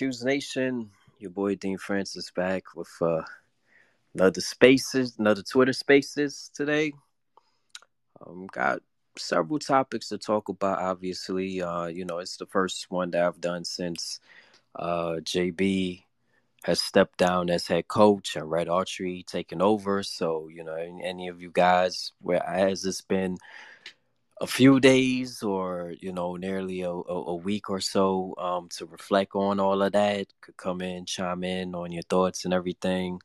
Cuse Nation, your boy Dean Francis back with uh, another spaces, another Twitter spaces today. Um, got several topics to talk about. Obviously, uh, you know, it's the first one that I've done since uh, JB has stepped down as head coach and Red Autry taken over. So, you know, any of you guys, where has this been a few days or you know nearly a, a, week or so um, to reflect on all of that could come in chime in on your thoughts and everything.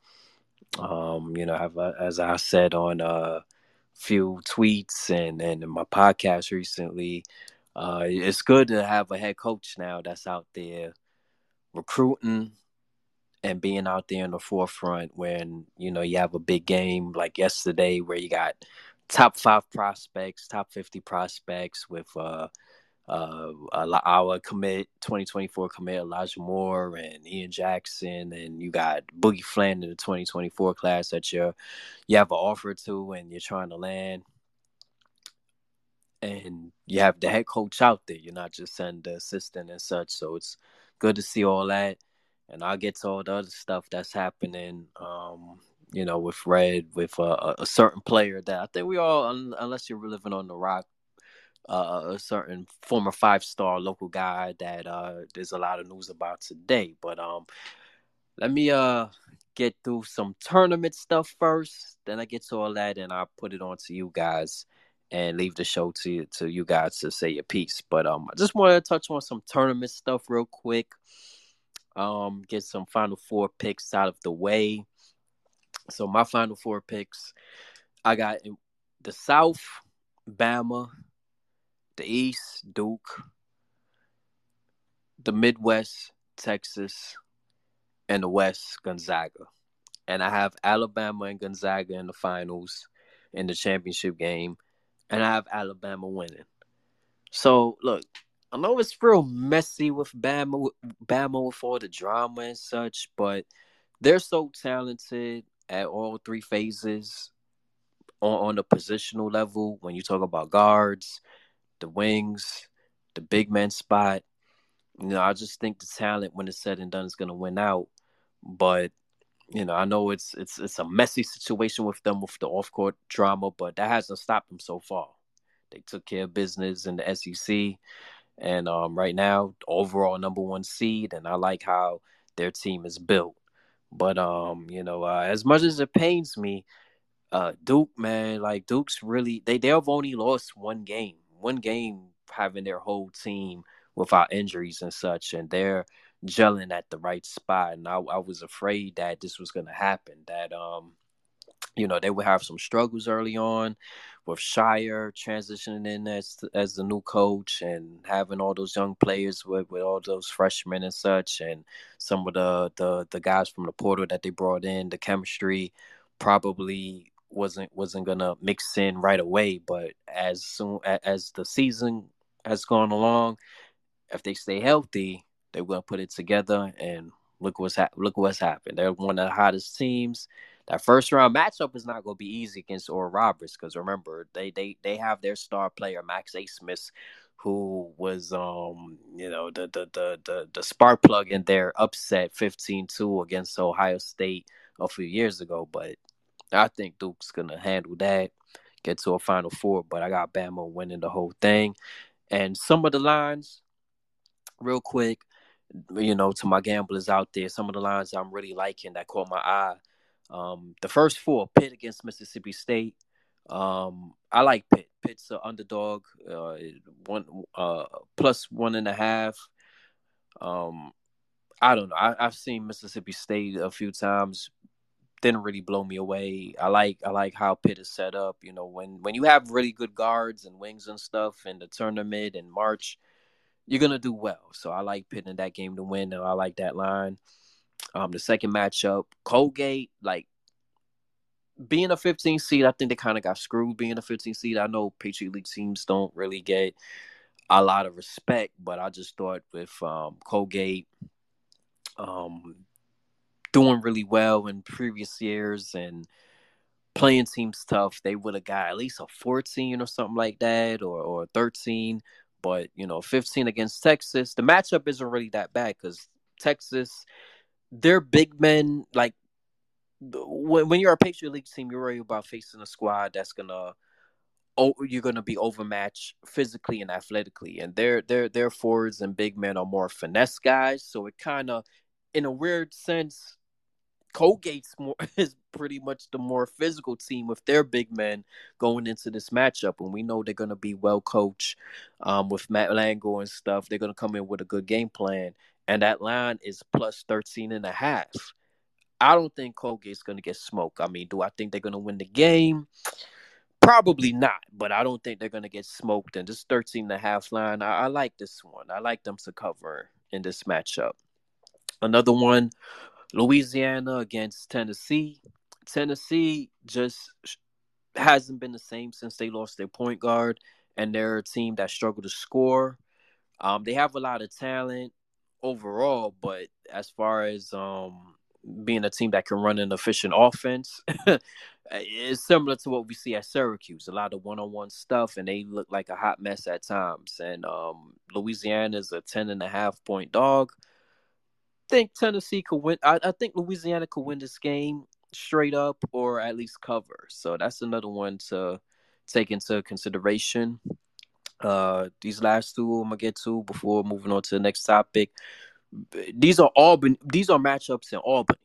Um, you know have, as i said on a few tweets and, and in my podcast recently uh, it's good to have a head coach now that's out there recruiting and being out there in the forefront when you know you have a big game like yesterday where you got top five prospects, top 50 prospects with uh, uh, our commit 2024 commit Elijah Moore and Ian Jackson, and you got Boogie Fland in the 2024 class that you you have an offer to and you're trying to land. And you have the head coach out there. You're not just sending the assistant and such. So it's good to see all that. And I'll get to all the other stuff that's happening. Um, you know, with Red, with uh, a certain player that I think we all, unless you're living on the rock, uh, a certain former five star local guy that uh, there's a lot of news about today. But um, let me uh get through some tournament stuff first. Then I get to all that, and I'll put it on to you guys and leave the show to to you guys to say your piece. But um, I just want to touch on some tournament stuff real quick. Um, get some Final Four picks out of the way. So my final four picks, I got the South, Bama, the East, Duke, the Midwest, Texas, and the West, Gonzaga. And I have Alabama and Gonzaga in the finals in the championship game, and I have Alabama winning. So look, I know it's real messy with Bama, Bama with all the drama and such, but they're so talented at all three phases on, on the positional level when you talk about guards, the wings, the big man spot. You know, I just think the talent when it's said and done is gonna win out. But you know, I know it's it's it's a messy situation with them with the off court drama, but that hasn't stopped them so far. They took care of business in the SEC, and um, right now, overall number one seed, and I like how their team is built. But um, you know, uh, as much as it pains me, uh, Duke, man, like Duke's really they they've only lost one game, one game having their whole team without injuries and such, and they're gelling at the right spot. And I, I was afraid that this was to happen. That um, you know, they would have some struggles early on with Scheyer transitioning in as as the new coach and having all those young players with, with all those freshmen and such, and some of the, the the guys from the portal that they brought in, the chemistry probably wasn't wasn't gonna mix in right away. But as soon as the season has gone along, if they stay healthy, they're gonna put it together. And look what's ha- look what's happened. They're one of the hottest teams that first round matchup is not going to be easy against Oral Roberts because remember they they they have their star player Max Abmas who was um you know the the the the, the spark plug in their upset 15-2 against Ohio State a few years ago. But I think Duke's gonna handle that, get to a Final Four. But I got Bama winning the whole thing, and some of the lines, real quick. You know, to my gamblers out there, some of the lines I'm really liking that caught my eye um, the first four, Pitt against Mississippi State. Um, I like Pitt. Pitt's an underdog, uh, one uh, plus one and a half. Um, I don't know. I, have seen Mississippi State a few times. Didn't really blow me away. I like I like how Pitt is set up. You know, when when you have really good guards and wings and stuff in the tournament in March, you're gonna do well. So I like Pitt in that game to win, and I like that line. Um, the second matchup, Colgate, like being a 15 seed, I think they kind of got screwed being a 15 seed. I know Patriot League teams don't really get a lot of respect, but I just thought with um, Colgate um, doing really well in previous years and playing teams tough, they would have got at least a 14 or something like that or, or 13. But, you know, 15 against Texas, the matchup isn't really that bad because Texas, their big men like when when you're a Patriot League team, you're worried about facing a squad that's gonna oh you're gonna be overmatched physically and athletically, and their their their forwards and big men are more finesse guys. So it kind of, in a weird sense, Colgate's more is pretty much the more physical team with their big men going into this matchup, and we know they're going to be well coached um, with Matt Langel and stuff. They're going to come in with a good game plan, and that line is plus 13 and a half. I don't think Colgate's going to get smoked. I mean, do I think they're going to win the game? Probably not, but I don't think they're going to get smoked. And this 13 and a half line, I, I like this one. I like them to cover in this matchup. Another one Louisiana against Tennessee. Tennessee just hasn't been the same since they lost their point guard, and they're a team that struggle to score. Um, they have a lot of talent overall, but as far as um, being a team that can run an efficient offense, it's similar to what we see at Syracuse. A lot of one-on-one stuff, and they look like a hot mess at times. And um, Louisiana is a ten and a half point dog think Tennessee could win. I, I think Louisiana could win this game straight up or at least cover. So that's another one to take into consideration. Uh, these last two I'm gonna get to before moving on to the next topic. These are Auburn. These are matchups in Albany,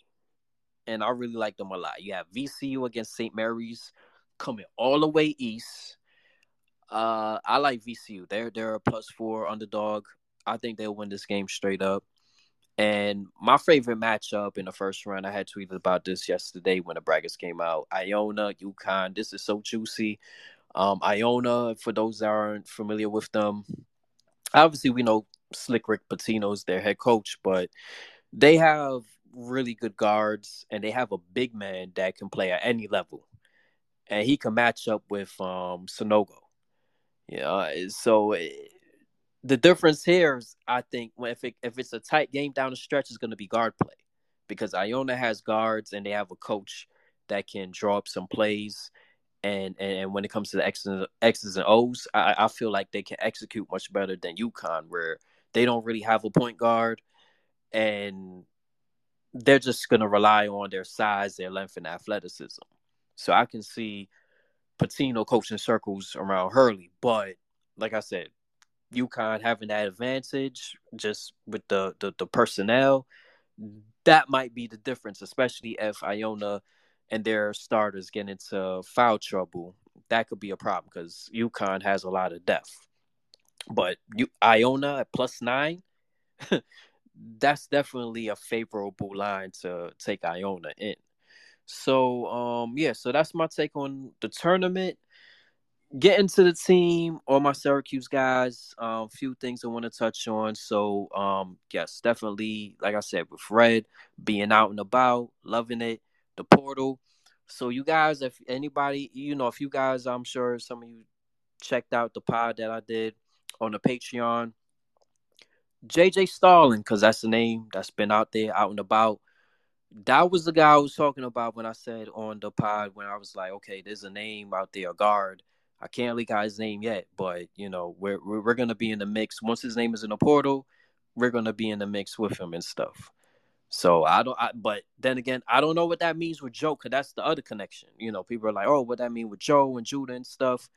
and I really like them a lot. You have VCU against St. Mary's coming all the way east. Uh, I like VCU. They're they're a plus four underdog. I think they'll win this game straight up. And my favorite matchup in the first round, I had tweeted about this yesterday when the brackets came out. Iona, UConn. This is so juicy. Um, Iona, for those that aren't familiar with them, obviously we know Slick Rick Pitino's their head coach, but they have really good guards and they have a big man that can play at any level. And he can match up with um Sanogo. Yeah, so it, the difference here is, I think, if it, if it's a tight game down the stretch, it's going to be guard play because Iona has guards and they have a coach that can draw up some plays. And and when it comes to the X's, X's and O's, I, I feel like they can execute much better than UConn, where they don't really have a point guard, and they're just going to rely on their size, their length, and athleticism. So I can see Pitino coaching circles around Hurley, but like I said, UConn having that advantage just with the, the, the personnel, that might be the difference, especially if Iona and their starters get into foul trouble. That could be a problem because UConn has a lot of depth. But you, Iona at plus nine, that's definitely a favorable line to take Iona in. So um yeah, so that's my take on the tournament getting to the team, all my Syracuse guys, a um, few things I want to touch on. So, um, yes, definitely, like I said, with Fred being out and about, loving it, the portal. So, you guys, if anybody, you know, if you guys, I'm sure some of you checked out the pod that I did on the Patreon. JJ Starling, because that's the name that's been out there, out and about. That was the guy I was talking about when I said on the pod when I was like, okay, there's a name out there, a guard I can't leak out his name yet, but you know we're we're, we're gonna be in the mix once his name is in the portal. We're gonna be in the mix with him and stuff. So I don't. I, but then again, I don't know what that means with Joe, cause that's the other connection. You know, people are like, "Oh, what that mean with Joe and Judah and stuff."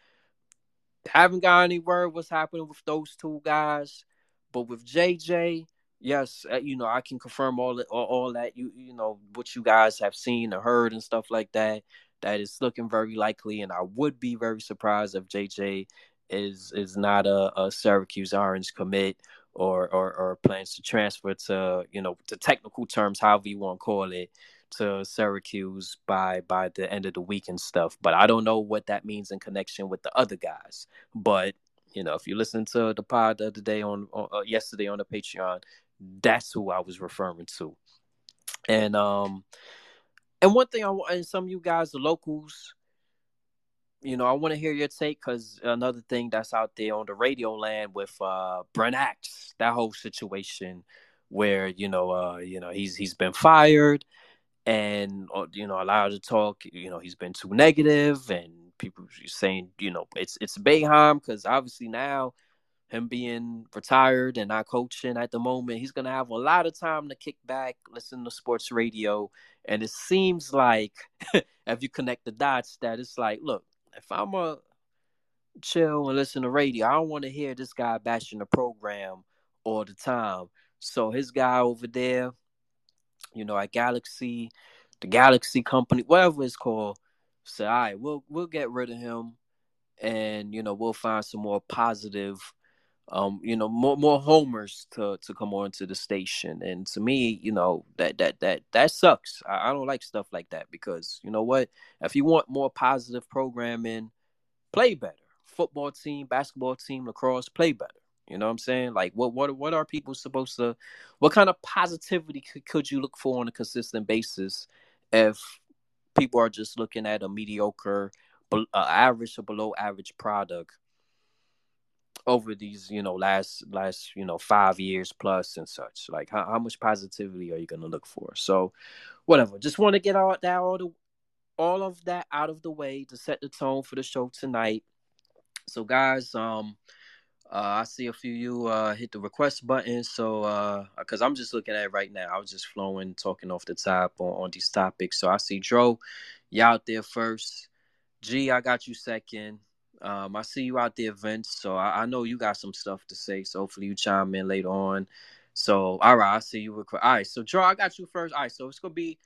Haven't got any word what's happening with those two guys, but with JJ, yes, uh, you know, I can confirm all that, all, all that you you know what you guys have seen or heard and stuff like that that is looking very likely, and I would be very surprised if JJ is is not a, a Syracuse Orange commit or, or or plans to transfer to you know the technical terms, however you want to call it, to Syracuse by by the end of the week and stuff. But I don't know what that means in connection with the other guys. But you know, if you listen to the pod the other day on, uh, yesterday on the Patreon, that's who I was referring to. And um and one thing I and some of you guys, the locals, you know, I want to hear your take because another thing that's out there on the radio land with uh Brent Axe, that whole situation where you know, uh, you know, he's he's been fired, and uh, you know, allowed to talk. You know, he's been too negative, and people saying, you know, it's it's Boeheim because obviously now him being retired and not coaching at the moment, he's gonna have a lot of time to kick back, listen to sports radio, and it seems like if you connect the dots, that it's like, look, if I'm a chill and listen to radio, I don't want to hear this guy bashing the program all the time. So his guy over there, you know, at Galaxy, the Galaxy Company, whatever it's called, said, all right, we'll we'll get rid of him, and you know, we'll find some more positive um, you know, more more homers to to come on to the station. And to me, you know, that that that that sucks. I, I don't like stuff like that because you know what? If you want more positive programming, play better. Football team, basketball team, lacrosse, play better. You know what I'm saying? Like, what what what are people supposed to? What kind of positivity could, could you look for on a consistent basis if people are just looking at a mediocre, uh, average or below average product over these you know last last you know five years plus and such like how, how much positivity are you going to look for so whatever just want to get all that all the all of that out of the way to set the tone for the show tonight so guys um uh, I see a few you uh, hit the request button, so uh, because I'm just looking at it right now, I was just flowing, talking off the top on, on these topics. So I see Dro, you out there first. G, I got you second. Um, I see you out the events, so I, I, know you got some stuff to say. So hopefully you chime in later on. So all right, I see you. All right, so Joe, I got you first. All right, so it's gonna be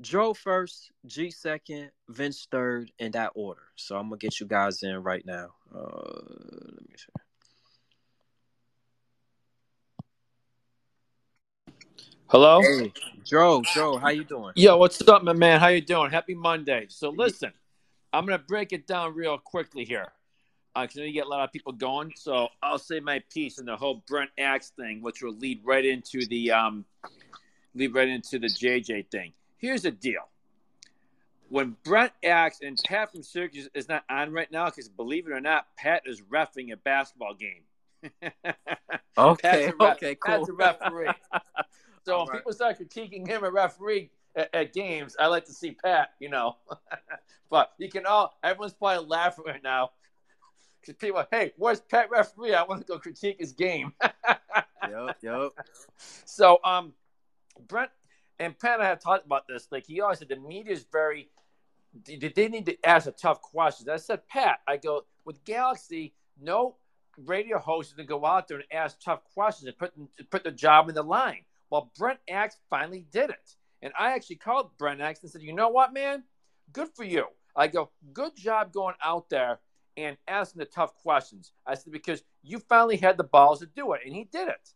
Joe first, G second, Vince third, in that order. So I'm gonna get you guys in right now. Uh, let me see. Hello, hey, Joe. Joe, how you doing? Yo, what's up, my man? How you doing? Happy Monday. So listen, I'm gonna break it down real quickly here I know you get a lot of people going. So I'll say my piece on the whole Brent Axe thing, which will lead right into the um, lead right into the JJ thing. Here's the deal: when Brent Axe and Pat from Syracuse is not on right now, because believe it or not, Pat is refing a basketball game. okay, okay, cool. Pat's a referee. so All when right. people start critiquing him a referee at, at, games, I like to see Pat. You know, but you can all everyone's probably laughing right now because people, hey, where's Pat referee? I want to go critique his game. yep, yep. So, um, Brent and Pat and I have talked about this. Like he always said, the media is very. They need to ask a tough questions. I said, Pat, I go with Galaxy. No radio host is going to go out there and ask tough questions and put put the job in the line. Well, Brent Axe finally did it, and I actually called Brent Axe and said, you know what, man, good for you. I go, good job going out there and asking the tough questions. I said, because you finally had the balls to do it, and he did it.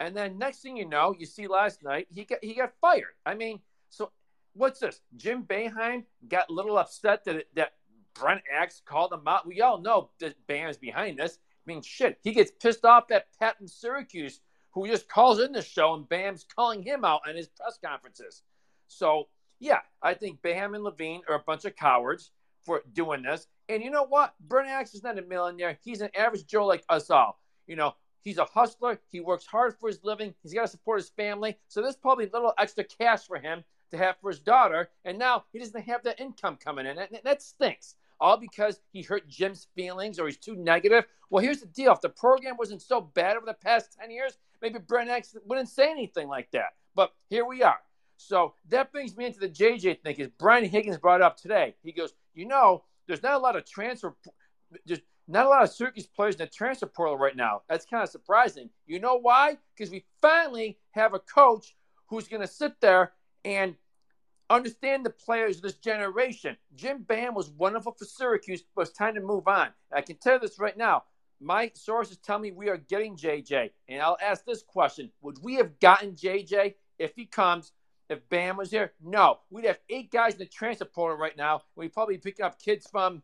And then next thing you know, you see last night he got he got fired. I mean, so what's this? Jim Boeheim got a little upset that that Brent Axe called him out. We all know that Bam's behind this. I mean, shit, he gets pissed off at Pat in Syracuse, who just calls in the show, and Bam's calling him out on his press conferences. So yeah, I think Bam and Levine are a bunch of cowards for doing this. And you know what? Brent Axe is not a millionaire. He's an average Joe like us all. You know, he's a hustler. He works hard for his living. He's got to support his family. So there's probably a little extra cash for him to have for his daughter. And now he doesn't have that income coming in. And that stinks. All because he hurt Jim's feelings or he's too negative. Well, here's the deal. If the program wasn't so bad over the past 10 years, maybe Brent Axe wouldn't say anything like that. But here we are. So that brings me into the JJ thing because Brian Higgins brought up today. He goes, you know, there's not a lot of transfer, there's not a lot of Syracuse players in the transfer portal right now. That's kind of surprising. You know why? Because we finally have a coach who's going to sit there and understand the players of this generation. Jim Boeheim was wonderful for Syracuse, but it's time to move on. I can tell you this right now. My sources tell me we are getting JJ. And I'll ask this question Would we have gotten JJ if he comes if Bam was here? No. We'd have eight guys in the transfer portal right now. We'd probably pick up kids from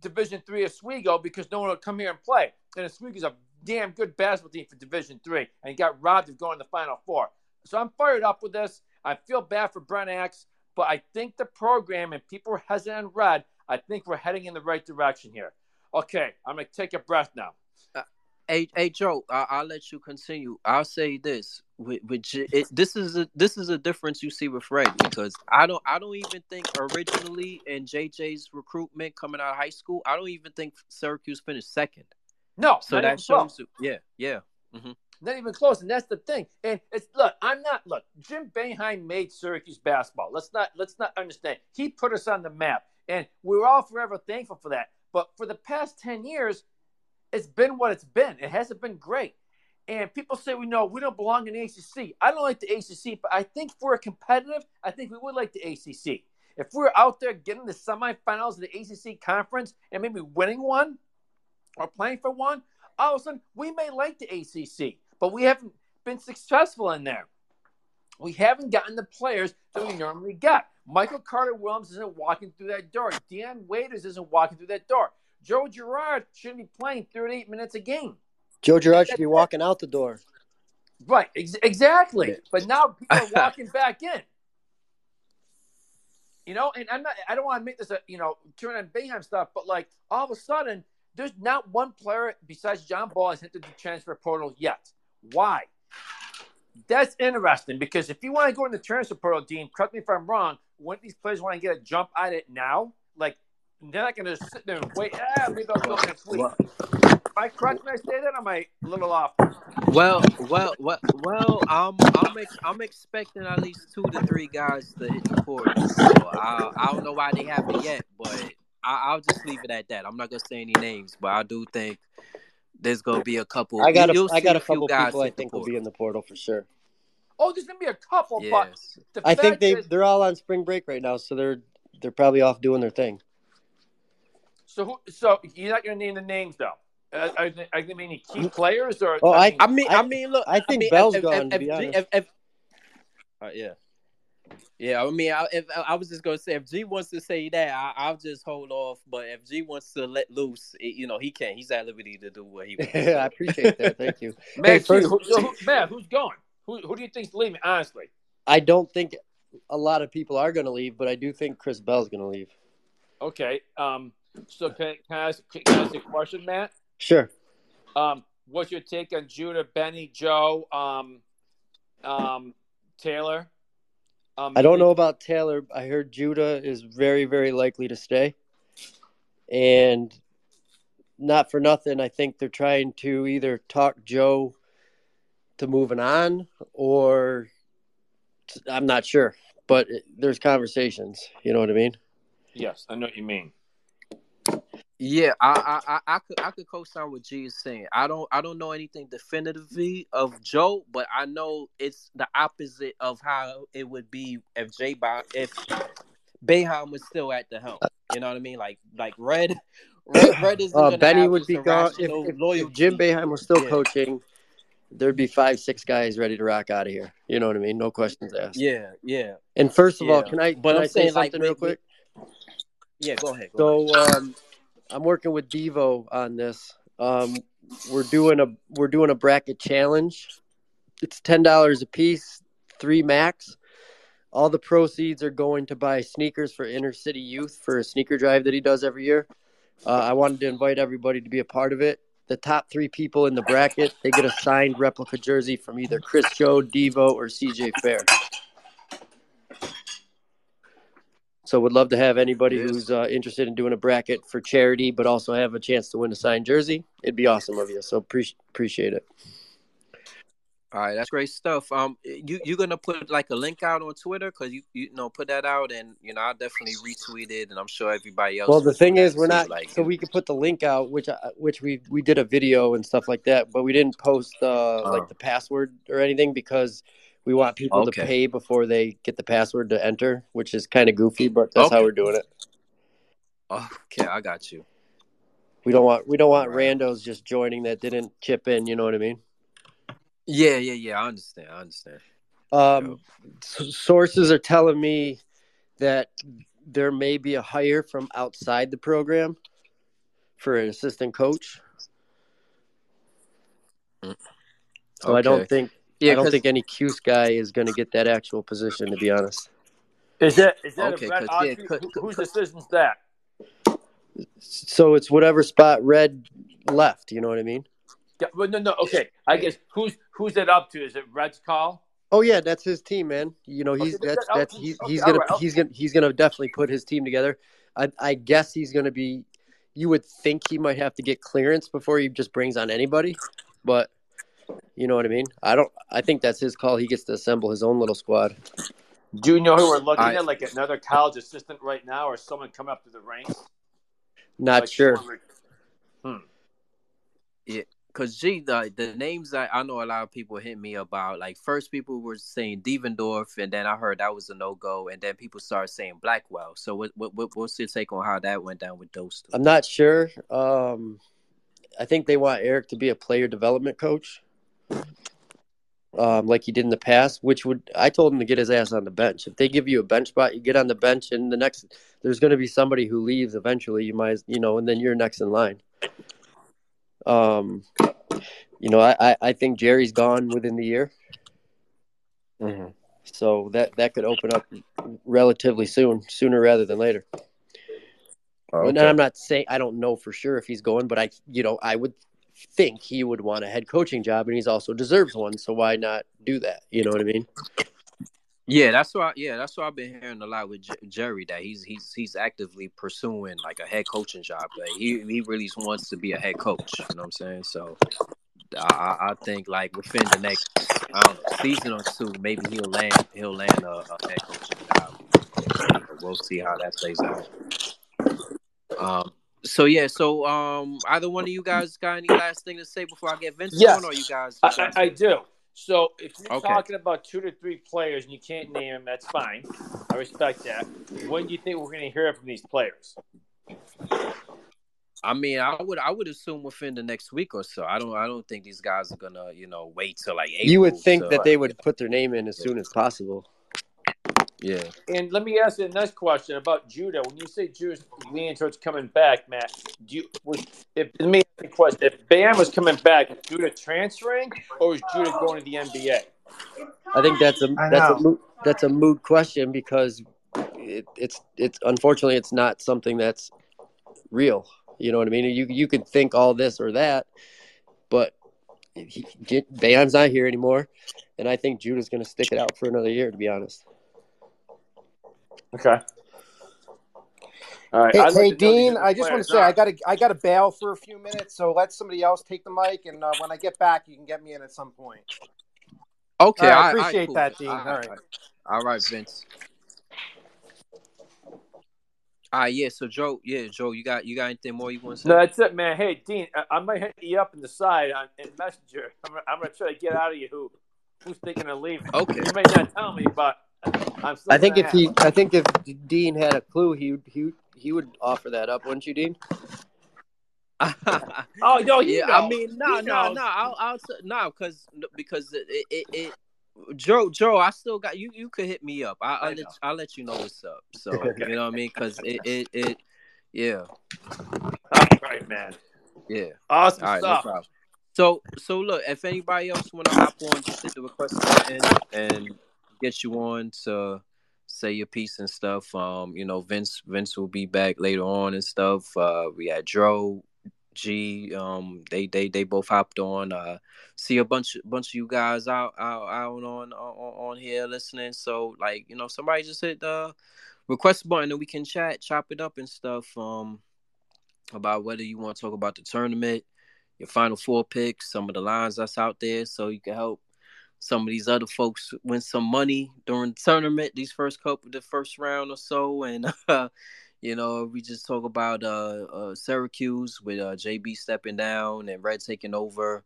Division Three Oswego because no one would come here and play. And Oswego's a damn good basketball team for Division Three, and he got robbed of going to the Final Four. So I'm fired up with this. I feel bad for Brent Axe, but I think the program and people are hesitant and red. I think we're heading in the right direction here. Okay, I'm gonna take a breath now. Uh, Hey, hey, Joe, I, will let you continue. I'll say this: with, with it, this is a this is a difference you see with Freddie because I don't I don't even think originally in JJ's recruitment coming out of high school, I don't even think Syracuse finished second. No, So that shows, yeah, yeah. Mm-hmm. Not even close, and that's the thing. And it's look, I'm not look. Jim Boeheim made Syracuse basketball. Let's not let's not understand. He put us on the map, and we're all forever thankful for that. But for the past ten years, it's been what it's been. It hasn't been great. And people say we know we don't belong in the ACC. I don't like the ACC, but I think if we're competitive, I think we would like the ACC. If we're out there getting the semifinals of the ACC conference and maybe winning one or playing for one, all of a sudden we may like the ACC, but we haven't been successful in there. We haven't gotten the players that we normally get. Michael Carter Williams isn't walking through that door. Dion Waiters isn't walking through that door. Joe Girard shouldn't be playing 38 minutes a game. Joe Girard should be walking out the door. Right, ex- exactly. But now people are walking back in. You know, and I'm not. I don't want to make this a you know turn on Boeheim stuff, but like all of a sudden, there's not one player besides John Bol has entered the transfer portal yet. Why? That's interesting because if you want to go in the transfer portal, Dean, correct me if I'm wrong. Wouldn't these players want to get a jump at it now? Like they're not going to sit there and wait. Ah, maybe I'll go next week. Well, Am I correct when I say that? Or am I a little off? well, well, well, well I'm I'm ex- I'm expecting at least two to three guys to hit the portal. So I I don't know why they haven't yet, but I, I'll just leave it at that. I'm not gonna say any names, but I do think there's gonna be a couple. I got a, you'll I got a few couple guys people I think will be in the portal for sure. Oh, there's going to be a couple, but Yes. the I think they is- they're all on spring break right now, so they're they're probably off doing their thing. So, who, so you're not going to name the names though? Uh, are, they, are they any key players or? Oh, I- I mean, I, I- mean, look. I think mean, Bell's if, gone, If, to be G- honest. if, if, uh, yeah, yeah. I mean, I, if, I was just gonna say if G wants to say that, I, I'll just hold off. But if G wants to let loose, it, you know, he can. He's at liberty to do what he wants. Yeah, I appreciate that. Thank you. Matt, Hey, first- who, so who, Matt, who's going? Who, who do you think's leaving? Honestly, I don't think a lot of people are going to leave, but I do think Chris Bell's going to leave. okay. Um, so can, can, I ask, can I ask a question, Matt? Sure. Um, what's your take on Judah, Benny, Joe, um, um, Taylor? Um, I don't know about Taylor. I heard Judah is very, very likely to stay. And not for nothing, I think they're trying to either talk Joe to moving on or I'm not sure. But it, there's conversations. You know what I mean? Yes, I know what you mean. Yeah, I, I, I, I could, I could co-sign what G is saying. I don't, I don't know anything definitively of Joe, but I know it's the opposite of how it would be if J. If Boeheim was still at the helm. You know what I mean? Like, like Red, Red, Red is. Uh, Benny would be gone. If, if, if Jim Boeheim was still Yeah. coaching, there'd be five, six guys ready to rock out of here. You know what I mean? No questions asked. Yeah, yeah, And first of all, can I, But can I'm I say saying, like, something real quick? yeah. Go ahead. Go So um, I'm working with Devo on this. Um, we're doing a we're doing a bracket challenge. It's ten dollars a piece, three max. All the proceeds are going to buy sneakers for inner city youth for a sneaker drive that he does every year. Uh, I wanted to invite everybody to be a part of it. The top three people in the bracket they get a signed replica jersey from either Chris Joe, Devo, or CJ Fair. So would love to have anybody Yes. who's uh, interested in doing a bracket for charity, but also have a chance to win a signed jersey. It'd be awesome of you. So pre- appreciate it. All right, that's great stuff. Um, you you gonna put like a link out on Twitter because you you know put that out and you know I'll definitely retweet it and I'm sure everybody else. Well, the thing is, we're not like so we could put the link out, which I, which we we did a video and stuff like that, but we didn't post uh, Oh. like the password or anything because we want people Okay. to pay before they get the password to enter, which is kind of goofy, but that's how we're doing it. okay, I got you. We don't want we don't want Right. randos just joining that didn't chip in. You know what I mean? Yeah, yeah, yeah. I understand. I understand. Um, s- sources are telling me that there may be a hire from outside the program for an assistant coach. So I don't think Yeah, I don't think any Cuse guy is going to get that actual position. To be honest, Is that is that Okay, a Brett 'cause, yeah, Autry? 'cause- Who- whose decision's that? so it's whatever spot Red left. You know what I mean? Yeah, well, no, no. Okay, I guess who's who's it up to? Is it Red's call? Oh yeah, that's his team, man. You know he's Okay, that's that- that's he's, okay, he's gonna right, he's gonna he's gonna definitely put his team together. I I guess he's gonna be you would think he might have to get clearance before he just brings on anybody, but you know what I mean. I don't. I think that's his call. He gets to assemble his own little squad. Do you know who we're looking I- at? Like another college assistant right now, or someone coming up through the ranks? Not Like sure. someone- Cause G, the the names that I know a lot of people hit me about, like first people were saying Devendorf, and then I heard that was a no go, and then people started saying Blackwell. So what, what what what's your take on how that went down with those two? I'm not sure. Um, I think they want Eric to be a player development coach, um, like he did in the past. Which would I told him to get his ass on the bench. If they give you a bench spot, you get on the bench, and the next there's going to be somebody who leaves eventually. You might, you know, and then you're next in line. Um, you know, I I, I think Jerry's gone within the year, Mm-hmm. so that that could open up relatively soon, sooner rather than later. And I'm not saying I don't know for sure if he's going, but I, you know, I would think he would want a head coaching job, and he's also deserves one. So why not do that? You know what I mean? Yeah, that's why. Yeah, that's why I've been hearing a lot with Jerry. That he's he's he's actively pursuing like a head coaching job. Like he he really wants to be a head coach. You know what I'm saying? So I I think like within the next know season or two, maybe he'll land he'll land a, a head coaching job. We'll see how that plays out. Um. So yeah. So um. Either one of you guys got any last thing to say before I get Vince Yes. on, or you guys? I, I, I do. So if you're Okay. talking about two to three players and you can't name them, that's fine. I respect that. When do you think we're going to hear from these players? I mean, I would I would assume within the next week or so. I don't I don't think these guys are gonna you know wait till like April. you would think to- that they would put their name in as soon as possible. Yeah. And let me ask you the next question about Judah. When you say Judah's leaning towards coming back, Matt, do you was if let me ask you a question. If Bam was coming back, is Judah transferring or is Judah going to the NBA? I think that's a that's a know. moot, that's a moot question because it, it's it's unfortunately it's not something that's real. You know what I mean? You you could think all this or that, but he, he- Bam's not here anymore, and I think Judah's going to stick it out for another year. To be honest. Okay. All right. Hey, hey Dean, I just want to say I got to I got to bail for a few minutes, so let somebody else take the mic, and uh, when I get back, you can get me in at some point. Okay, All right, all right, appreciate cool. that, Dean. All All right, right. all right, Vince. All right, yeah. So Joe, yeah, Joe, you got you got anything more you want to say? No, that's it, man. Hey, Dean, I, I might hit you up in the side on in Messenger. I'm, gonna- I'm going to try to get out of you who who's thinking of leaving. Okay. You may not tell me, but I'm still I think gonna if he, ask. I think if Dean had a clue, he he he would offer that up, wouldn't you, Dean? Oh, no, he yeah, knows. I mean, no, no, no. I'll, I'll, no, because because it, it, it, Joe, Joe, I still got you. You could hit me up. I, I'll let. I'll let you know what's up. So Okay. you know what I mean? Because it, it, it, yeah, All right, man. yeah. Awesome All right, no stuff. problem. So, so look, if anybody else want to hop on, just hit the request button and get you on to say your piece and stuff. Um, you know, Vince, Vince will be back later on and stuff. Uh, we had Dro, G. Um, they, they, they both hopped on. Uh, see a bunch, bunch of you guys out, out, out on, on, on here listening. So, like, you know, somebody just hit the request button and we can chat, chop it up and stuff. Um, about whether you want to talk about the tournament your final four picks, some of the lines that's out there, so you can help some of these other folks win some money during the tournament, these first couple, the first round or so, and uh, you know we just talk about uh, uh, Syracuse with uh, JB stepping down and Red taking over.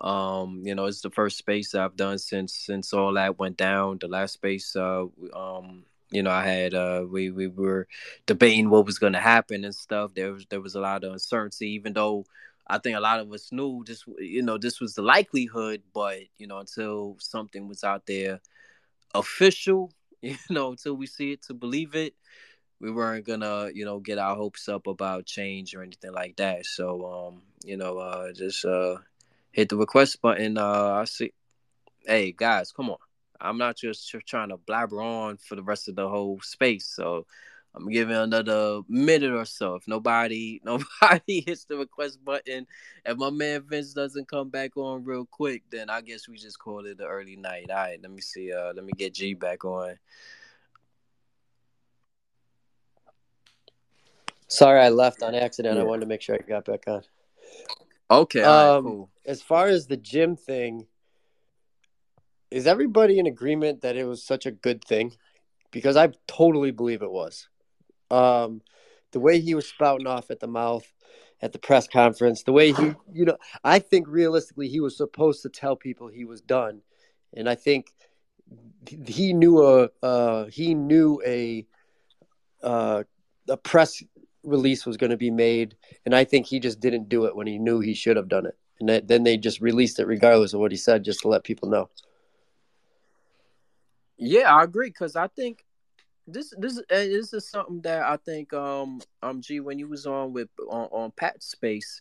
Um, you know, it's the first space I've done since since all that went down. The last space, uh, um, you know, I had uh, we we were debating what was going to happen and stuff. There was there was a lot of uncertainty, even though I think a lot of us knew this, you know, this was the likelihood, but you know, until something was out there official, you know, until we see it to believe it, we weren't gonna, you know, get our hopes up about change or anything like that. So, um, you know, uh, just uh, hit the request button. Uh, I see. Hey guys, come on! I'm not just trying to blabber on for the rest of the whole space. So I'm giving another minute or so. If nobody nobody hits the request button, if my man Vince doesn't come back on real quick, then I guess we just call it the early night. All right, let me see. Uh, let me get G back on. Sorry, I left on accident. I wanted to make sure I got back on. Okay, all right, Um, cool. As far as the gym thing, is everybody in agreement that it was such a good thing? Because I totally believe it was. Um, the way he was spouting off at the mouth at the press conference, the way he, you know, I think realistically he was supposed to tell people he was done, and I think he knew a uh, he knew a uh, a press release was going to be made, and I think he just didn't do it when he knew he should have done it, and that, then they just released it regardless of what he said, just to let people know. Yeah, I agree because I think this this uh, this is something that I think um um G when you was on with on, on Pat's space,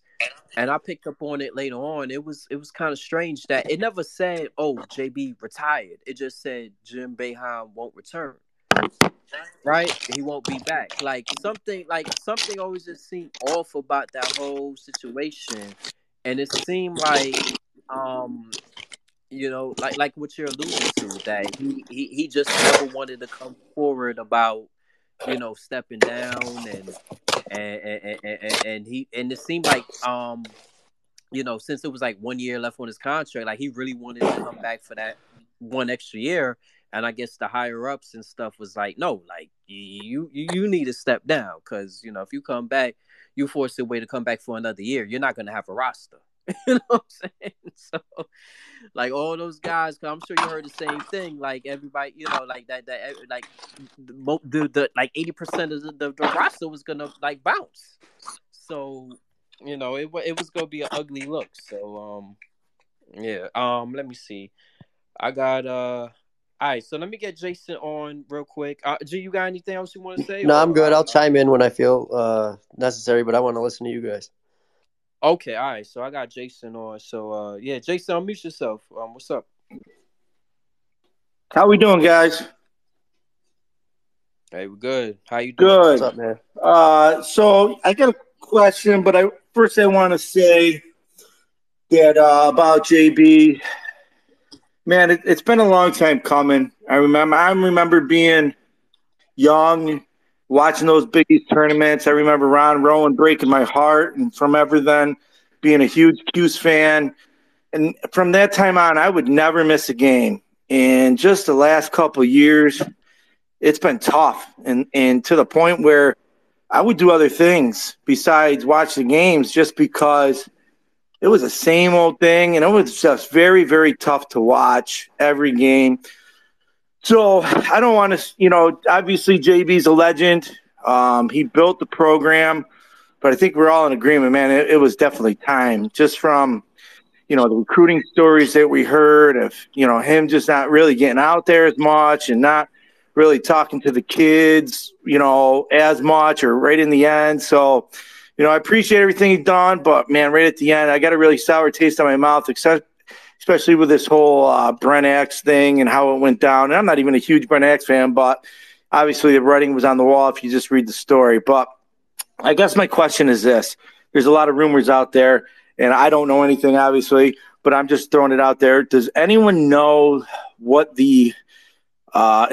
and I picked up on it later on. It was it was kind of strange that it never said oh JB retired. It just said Jim Boeheim won't return. Right, he won't be back. Like something, like something always just seemed off about that whole situation, and it seemed like, um, you know, like like what you're alluding to, that he he, he just never wanted to come forward about, you know, stepping down and and and, and, and, he and it seemed like um, you know, since it was like one year left on his contract, like he really wanted to come back for that one extra year. And I guess the higher ups and stuff was like, no, like you you you need to step down because you know if you come back, you force your way to come back for another year. You're not gonna have a roster. you know what I'm saying? So, like all those guys, i I'm sure you heard the same thing. Like everybody, you know, like that, that, like the, the, the like eighty percent of the, the, the roster was gonna like bounce. So, you know, it it was gonna be an ugly look. So, um, yeah. Um, let me see. I got uh. All right, so let me get Jason on real quick. Uh, G, you got anything else you want to say? No, I'm good. I'll chime in when I feel uh, necessary, but I want to listen to you guys. Okay, all right. So I got Jason on. So uh yeah, Jason, unmute yourself. Um, what's up? How we doing, guys? Hey, we're good. How you doing? What's Good. up, man? Uh, so I got a question, but I first I want to say that uh, about JB. Man, it, it's been a long time coming. I remember. I remember being young, watching those Big East tournaments. I remember Ron Rowan breaking my heart, and from ever then, being a huge Cuse fan. And from that time on, I would never miss a game. And just the last couple years, it's been tough, and and to the point where I would do other things besides watch the games, just because it was the same old thing, and it was just very, very tough to watch every game. So I don't want to, you know, obviously JB's a legend. Um, he built the program, but I think we're all in agreement, man. It, it was definitely time, just from you know the recruiting stories that we heard of, you know, him just not really getting out there as much and not really talking to the kids, you know, as much or right in the end. So, you know, I appreciate everything he's done, but man, right at the end, I got a really sour taste on my mouth, except especially with this whole uh, Brent Axe thing and how it went down. And I'm not even a huge Brent Axe fan, but obviously the writing was on the wall if you just read the story. But I guess my question is this: There's a lot of rumors out there, and I don't know anything, obviously, but I'm just throwing it out there. Does anyone know what the uh,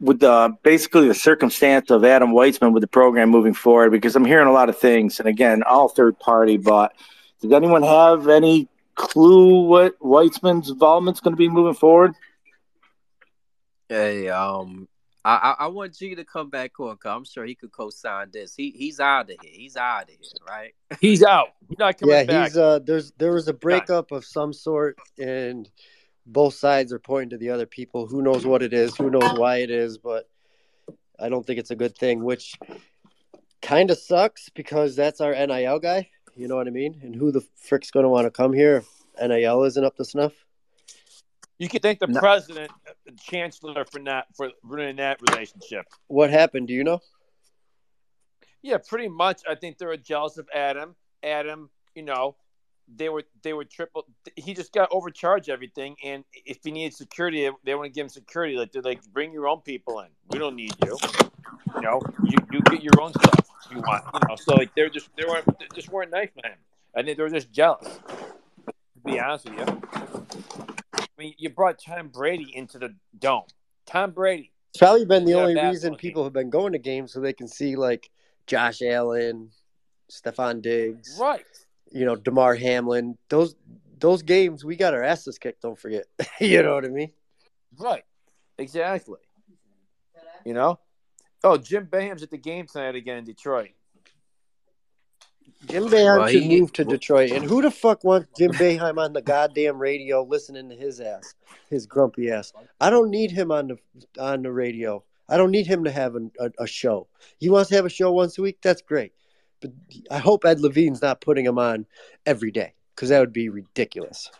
with the basically the circumstance of Adam Weitzman with the program moving forward? Because I'm hearing a lot of things, and again, all third party. But does anyone have any clue what Weitzman's involvement's going to be moving forward? Hey, um, I, I I want G to come back on. Cause I'm sure he could co-sign this. He he's out of here. He's out of here, right? He's out. He's not coming yeah, back. he's uh there's there was a breakup of some sort and both sides are pointing to the other people. Who knows what it is, who knows why it is, but I don't think it's a good thing, which kind of sucks because that's our NIL guy, you know what I mean? And who the frick's going to want to come here if NIL isn't up to snuff? you could thank the No. president, the chancellor, for not for ruining that relationship. What happened, do you know? Yeah, pretty much. I think they were jealous of Adam. Adam, you know, they were they were triple. He just got overcharged everything, and if he needed security, they want to give him security. Like they're like, bring your own people in. We don't need you. You know, you, you get your own stuff if you want. You know, so like they're just they weren't they just weren't nice to him. I think they were just jealous. To be honest with you, I mean, you brought Tom Brady into the dome. Tom Brady. It's probably been the only reason people have been going to games so they can see like Josh Allen, Stefon Diggs, Right. You know, Damar Hamlin. Those those games we got our asses kicked. Don't forget. you know what I mean? Right. Exactly. You know? Oh, Jim Boeheim's at the game tonight again in Detroit. Jim Boeheim Well, should he- move to Detroit. And who the fuck wants Jim Boeheim on the goddamn radio listening to his ass, his grumpy ass? I don't need him on the on the radio. I don't need him to have a, a, a show. He wants to have a show once a week. That's great. But I hope Ed Levine's not putting him on every day because that would be ridiculous.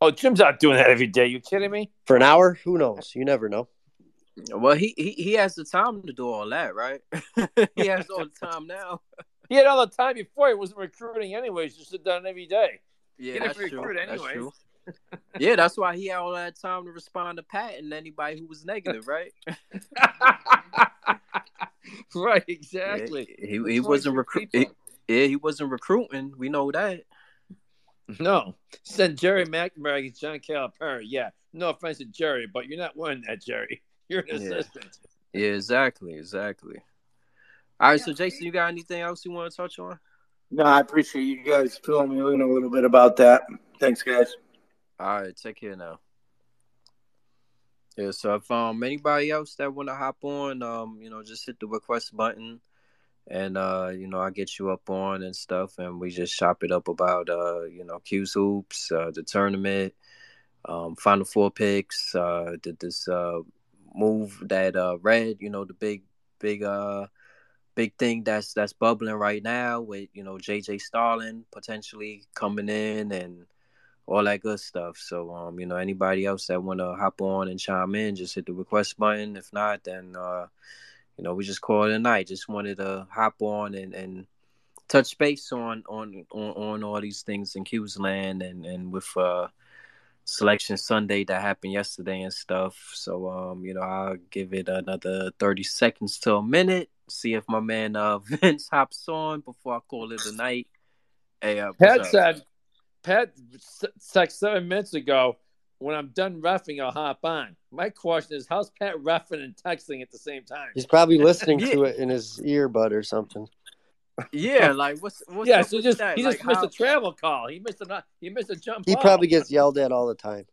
Oh, Jim's not doing that every day. You kidding me? For an hour, who knows? You never know. Well, he, he he has the time to do all that, right? he has all the time now. He had all the time before. He wasn't recruiting anyways. Just sit down every day. Yeah, that's true. recruit That's true. yeah, that's why he had all that time to respond to Pat and anybody who was negative, right? right. Exactly. Yeah, he he wasn't you recruiting. Yeah, he wasn't recruiting. We know that. No. Send Jerry McNamara against John Calipari. Yeah. No offense to Jerry, but you're not winning that, Jerry. You're an Yeah. assistant. Yeah, exactly, exactly. All right, so Jason, you got anything else you want to touch on? No, I appreciate you guys filling me in a little bit about that. Thanks, guys. All right, take care now. Yeah, so if um anybody else that want to hop on, um, you know, just hit the request button, and uh, you know, I get you up on and stuff, and we just shop it up about uh, you know, Cuse hoops, uh, the tournament, um, Final Four picks, uh, did this uh move that uh Red, you know, the big big uh big thing that's that's bubbling right now with you know JJ Starling potentially coming in and all that good stuff. So um, you know, anybody else that wanna hop on and chime in, just hit the request button. If not, then uh, you know, we just call it a night. Just wanted to hop on and, and touch base on on on, on all these things in Cuse land and, and with uh selection Sunday that happened yesterday and stuff. So um, you know, I'll give it another thirty seconds to a minute. See if my man uh Vince hops on before I call it a night. Hey, uh, what's Pat up? said, seven minutes ago, when I'm done roughing, I'll hop on. My question is, how's Pat roughing and texting at the same time? He's probably listening Yeah. to it in his earbud or something. Yeah, like what's what's yeah, up so with just that? he Like, just missed how- a travel call. He missed a he missed a jump. He ball. probably gets yelled at all the time.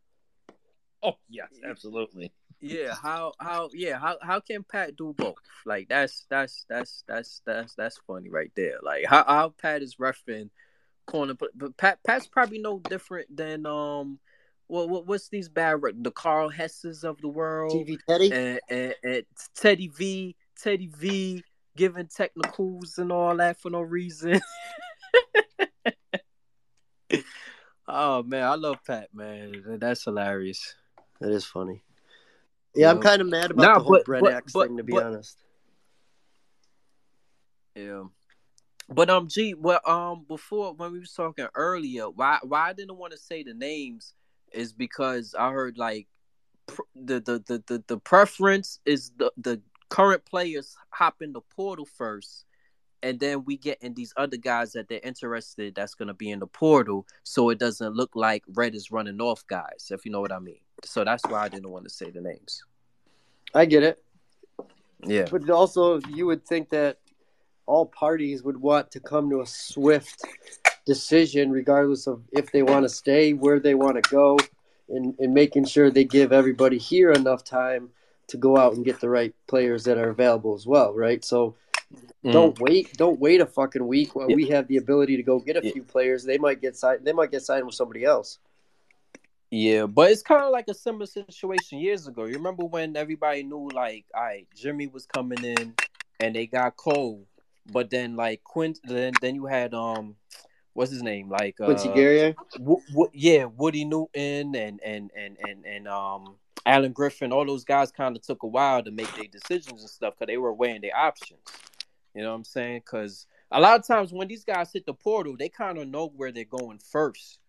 Oh yes, absolutely. Yeah, how how yeah how how can Pat do both? Like that's that's that's that's that's that's funny right there. Like how how Pat is roughing corner, but, but Pat Pat's probably no different than um what what what's these bad the Karl Hesses of the world TV Teddy. and, and and Teddy V Teddy V giving technicals and all that for no reason. oh man, I love Pat man. That's hilarious. That is funny. Yeah, I'm kind of mad about Nah, the whole but- Brent but- but- thing, to be honest. Yeah. But um, G, well, um, before when we was talking earlier, why why I didn't want to say the names is because I heard like pr- the the the the, the preference is the the current players hop in the portal first, and then we get in these other guys that they're interested that's gonna be in the portal, so it doesn't look like Red is running off guys, if you know what I mean. So that's why I didn't want to say the names. I get it. Yeah. But also, you would think that all parties would want to come to a swift decision, regardless of if they want to stay, where they want to go, and, and making sure they give everybody here enough time to go out and get the right players that are available as well, right? So mm. don't wait, don't wait a fucking week while Yeah. we have the ability to go get a Yeah. few players. They might get signed. They might get signed with somebody else. Yeah, but it's kind of like a similar situation years ago. You remember when everybody knew, like, all right, Jimmy was coming in, and they got Cole, but then like Quint, then then you had um, what's his name, like uh, Quincy Guerrier. Wo- Wo- yeah, Woody Newton and and and and and um, Alan Griffin. All those guys kind of took a while to make their decisions and stuff because they were weighing their options. You know what I'm saying? Because a lot of times when these guys hit the portal, they kind of know where they're going first.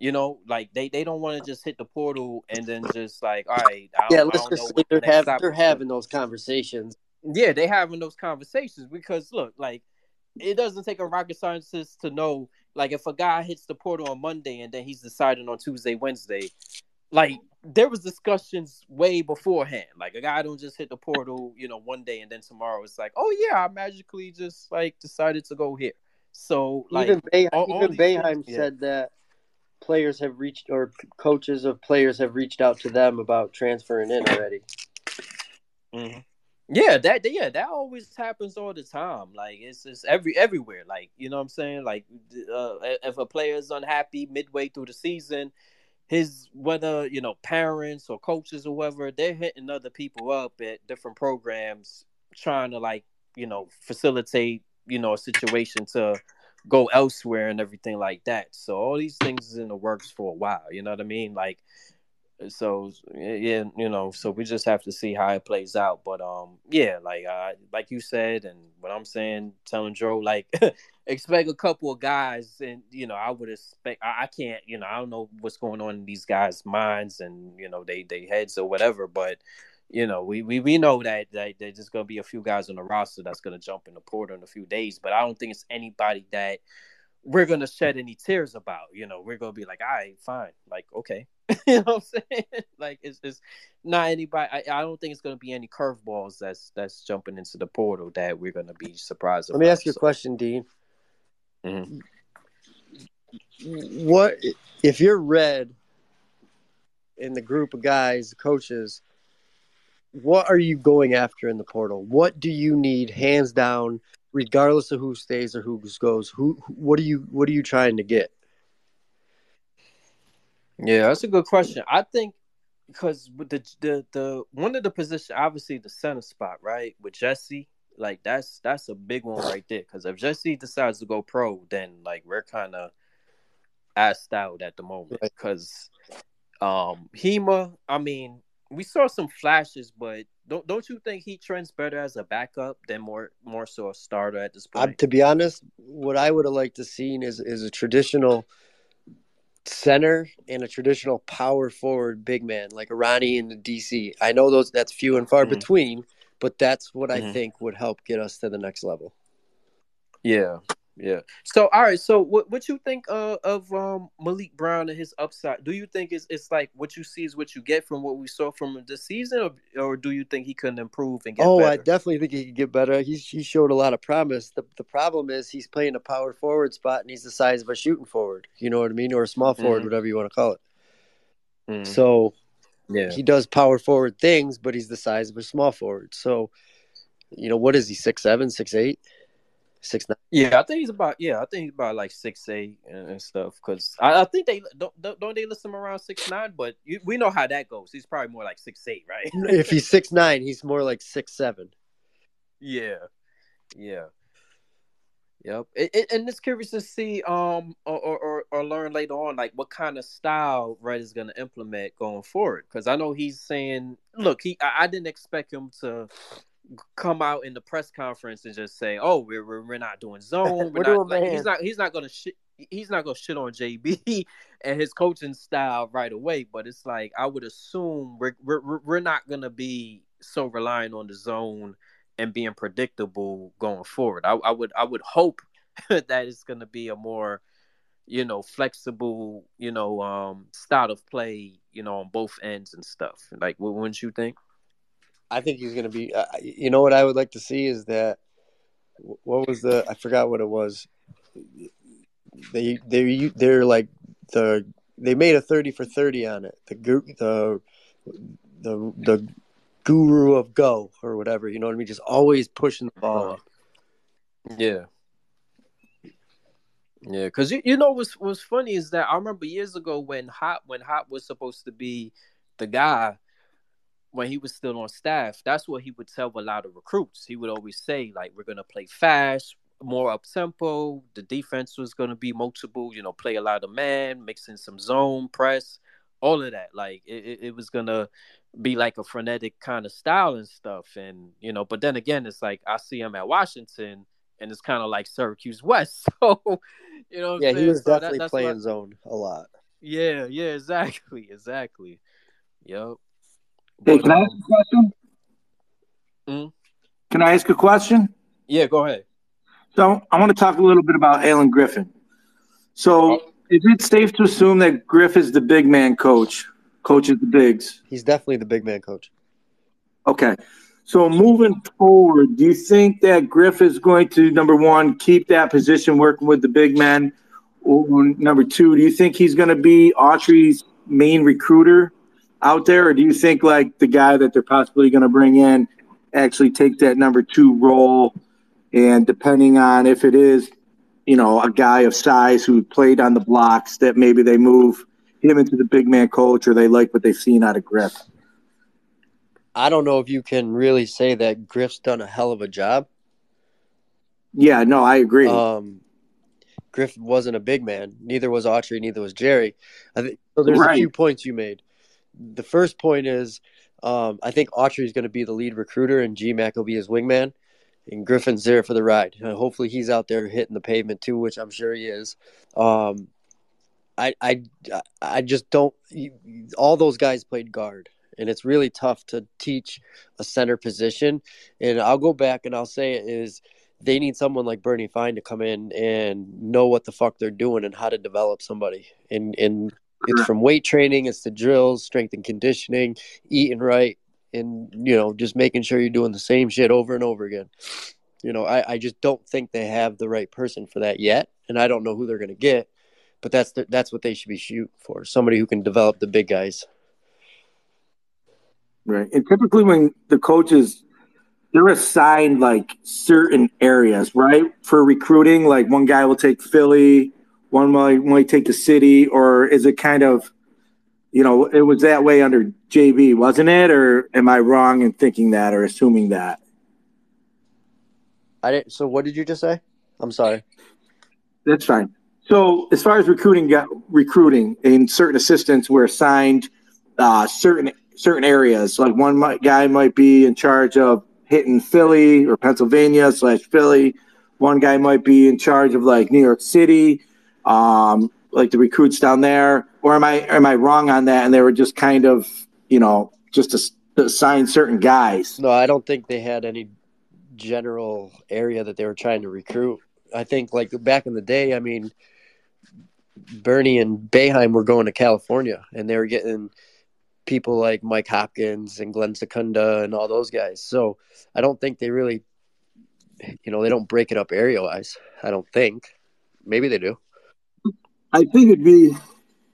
You know, like they, they don't want to just hit the portal and then just like, all right, Yeah, let's just know say what the they're having they're having those conversations. Yeah, they having those conversations because look, like it doesn't take a rocket scientist to know, like if a guy hits the portal on Monday and then he's deciding on Tuesday, Wednesday, like there was discussions way beforehand. Like a guy don't just hit the portal, you know, one day and then tomorrow it's like, oh yeah, I magically just like decided to go here. So like even Bay- all- all even these things- Boeheim yeah. said that players have reached or coaches of players have reached out to them about transferring in already. Mhm. Yeah, that yeah, that always happens all the time. Like it's just every everywhere. Like you know what I'm saying. Like uh, if a player is unhappy midway through the season, his whether you know parents or coaches or whoever, they're hitting other people up at different programs, trying to like you know facilitate you know a situation to go elsewhere and everything like that. So all these things is in the works for a while. You know what I mean? Like so yeah, you know, so we just have to see how it plays out. But um, yeah, like uh, like you said, and what I'm saying, telling Joe, like expect a couple of guys, and you know, I would expect. I, I can't, you know, I don't know what's going on in these guys' minds and you know, they they heads or whatever, but. You know, we, we, we know that, that there's just gonna be a few guys on the roster that's gonna jump in the portal in a few days, but I don't think it's anybody that we're gonna shed any tears about. You know, we're gonna be like, all right, fine, like okay, you know what I'm saying? Like it's it's not anybody. I, I don't think it's gonna be any curveballs that's that's jumping into the portal that we're gonna be surprised. Let me ask you a question, Dean. Mhm. What if you're red in the group of guys, coaches? What are you going after in the portal? What do you need, hands down, regardless of who stays or who goes? Who? What are you? What are you trying to get? Yeah, that's a good question. I think because with the the the one of the position, obviously the center spot, right, with Jesse, like that's that's a big one right there. Because if Jesse decides to go pro, then like we're kind of asked out at the moment. Because um Hima, I mean, we saw some flashes, but don't don't you think he trends better as a backup than more more so a starter at this I, point? to be honest, what I would have liked to seen is is a traditional center and a traditional power forward big man like a Ronnie in the DC. I know those that's few and far Mhm. between, but that's what I Mhm. think would help get us to the next level. Yeah, yeah. So all right, so what what you think uh, of um Maliq Brown and his upside? Do you think it's it's like what you see is what you get from what we saw from this season, or, or do you think he couldn't improve and get better? oh, I definitely think he could get better. He's he showed a lot of promise. The the problem is he's playing a power forward spot and he's the size of a shooting forward. You know what I mean, or a small forward, Mhm. whatever you want to call it. Mhm. So Yeah, he does power forward things, but he's the size of a small forward. So, you know, what is he? Six seven, six eight, six nine. yeah. I think he's about yeah. I think he's about like six eight and, stuff. Because I, I think they don't don't they list him around six nine, but you, we know how that goes. He's probably more like six eight, right? if he's six nine, he's more like six seven. Yeah, yeah, yep. It, it, and it's curious to see, um, or, or or- or learn later on, like what kind of style Red is going to implement going forward. Because I know he's saying, look, he, I, I didn't expect him to come out in the press conference and just say, "Oh, we're we're, we're not doing zone. We're not, doing like, man." he's not he's not going to shit. He's not gonna shit on JB and his coaching style right away, but it's like I would assume we're we're we're not gonna be so reliant on the zone and being predictable going forward. I, I would I would hope that it's going to be a more you know flexible you know um style of play you know on both ends and stuff. Like what wouldn't you think? I think he's going to be. Uh, you know what I would like to see is that what was the I forgot what it was. They they they're like the they made a thirty for thirty on it. The the the the guru of go or whatever. You know what I mean? Just always pushing the ball. up. Yeah. Yeah, because you, you know what's what's funny is that I remember years ago when Hop when Hop was supposed to be the guy when he was still on staff, that's what he would tell a lot of recruits. He would always say, like, we're gonna play fast, more up tempo. The defense was gonna be multiple, you know, play a lot of man, mixing some zone press, all of that. Like it, it, was gonna be like a frenetic kind of style and stuff. And you know, but then again, it's like I see him at Washington and it's kind of like Syracuse West. So, you know, what I'm Yeah, he was So definitely that's playing what- zone a lot. yeah, yeah, exactly, exactly. Yep. Hey, can I ask a question? Mhm. Can I ask a question? yeah, go ahead. So I want to talk a little bit about Alan Griffin. So is it safe to assume that Griff is the big man coach, coaches the bigs. He's definitely the big man coach. Okay. So moving forward, do you think that Griff is going to number one keep that position working with the big men, or number two, do you think he's going to be Autry's main recruiter out there, or do you think like the guy that they're possibly going to bring in actually take that number two role? And depending on if it is, you know, a guy of size who played on the blocks, that maybe they move him into the big man coach, or they like what they've seen out of Griff. I don't know if you can really say that Griff's done a hell of a job. Yeah, no, I agree. Um, Griff wasn't a big man. Neither was Autry. Neither was Jerry. I think so. There's Right. a few points you made. The first point is, um, I think Autry is going to be the lead recruiter, and GMAC will be his wingman, and Griffin's there for the ride. Hopefully, he's out there hitting the pavement too, which I'm sure he is. Um, I, I, I just don't. All those guys played guard, and it's really tough to teach a center position. And I'll go back and I'll say it is they need someone like Bernie Fine to come in and know what the fuck they're doing and how to develop somebody. And and it's from weight training, it's the drills, strength and conditioning, eating right, and you know just making sure you're doing the same shit over and over again. You know, I, I just don't think they have the right person for that yet, and I don't know who they're gonna get. But that's the, that's what they should be shooting for. Somebody who can develop the big guys. Right. And typically when the coaches they're assigned like certain areas, right? For recruiting, like one guy will take Philly, one might might take the city, or is it kind of you know, it was that way under JB, wasn't it? Or am I wrong in thinking that or assuming that? I didn't. So what did you just say? I'm sorry. That's fine. So as far as recruiting got recruiting and certain assistants were assigned uh, certain certain areas. Like one might, guy might be in charge of hitting Philly or Pennsylvania slash Philly. One guy might be in charge of like New York City, um, like the recruits down there. Or am I am I wrong on that? And they were just kind of you know just to, assign certain guys. No, I don't think they had any general area that they were trying to recruit. I think like back in the day, I mean, Bernie and Boeheim were going to California and they were getting people like Mike Hopkins and Glenn Secunda and all those guys. So I don't think they really, you know, they don't break it up area wise. I don't think. Maybe they do. I think it'd be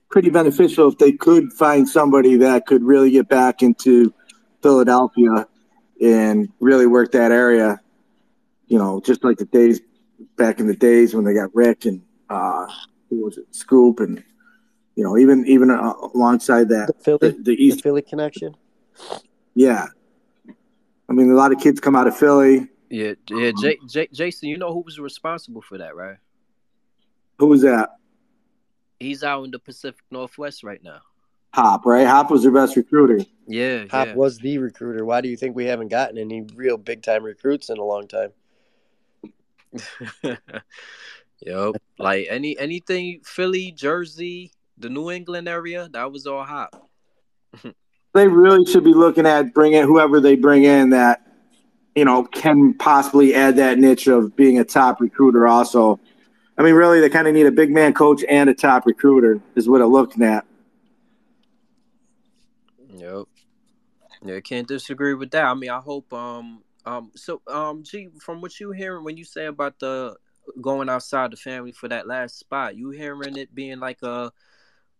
pretty beneficial if they could find somebody that could really get back into Philadelphia and really work that area. You know, just like the days back in the days when they got Rick and uh, who was it, Scoop, and you know, even even uh, alongside that, The Philly, the, the the East, Philly connection. yeah. I mean, a lot of kids come out of Philly. Yeah, yeah, J- J- Jason, you know who was responsible for that, right? Who was that? He's out in the Pacific Northwest right now. Hop, right? Hop was their best recruiter. Yeah, Hop yeah. was the recruiter. Why do you think we haven't gotten any real big time recruits in a long time? yep. Like any anything Philly, Jersey, the New England area, that was all hop. they really should be looking at bringing whoever they bring in that you know can possibly add that niche of being a top recruiter also i mean really they kind of need a big man coach and a top recruiter is what they're looking at Yep. Yeah, can't disagree with that. I mean, I hope um um so um G from what you hearing when you say about the going outside the family for that last spot, you hearing it being like a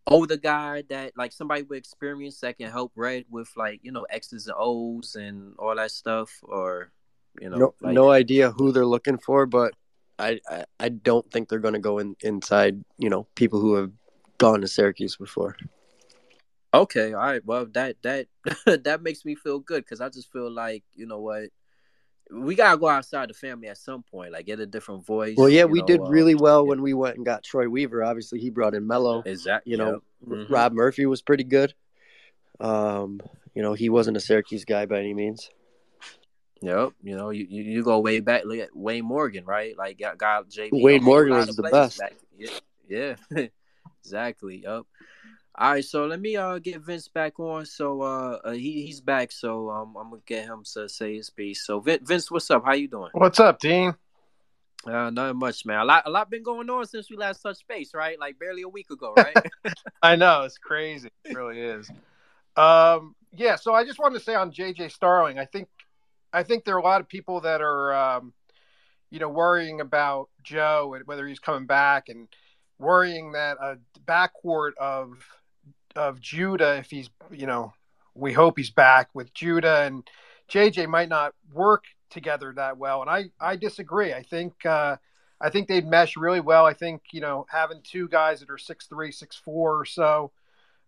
older guy that like somebody with experience that can help Red with like, you know, X's and O's and all that stuff or you know no, like, no idea who they're looking for, but I, I, I don't think they're going to go in inside. You know, people who have gone to Syracuse before. Okay, all right. Well, that that that makes me feel good because I just feel like you know what, we gotta go outside the family at some point, like get a different voice. Well, yeah, we know, did uh, really well yeah. when we went and got Troy Weaver. Obviously, he brought in Mello. Exactly. You know, Mhm. Rob Murphy was pretty good. Um, you know, he wasn't a Syracuse guy by any means. Yep. You know, you, you, you go way back. Look at Wayne Morgan, right? Like got, got JB. Wayne Morgan lot was the best. back- Yeah. Yeah. exactly. Yep. All right, so let me uh get Vince back on. So uh, uh he he's back. So um I'm gonna get him to say his piece. So Vin- Vince, what's up? How you doing? What's up, Dean? Uh, not much, man. A lot, a lot been going on since we last touched base, right? Like barely a week ago, right? I know it's crazy. It really is. Um, yeah, so I just wanted to say on JJ Starling, I think I think there are a lot of people that are um, you know worrying about Joe and whether he's coming back and worrying that a backcourt of of Judah if he's you know we hope he's back with Judah and JJ might not work together that well and I I disagree. I think uh I think they'd mesh really well. I think, you know, having two guys that are six three, six four or so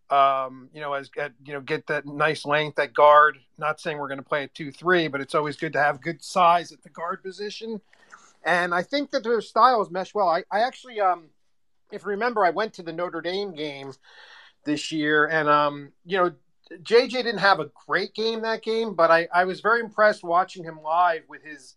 um, you know, as at, you know, get that nice length at guard. Not saying we're going to play a two-three, but it's always good to have good size at the guard position. And I think that their styles mesh well. I, I actually, um, if you remember, I went to the Notre Dame game this year, and um, you know, JJ didn't have a great game that game, but I, I was very impressed watching him live with his.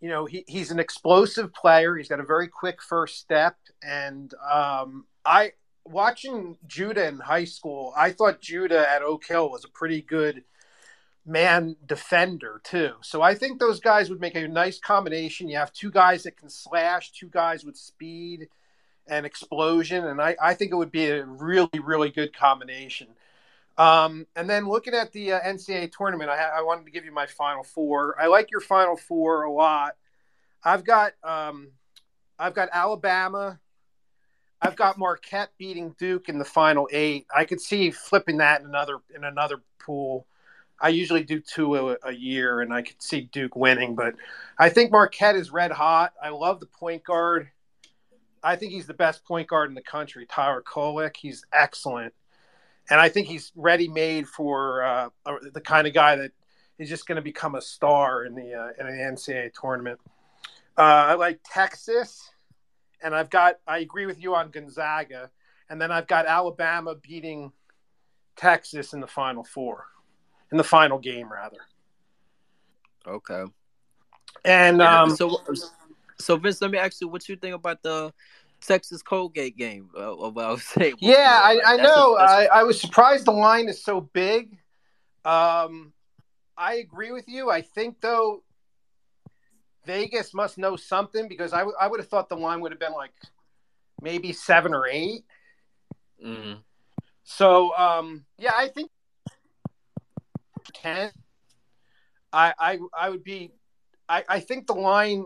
You know, he, he's an explosive player. He's got a very quick first step, and um, I watching Judah in high school, I thought Judah at Oak Hill was a pretty good man defender too. So I think those guys would make a nice combination. You have two guys that can slash, two guys with speed and explosion, and I, I think it would be a really really good combination. Um, and then looking at the uh, NCAA tournament, I, I, wanted to give you my final four. I like your final four a lot. I've got um, I've got Alabama, I've got Marquette beating Duke in the final eight. I could see flipping that in another in another pool. I usually do two a, a, year, and I could see Duke winning. But I think Marquette is red hot. I love the point guard. I think he's the best point guard in the country, Tyler Kolek. He's excellent, and I think he's ready made for uh, the kind of guy that is just going to become a star in the uh, in the NCAA tournament. Uh, I like Texas and I've got I agree with you on Gonzaga, and then I've got Alabama beating Texas in the final four, in the final game rather. Okay. And um, so, so Vince, let me ask you what you think about the Texas Colgate game. Uh, I was saying. Yeah, I, I know. A, I, I was surprised the line is so big. Um, I agree with you. I think though Vegas must know something because I, w- I would have thought the line would have been like maybe seven or 8 mm-hmm. So um, yeah, I think ten. I I I would be. I I think the line,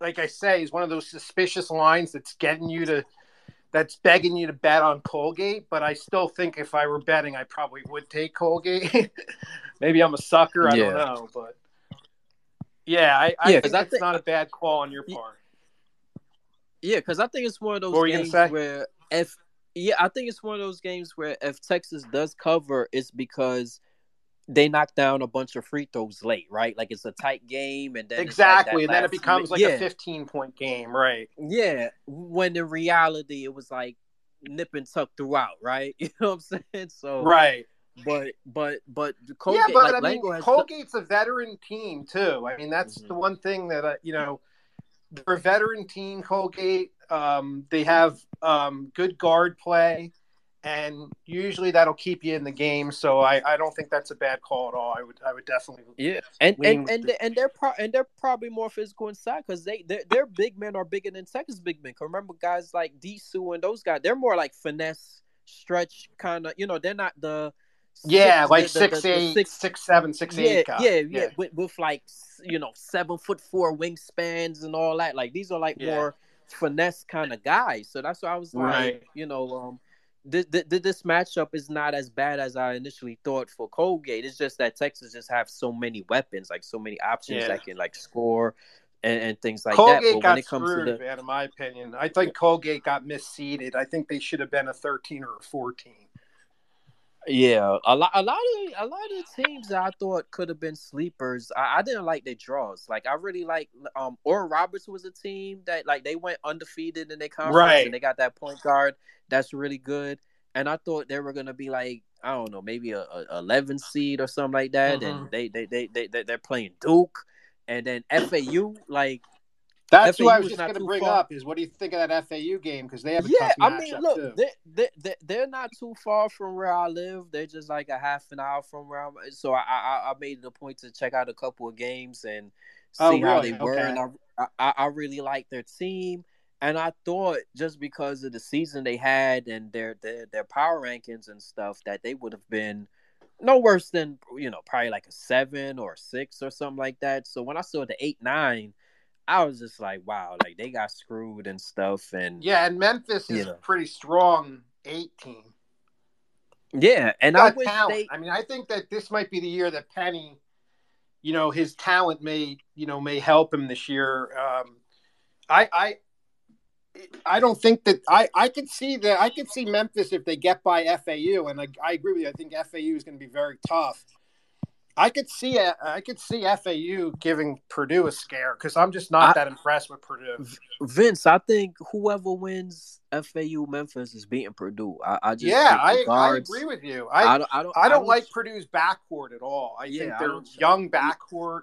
like I say, is one of those suspicious lines that's getting you to. That's begging you to bet on Colgate, but I still think if I were betting, I probably would take Colgate. Maybe I'm a sucker. I yeah. don't know, but yeah, I, I yeah, think think, not a bad call on your part. Yeah, because I think it's one of those games where if yeah, I think it's one of those games where if Texas does cover, it's because they knock down a bunch of free throws late, right? Like it's a tight game, and then exactly, like and then it becomes like yeah. a fifteen point game, right? Yeah, when in reality it was like nip and tuck throughout, right? You know what I'm saying? So right, but but but Colgate, yeah, but like, I mean, Colgate's a veteran team too. I mean, that's mm-hmm. the one thing that uh, you know they're a veteran team. Colgate, um, they have um, good guard play, and usually that'll keep you in the game. So I, I don't think that's a bad call at all. I would I would definitely yeah, and and and, the, and they're pro- and they're probably more physical inside because they their, their big men are bigger than Texas big men. remember guys like Disu and those guys, they're more like finesse stretch kind of. You know, they're not the yeah, six, like the, six, the, eight, the six, six, seven, six, yeah, eight. Yeah, yeah, yeah, with, with like you know seven foot four wingspans and all that. Like these are like yeah. more finesse kind of guys. So that's why I was like, right. you know, um, this, this, this matchup is not as bad as I initially thought for Colgate. It's just that Texas just have so many weapons, like so many options yeah. that can like score and, and things like Colgate that. But when it comes screwed, to the, man, in my opinion, I think Colgate got misseeded. I think they should have been a thirteen or a fourteen. Yeah, a lot, a lot of, a lot of teams that I thought could have been sleepers. I, I, didn't like their draws. Like I really like, um, Oral Roberts was a team that like they went undefeated in their conference, right. and they got that point guard that's really good. And I thought they were gonna be like, I don't know, maybe a, a eleven seed or something like that. Mm-hmm. And they, they, they, they, they, they're playing Duke, and then FAU, like that's FAU what I was just going to bring far. up. Is what do you think of that FAU game? Because they have a yeah. I mean, look, they, they, they're not too far from where I live. They're just like a half an hour from where I'm. So I I, I made it a point to check out a couple of games and oh, see oh, really? how they were. Okay. And I, I I really like their team. And I thought just because of the season they had and their their, their power rankings and stuff that they would have been no worse than you know probably like a seven or a six or something like that. So when I saw the eight nine, I was just like, wow, like they got screwed and stuff. And Yeah, and Memphis is know. a pretty strong eight team. yeah, and I wish talent. they I mean, I think that this might be the year that Penny, you know, his talent may, you know, may help him this year. Um, I, I, I don't think that I, I could see that I could see Memphis if they get by FAU, and I, I agree with you. I think FAU is going to be very tough. I could see I could see FAU giving Purdue a scare because I'm just not I- that impressed with Purdue. Vince, I think whoever wins FAU Memphis is beating Purdue. I, I just Yeah, think the I, I agree with you. I, I, don't. I don't. I don't like Purdue's backcourt at all. I Yeah, think I they're young backcourt.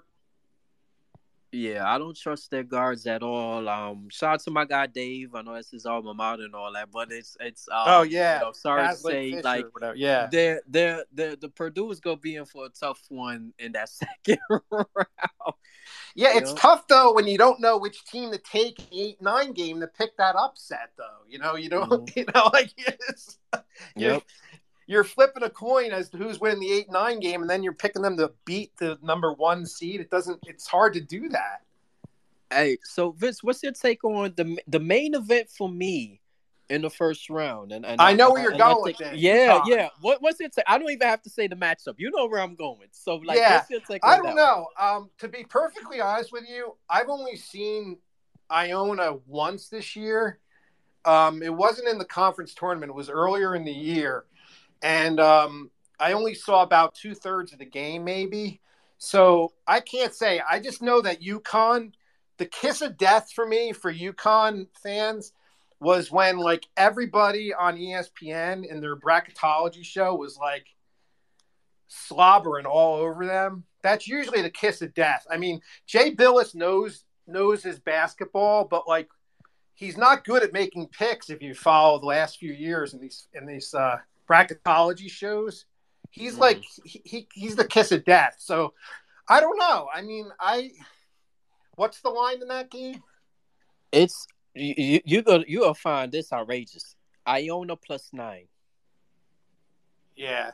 Yeah, I don't trust their guards at all. Um, shout out to my guy Dave. I know that's his alma mater and all that, but it's it's. Um, oh yeah, you know, sorry to say, Fisher like whatever. yeah. they're they're they're the Purdue is gonna be in for a tough one in that second round. Yeah, it's Yeah. tough though when you don't know which team to take eight nine game to pick that upset though. You know, you don't Mhm. you know like you're, Yep. You're flipping a coin as to who's winning the eight nine game, and then you're picking them to beat the number one seed. It doesn't. It's hard to do that. Hey, so Vince, what's your take on the the main event for me in the first round? And, and I know where you're I going with think- Yeah, yeah. What, what's your take? I don't even have to say the matchup. You know where I'm going. So, like, Yeah, what's your take? I don't know. Um, to be perfectly honest with you, I've only seen Iona once this year. Um, it wasn't in the conference tournament; it was earlier in the year, and um, I only saw about two thirds of the game, maybe. So I can't say. I just know that UConn, the kiss of death for me for UConn fans was when like everybody on ESPN in their bracketology show was like slobbering all over them. That's usually the kiss of death. I mean, Jay Bilas knows knows his basketball, but like he's not good at making picks if you follow the last few years in these in these uh, bracketology shows. He's Mhm. like he, he he's the kiss of death. So I don't know. I mean, I what's the line in that game? It's you. You, go. You will find this outrageous. Iona plus nine. Yeah.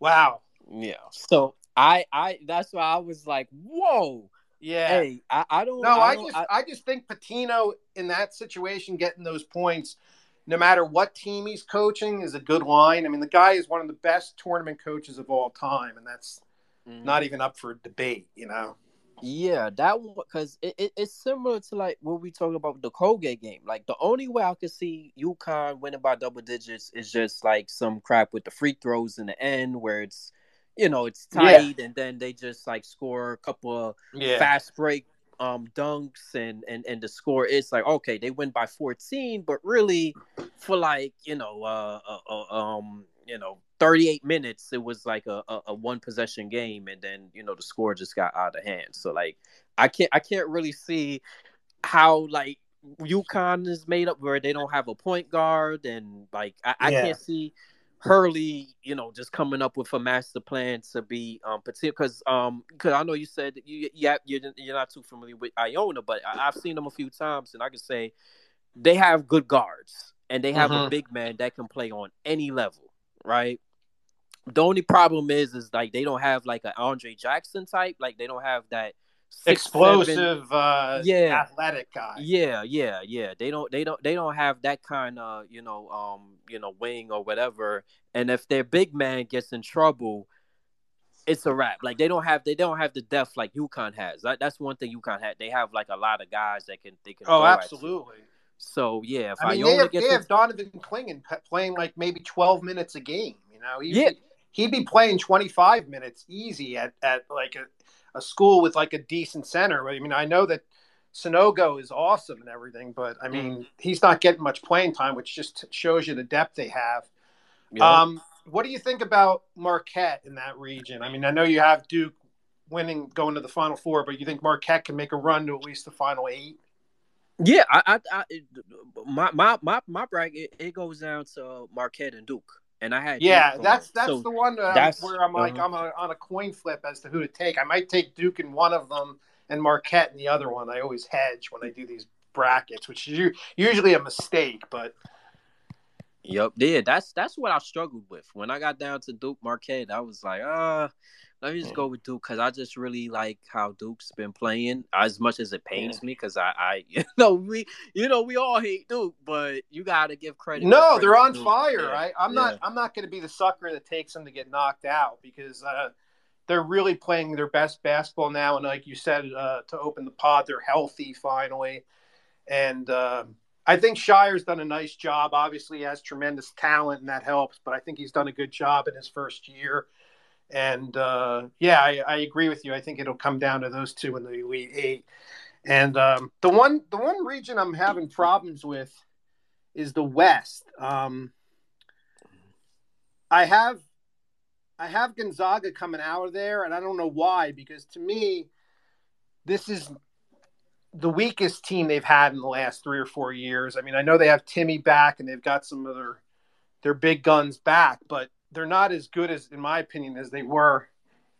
Wow. Yeah. So I, I. That's why I was like, whoa. Yeah. Hey, I, I don't. Know. No, I, don't- just I, just think Pitino in that situation getting those points, no matter what team he's coaching, is a good line. I mean, the guy is one of the best tournament coaches of all time, and that's Mhm. not even up for debate. You know? Yeah, that one because it, it, it's similar to like what we talking about the Colgate game. Like the only way I could see UConn winning by double digits is just like some crap with the free throws in the end where it's you know it's Yeah. tight and then they just like score a couple of Yeah. fast break um dunks and and and the score is like okay they win by 14 but really for like you know uh, uh, uh um you know 38 minutes it was like a, a, a one possession game and then you know the score just got out of hand so like i can't i can't really see how like UConn is made up where they don't have a point guard and like i, I Yeah. can't see Hurley, you know, just coming up with a master plan to be um particular because um because I know you said you yeah you're, you're not too familiar with Iona, but I, I've seen them a few times and I can say they have good guards and they have a Mhm. big man that can play on any level, right? The only problem is is like they don't have like an Andre Jackson type, like they don't have that six, Explosive, seven- uh, Yeah. athletic guy. yeah, yeah, yeah. They don't they don't they don't have that kind of, you know, um, you know, wing or whatever. And if their big man gets in trouble, it's a wrap. Like they don't have they don't have the depth like UConn has. That, that's one thing UConn had. They have like a lot of guys that can they can Oh, absolutely. So yeah, if I mean, they have, they have Donovan Clingan playing like maybe 12 minutes a game. You know, he'd, Yeah. be, he'd be playing 25 minutes easy at, at like a, a school with like a decent center. I mean, I know that Sanogo is awesome and everything, but I mean, Mm-hmm. he's not getting much playing time, which just shows you the depth they have. Yeah. Um, what do you think about Marquette in that region? I mean, I know you have Duke winning, going to the Final Four, but you think Marquette can make a run to at least the Final Eight? Yeah, I, I, I my my my my bracket it goes down to Marquette and Duke, and I had Yeah, that's that's So the one uh, that's- where I'm like uh-huh. I'm a, on a coin flip as to who to take. I might take Duke in one of them and Marquette in the other one. I always hedge when I do these brackets, which is usually a mistake. But Yep, yeah, that's that's what I struggled with when I got down to Duke Marquette. I was like, uh, let me just go with Duke because I just really like how Duke's been playing. As much as it pains me, because I, I, you know, we, you know, we all hate Duke, but you got to give credit. No, where they're on fire. Yeah, I, I'm yeah. not. I'm not going to be the sucker that takes them to get knocked out because uh, they're really playing their best basketball now. And like you said, uh, to open the pod, they're healthy finally. And um I think Scheyer's done a nice job. Obviously, he has tremendous talent, and that helps. But I think he's done a good job in his first year. And uh, yeah, I, I agree with you. I think it'll come down to those two in the Elite Eight. And um, the one, the one region I'm having problems with is the West. Um, I have, I have Gonzaga coming out of there, and I don't know why. Because to me, this is the weakest team they've had in the last three or four years. I mean, I know they have Timmy back and they've got some of their their big guns back, but they're not as good as, in my opinion, as they were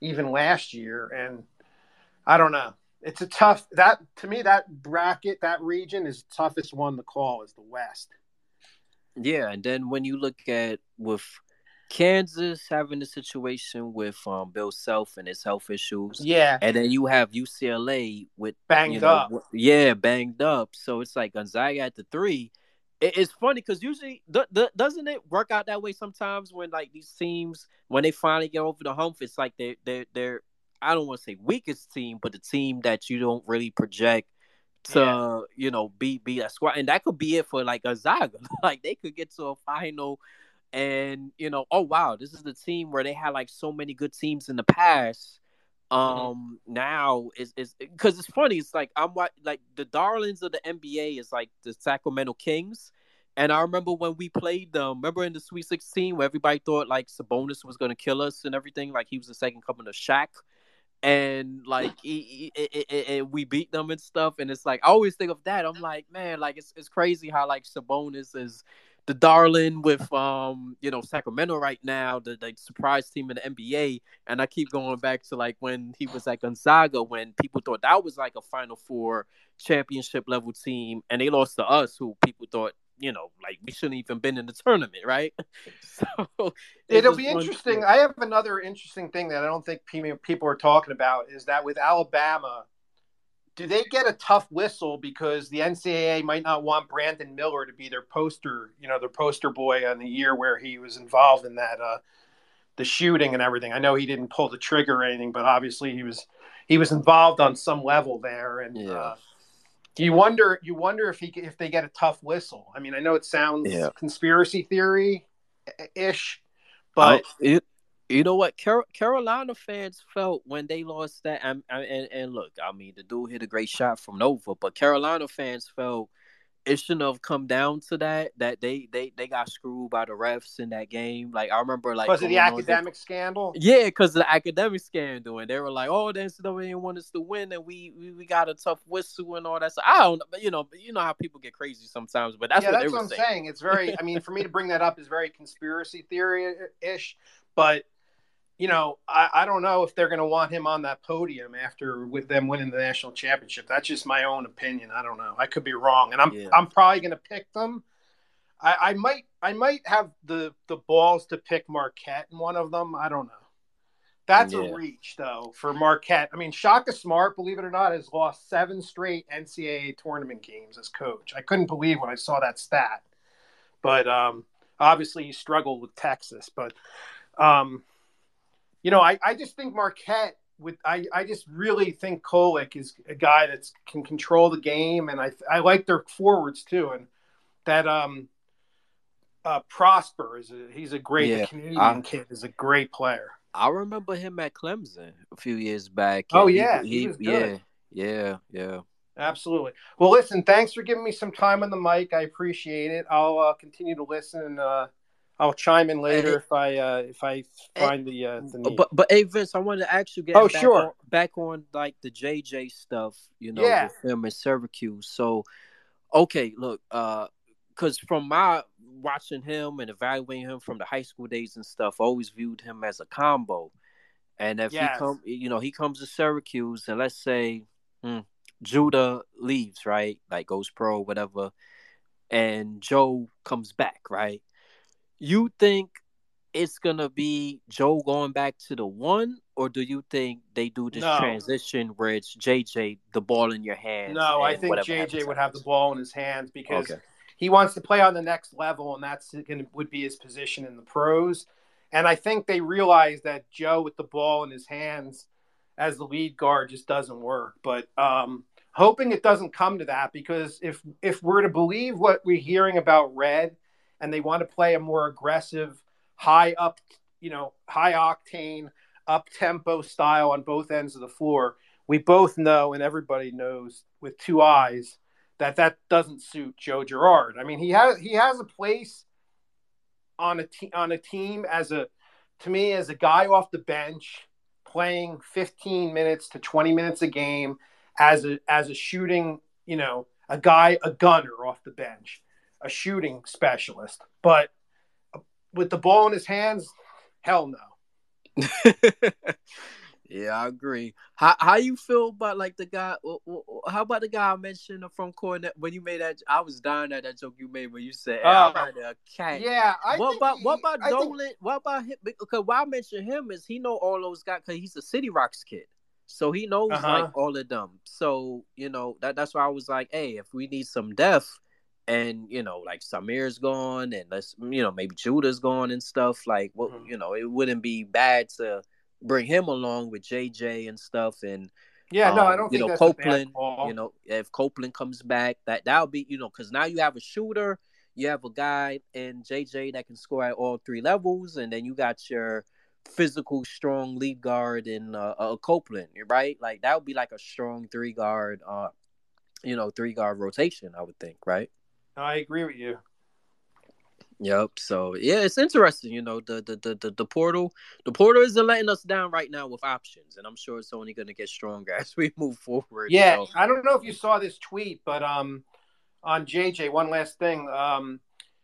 even last year. And I don't know. It's a tough that to me that bracket that region is the toughest one to call is the West. Yeah, and then when you look at with Kansas having the situation with um Bill Self and his health issues, Yeah, and then you have UCLA with banged you know, up. yeah, banged up. So it's like Gonzaga at the three. It, it's funny because usually th- th- doesn't it work out that way sometimes when like these teams when they finally get over the hump, it's like they they they're I don't want to say weakest team, but the team that you don't really project to Yeah. you know be be a squad, and that could be it for like Gonzaga. like they could get to a final. And you know, oh wow, this is the team where they had like so many good teams in the past um now is is because it's funny it's like i'm like the darlings of the nba is like the sacramento kings. And i remember when we played them remember in the sweet 16 where everybody thought like sabonis was going to kill us and everything? Like he was the second coming of Shaq. And like he- he- he- we beat them and stuff. And it's like i always think of that. I'm like man like it's, it's crazy how like sabonis is the darling with um you know Sacramento right now, the, the surprise team in the NBA, and I keep going back to like when he was at Gonzaga when people thought that was like a Final Four championship level team, and they lost to us, who people thought you know like we shouldn't even been in the tournament, right? So It'll be interesting. I have another interesting thing that I don't think people are talking about is that with Alabama, do they get a tough whistle because the NCAA might not want Brandon Miller to be their poster, you know, their poster boy on the year where he was involved in that uh, the shooting and everything. I know he didn't pull the trigger or anything, but obviously he was he was involved on some level there. And Yeah. uh, you wonder you wonder if he if they get a tough whistle. I mean, I know it sounds Yeah. conspiracy theory ish, but Oh, it, you know what Car- Carolina fans felt when they lost that and, and and look, I mean the dude hit a great shot from Nova, but Carolina fans felt it shouldn't have come down to that that they they they got screwed by the refs in that game. Like I remember like because of the going on there- academic scandal. Yeah, because of the academic scandal, and they were like, "Oh, the NCAA didn't want us to win, and we, we we got a tough whistle and all that." So I don't know, but you know, you know how people get crazy sometimes. But that's yeah, what that's what I'm saying. saying. It's very. I mean, for me to bring that up is very conspiracy theory ish, but you know, I, I don't know if they're going to want him on that podium after with them winning the national championship. That's just my own opinion. I don't know. I could be wrong, and I'm Yeah. I'm probably going to pick them. I, I might I might have the the balls to pick Marquette in one of them. I don't know. That's Yeah. a reach though for Marquette. I mean, Shaka Smart, believe it or not, has lost seven straight NCAA tournament games as coach. I couldn't believe when I saw that stat. But um, obviously, he struggled with Texas. But um, you know, I, I just think Marquette. With I, I just really think Kolek is a guy that can control the game, and I I like their forwards too, and that um uh Prosper is a, he's a great Yeah, Canadian I- kid is a great player. I remember him at Clemson a few years back. Oh, yeah, he was good. Yeah, yeah, yeah. Absolutely. Well, listen, thanks for giving me some time on the mic. I appreciate it. I'll uh, continue to listen and uh, I'll chime in later Hey. if I uh, if I find the uh, the need. But but hey Vince, I wanted to ask you. Oh, back sure. On, back on like the JJ stuff, you know, Yeah. with him in Syracuse. So, okay, look, uh, because from my watching him and evaluating him from the high school days and stuff, I always viewed him as a combo. And if Yes. he come, you know, he comes to Syracuse, and let's say hmm, Judah leaves, right, like goes pro, whatever, and Joe comes back, right. You think it's gonna be Joe going back to the one, or do you think they do this No. transition where it's JJ the ball in your hands? No, I think JJ happens would have the ball in his hands because Okay. he wants to play on the next level, and that's going would be his position in the pros. And I think they realize that Joe with the ball in his hands as the lead guard just doesn't work. But um, hoping it doesn't come to that because if if we're to believe what we're hearing about Red, and they want to play a more aggressive, high up, you know, high octane, up tempo style on both ends of the floor, we both know and everybody knows with two eyes that that doesn't suit Joe Girard. I mean, he has he has a place on a te- on a team as a to me as a guy off the bench playing 15 minutes to 20 minutes a game as a as a shooting, you know, a guy a gunner off the bench, a shooting specialist. But with the ball in his hands, hell no. yeah, I agree. How how you feel about like the guy? How about the guy I mentioned from Cornet when you made that? I was dying at that joke you made when you said, "I'm Oh. cat." Yeah, I what about he- what about I think- Dolan? What about him? Because why I mention him is he know all those guys because he's a City Rocks kid, so he knows Uh-huh. like all of them. So you know that that's why I was like, hey, if we need some depth, and you know like Symir's gone, and let's you know maybe Judah's gone and stuff. Like what Mhm. you know, it wouldn't be bad to bring him along with JJ and stuff, and Yeah, no, I um, don't you think know that's a bad Copeland. You know, if Copeland comes back, that that'll be you know because now you have a shooter, you have a guy in JJ that can score at all three levels, and then you got your physical, strong lead guard in uh, uh Copeland, right? Like that would be like a strong three guard, uh, you know, three guard rotation. I would think, right? I agree with you. Yep. So yeah, it's interesting. You know, the the the the, the portal, the portal isn't letting us down right now with options, and I'm sure it's only going to get stronger as we move forward. Yeah, So, I don't know if you saw this tweet, but um, on JJ, one last thing. Um,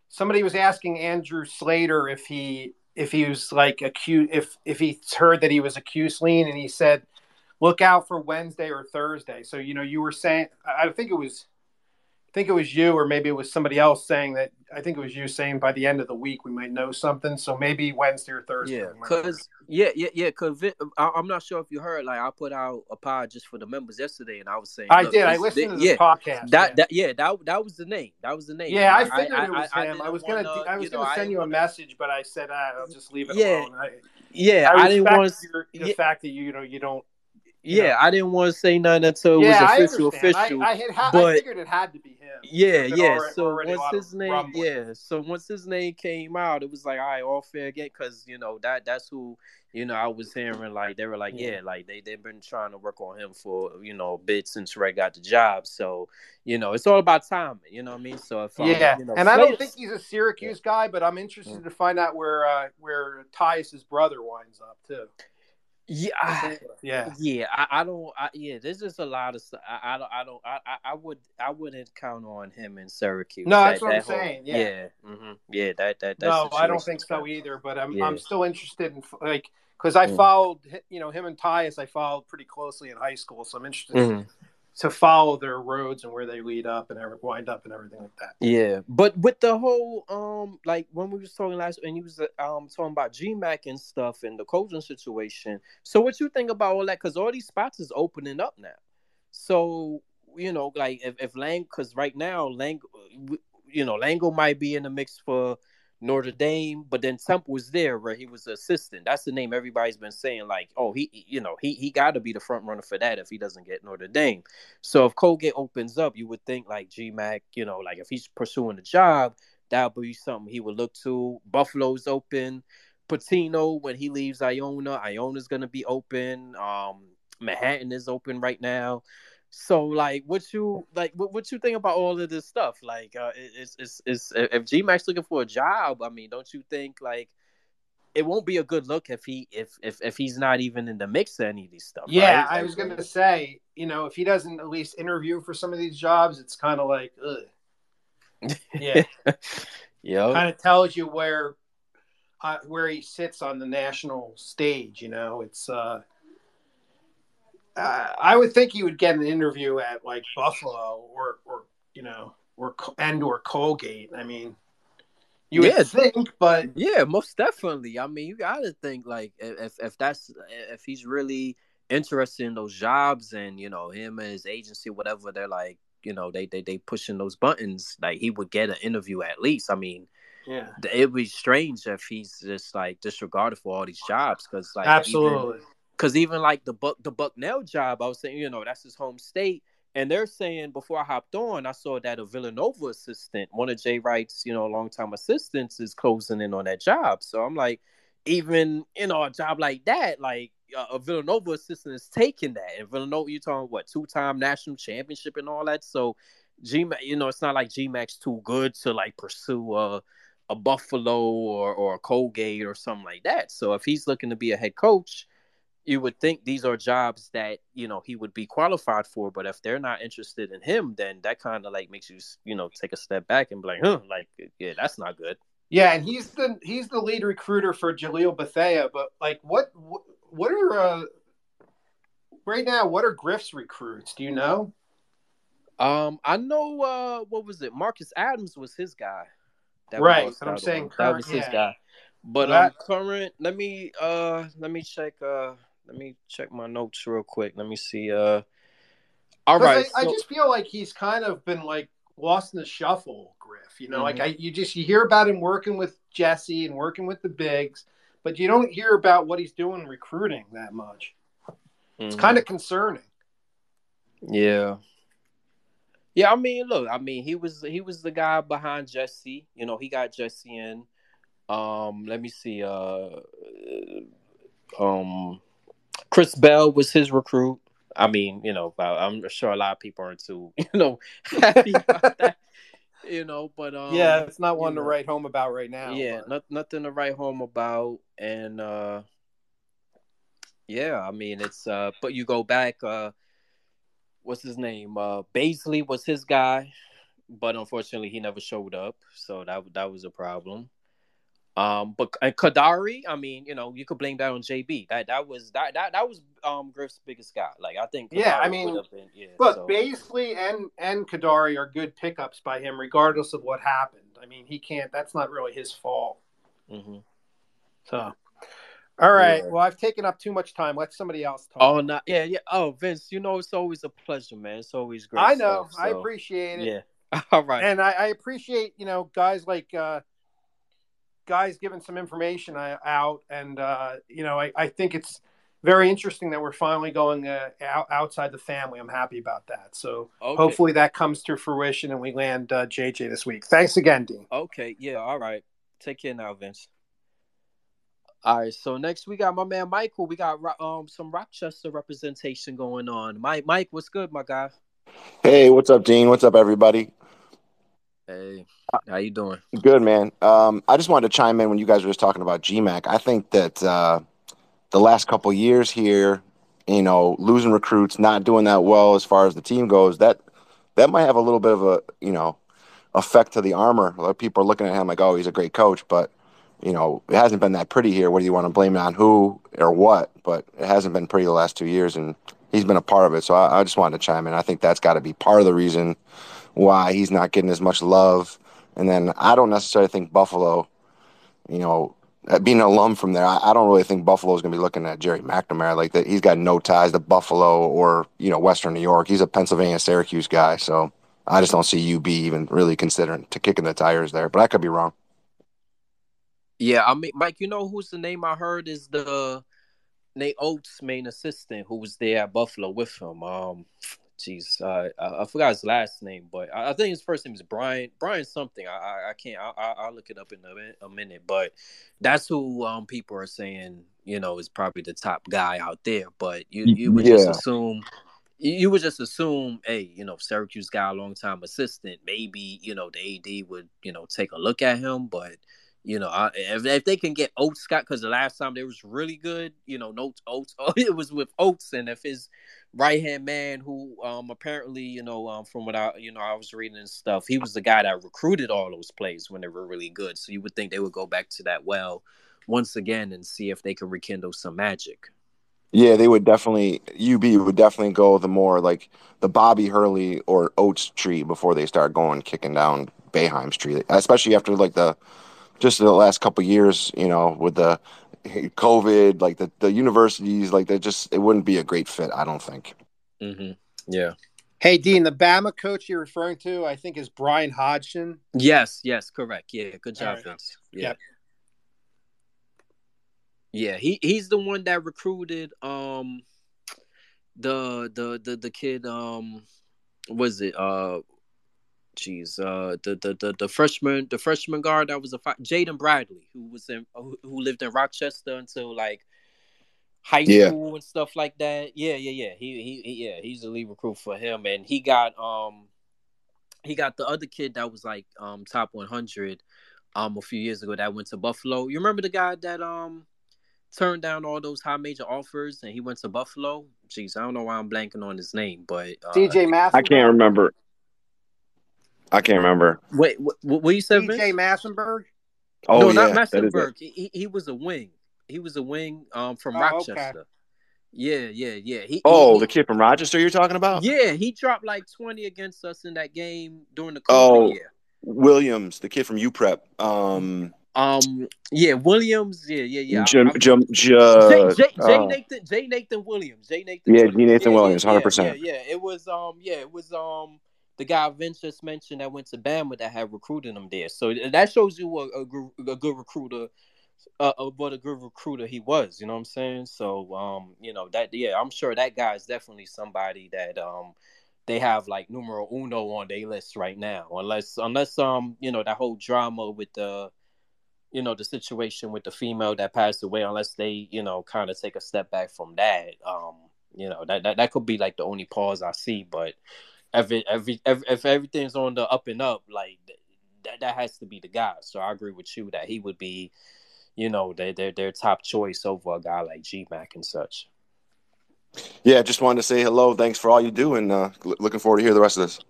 somebody was asking Andrew Slater if he if he was like acute if if he heard that he was a Cuse lean, and he said, "Look out for Wednesday or Thursday." So you know, you were saying, I think it was. I think it was you, or maybe it was somebody else saying that. I think it was you saying by the end of the week we might know something. So maybe Wednesday or Thursday. Yeah, we might know. cause yeah, yeah, yeah. Cause I, I'm not sure if you heard. Like I put out a pod just for the members yesterday, and I was saying, I did. I listened to the yeah, podcast. that yeah. that yeah, that that was the name. That was the name. Yeah, I And figured it was him. I, was gonna, wanna, I was gonna I send you a wanna- message, but I said ah, I'll just leave it Yeah, alone. I, Yeah, I, I, didn't want to. the yeah. fact that you, you know you don't. Yeah, know. I didn't want to say nothing until it yeah, I was official. understand. Official. I, I had, ha- I but- figured it had to be him. Yeah, yeah. already- so already once his name, yeah. So once his name came out, it was like, all right, all fair game, because you know that that's who you know I was hearing. Like they were like, Yeah. yeah, like they they've been trying to work on him for you know a bit since Red got the job. So you know it's all about timing. You know what I mean? So if Yeah, you know, and I don't think he's a Syracuse guy, but I'm interested to find out where uh, where Tyus's brother winds up too. Yeah. I- Yeah, Yeah, I, I don't. I, yeah, there's just a lot of. I, I don't. I don't. I, I- would. I wouldn't count on him in Syracuse. No, that's That- what I'm whole- saying, yeah. yeah, hmm yeah. That that. that no, I don't think so either. But I'm Yeah. I'm still interested in like because I Mm. followed you know him and Tyus. I followed pretty closely in high school, so I'm interested Mhm. To follow their roads and where they lead up and ever wind up and everything like that. Yeah, but with the whole um, like when we was talking last, and you was uh, um talking about GMAC and stuff and the coaching situation. So what you think about all that? Because all these spots is opening up now. So you know, like if if Lang, because right now Lang, you know, Lango might be in the mix for Notre Dame, but then Temple was there where he was assistant. That's the name everybody's been saying. Like, oh, he, you know, he he got to be the front runner for that if he doesn't get Notre Dame. So if Colgate opens up, you would think like GMAC, you know, like if he's pursuing a job, that would be something he would look to. Buffalo's open. Pitino when he leaves Iona, Iona's gonna be open. Um, Manhattan is open right now. So like, what you like? What, what you think about all of this stuff? Like, uh, it- it's it's it's if GMAC's looking for a job, I mean, don't you think like it won't be a good look if he if if if he's not even in the mix of any of these stuff? Yeah, right? I was gonna say, you know, if he doesn't at least interview for some of these jobs, it's kind of like, ugh. yeah, Yo. kind of tells you where uh, where he sits on the national stage. You know, it's. uh uh, I would think he would get an interview at like Buffalo or, or you know, or and or Colgate. I mean, You would think, but Yeah, most definitely. I mean, you gotta think like if if that's if he's really interested in those jobs and you know him and his agency, whatever, they're like, you know, they they they pushing those buttons, like he would get an interview at least. I mean, yeah, it'd be strange if he's just like disregarded for all these jobs because like absolutely. Because even like the Buck the Bucknell job, I was saying, you know, that's his home state. And they're saying before I hopped on, I saw that a Villanova assistant, one of Jay Wright's, you know, longtime assistants, is closing in on that job. So I'm like, even you know, a job like that, like a Villanova assistant is taking that. And Villanova, you're talking what two time national championship and all that. So G, you know, it's not like GMAC's too good to like pursue a a Buffalo or or a Colgate or something like that. So if he's looking to be a head coach you would think these are jobs that you know he would be qualified for but if they're not interested in him then that kind of like makes you you know take a step back and be like huh like yeah that's not good Yeah, and he's the he's the lead recruiter for Jalil Bethea. But like, what what, are uh, right now? What are Griff's recruits? Do you know? um i know uh what was it marcus adams was his guy that Right, was but I'm saying one. that was his yeah. guy but Well, um current let me uh let me check uh let me check my notes real quick let me see uh all right I, I just feel like he's kind of been like lost in the shuffle, Griff. You know, like Mhm. I you just you hear about him working with Jesse and working with the bigs, but you don't hear about what he's doing recruiting that much. It's Mhm. kind of concerning. Yeah. Yeah, I mean, look, I mean, he was he was the guy behind Jesse. You know, he got Jesse in. Um, let me see. Uh, um, Chris Bell was his recruit. I mean, you know, I'm sure a lot of people aren't too, you know, happy about that. You know, but um, yeah, it's not one to know. write home about right now. yeah, but- not, nothing to write home about, and uh, yeah, I mean, it's uh, but you go back, uh, what's his name? Uh, Baisley was his guy, but unfortunately, he never showed up, so that that was a problem. Um, but and Kadary, I mean, you know, you could blame that on JB. That that was that that that was um Griff's biggest guy. Like I think, Yeah, I mean, been, yeah. Look, so- Baisley and and Kadary are good pickups by him, regardless of what happened. I mean, he can't. That's not really his fault. Mhm. So, all right. Yeah. Well, I've taken up too much time. Let somebody else talk. Oh, no. yeah, yeah. Oh, Vince, you know it's always a pleasure, man. It's always great. I know. stuff, I appreciate it. Yeah. All right. and I, I appreciate you know guys like uh, guys giving some information uh, out, and uh, you know I, I think it's very interesting that we're finally going uh, out, outside the family. I'm happy about that. So okay. hopefully that comes to fruition and we land uh, JJ this week. Thanks again, Dean. Okay. Yeah. All right. Take care now, Vince. All right. So next we got my man Michael. We got um some Rochester representation going on. Mike, Mike, what's good, my guy? Hey, what's up, Dean? What's up, everybody? Hey, how you doing? Good, man. Um, I just wanted to chime in when you guys were just talking about GMAC. I think that uh, the last couple years here, you know, losing recruits, not doing that well as far as the team goes, that that might have a little bit of a you know effect to the armor. A lot of people are looking at him like, oh, he's a great coach, but you know, it hasn't been that pretty here. Whether you want to blame it on who or what, but it hasn't been pretty the last two years, and he's been a part of it. So I, I just wanted to chime in. I think that's got to be part of the reason why he's not getting as much love. And then I don't necessarily think Buffalo, you know, uh, being an alum from there, I, I don't really think Buffalo is going to be looking at Jerry McNamara like that. He's got no ties to Buffalo or you know Western New York. He's a Pennsylvania Syracuse guy, so I just don't see UB even really considering to kicking the tires there. But I could be wrong. Yeah, I mean, Mike, you know who's the name I heard is the Nate Oats' main assistant who was there at Buffalo with him. Um, jeez, uh, I, I forgot his last name, but I, I think his first name is Brian. Brian something. I I, I can't. I, I, I'll look it up in a, a minute. But that's who um people are saying you know is probably the top guy out there. But you you would just assume. You would just assume, hey, you know, Syracuse got a long time assistant. Maybe you know the AD would, you know, take a look at him. But you know, I, if, if they can get Oats Scott, because the last time they was really good, you know, notes Oats, it was with Oats, and if his right hand man, who um apparently, you know, um from what I, you know, I was reading and stuff, he was the guy that recruited all those plays when they were really good. So you would think they would go back to that well once again and see if they can rekindle some magic. Yeah, they would definitely UB would definitely go the more like the Bobby Hurley or Oats tree before they start going kicking down Boeheim Street, especially after like the just the last couple years, you know, with the COVID, like the, the universities, like they just it wouldn't be a great fit. I don't think. Mm-hmm. Yeah. Hey Dean, the Bama coach you're referring to, I think, is Bryan Hodgson. Yes. Yes. Correct. Yeah. Good job, right. Vince. Yeah. Yep. Yeah. He he's the one that recruited um the the the the kid um was it uh jeez uh the, the the the freshman the freshman guard that was a fi- Jaden Bradley who was in who, who lived in Rochester until like high Yeah. school and stuff like that. Yeah, yeah, yeah. He, he he yeah, he's the lead recruit for him and he got um he got the other kid that was like um top 100 um a few years ago that went to Buffalo. You remember the guy that um turned down all those high major offers and he went to Buffalo? Jeez, I don't know why I'm blanking on his name, but uh, DJ Massenberg. I can't remember. I can't remember. Wait, what, what you said? Vince? DJ Massenberg. Oh no, yeah, not that is it. Massenberg. He, he he was a wing. He was a wing um from Oh, Rochester. okay. Yeah, yeah, yeah. He, Oh, he, the kid from Rochester you're talking about? yeah, he dropped like twenty against us in that game during the COVID Oh. year. Williams, the kid from UPrep. Um, Um, yeah, Williams. Yeah, yeah, yeah. Jim, I- Jim, Jay, J- Jay, Jay uh, Nathan, Jeenathan Williams, Jeenathan. Yeah, Williams. Jeenathan Williams, yeah, 100%. Yeah, yeah, it was um, yeah, it was um, the guy Vince just mentioned that went to Bama that had recruited him there. So that shows you a, a, gr- a good recruiter, uh, uh, what a good recruiter he was. You know what I'm saying? So um, you know that yeah, I'm sure that guy is definitely somebody that um. They have like numero uno on their list right now, unless unless um you know that whole drama with the you know the situation with the female that passed away unless they you know kind of take a step back from that um you know that, that that could be like the only pause i see but if it every if, if everything's on the up and up like that that has to be the guy. So i agree with you that he would be you know their their, their top choice over a guy like gmac and such. Yeah, just wanted to say hello. Thanks for all you do, and uh, l- looking forward to hear the rest of this.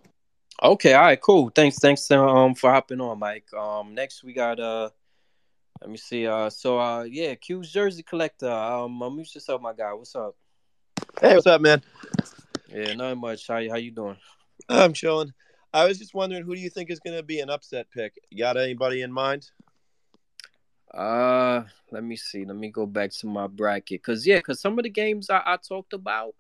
okay all right cool. Thanks thanks um for hopping on mike. Um next we got uh let me see uh so uh yeah Cuse jersey collector. Um unmute yourself my guy? What's up? Hey, what's up, man? Yeah, not much. How you how you doing? I'm chilling. I was just wondering, who do you think is going to be an upset pick? You got anybody in mind? Uh, let me see. Let me go back to my bracket. Cause yeah, cause some of the games I, I talked about,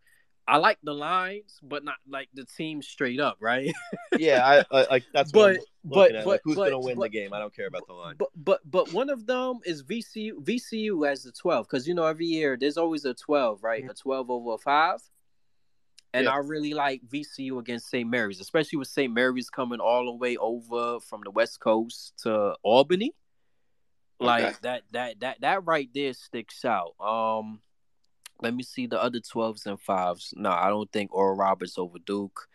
I like the lines, but not like the team straight up, right? Yeah, I, I like that's what but but at. but like, who's but, going to win but, the game? I don't care about the line. But but but one of them is VCU VCU as the twelve, because you know every year there's always a twelve, right? A twelve over a five. And Yeah. I really like VCU against St. Mary's, especially with St. Mary's coming all the way over from the West Coast to Albany. Like Okay. that that that that right there sticks out. Um let me see the other 12s and 5s. No, I don't think Oral Roberts over Duke.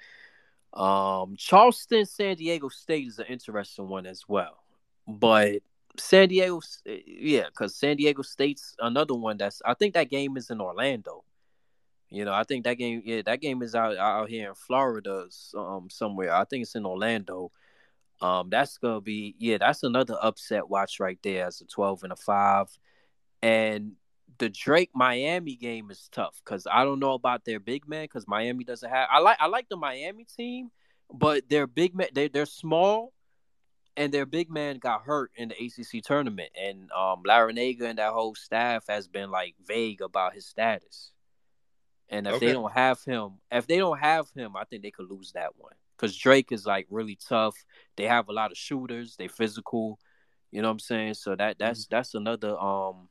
Um Charleston, San Diego State is an interesting one as well. But San Diego yeah, cuz San Diego State's another one that's I think that game is in Orlando. You know, I think that game, yeah, that game is out out here in Florida, um, somewhere. I think it's in Orlando. Um, that's gonna be, yeah, that's another upset watch right there as a twelve and a five. And the Drake Miami game is tough because I don't know about their big man because Miami doesn't have. I like I like the Miami team, but their big man they they're small, and their big man got hurt in the ACC tournament, and um, Larrañaga and that whole staff has been like vague about his status. And if Okay. they don't have him, if they don't have him, I think they could lose that one. Because Drake is like really tough. They have a lot of shooters. They physical. You know what I'm saying? So that that's that's another um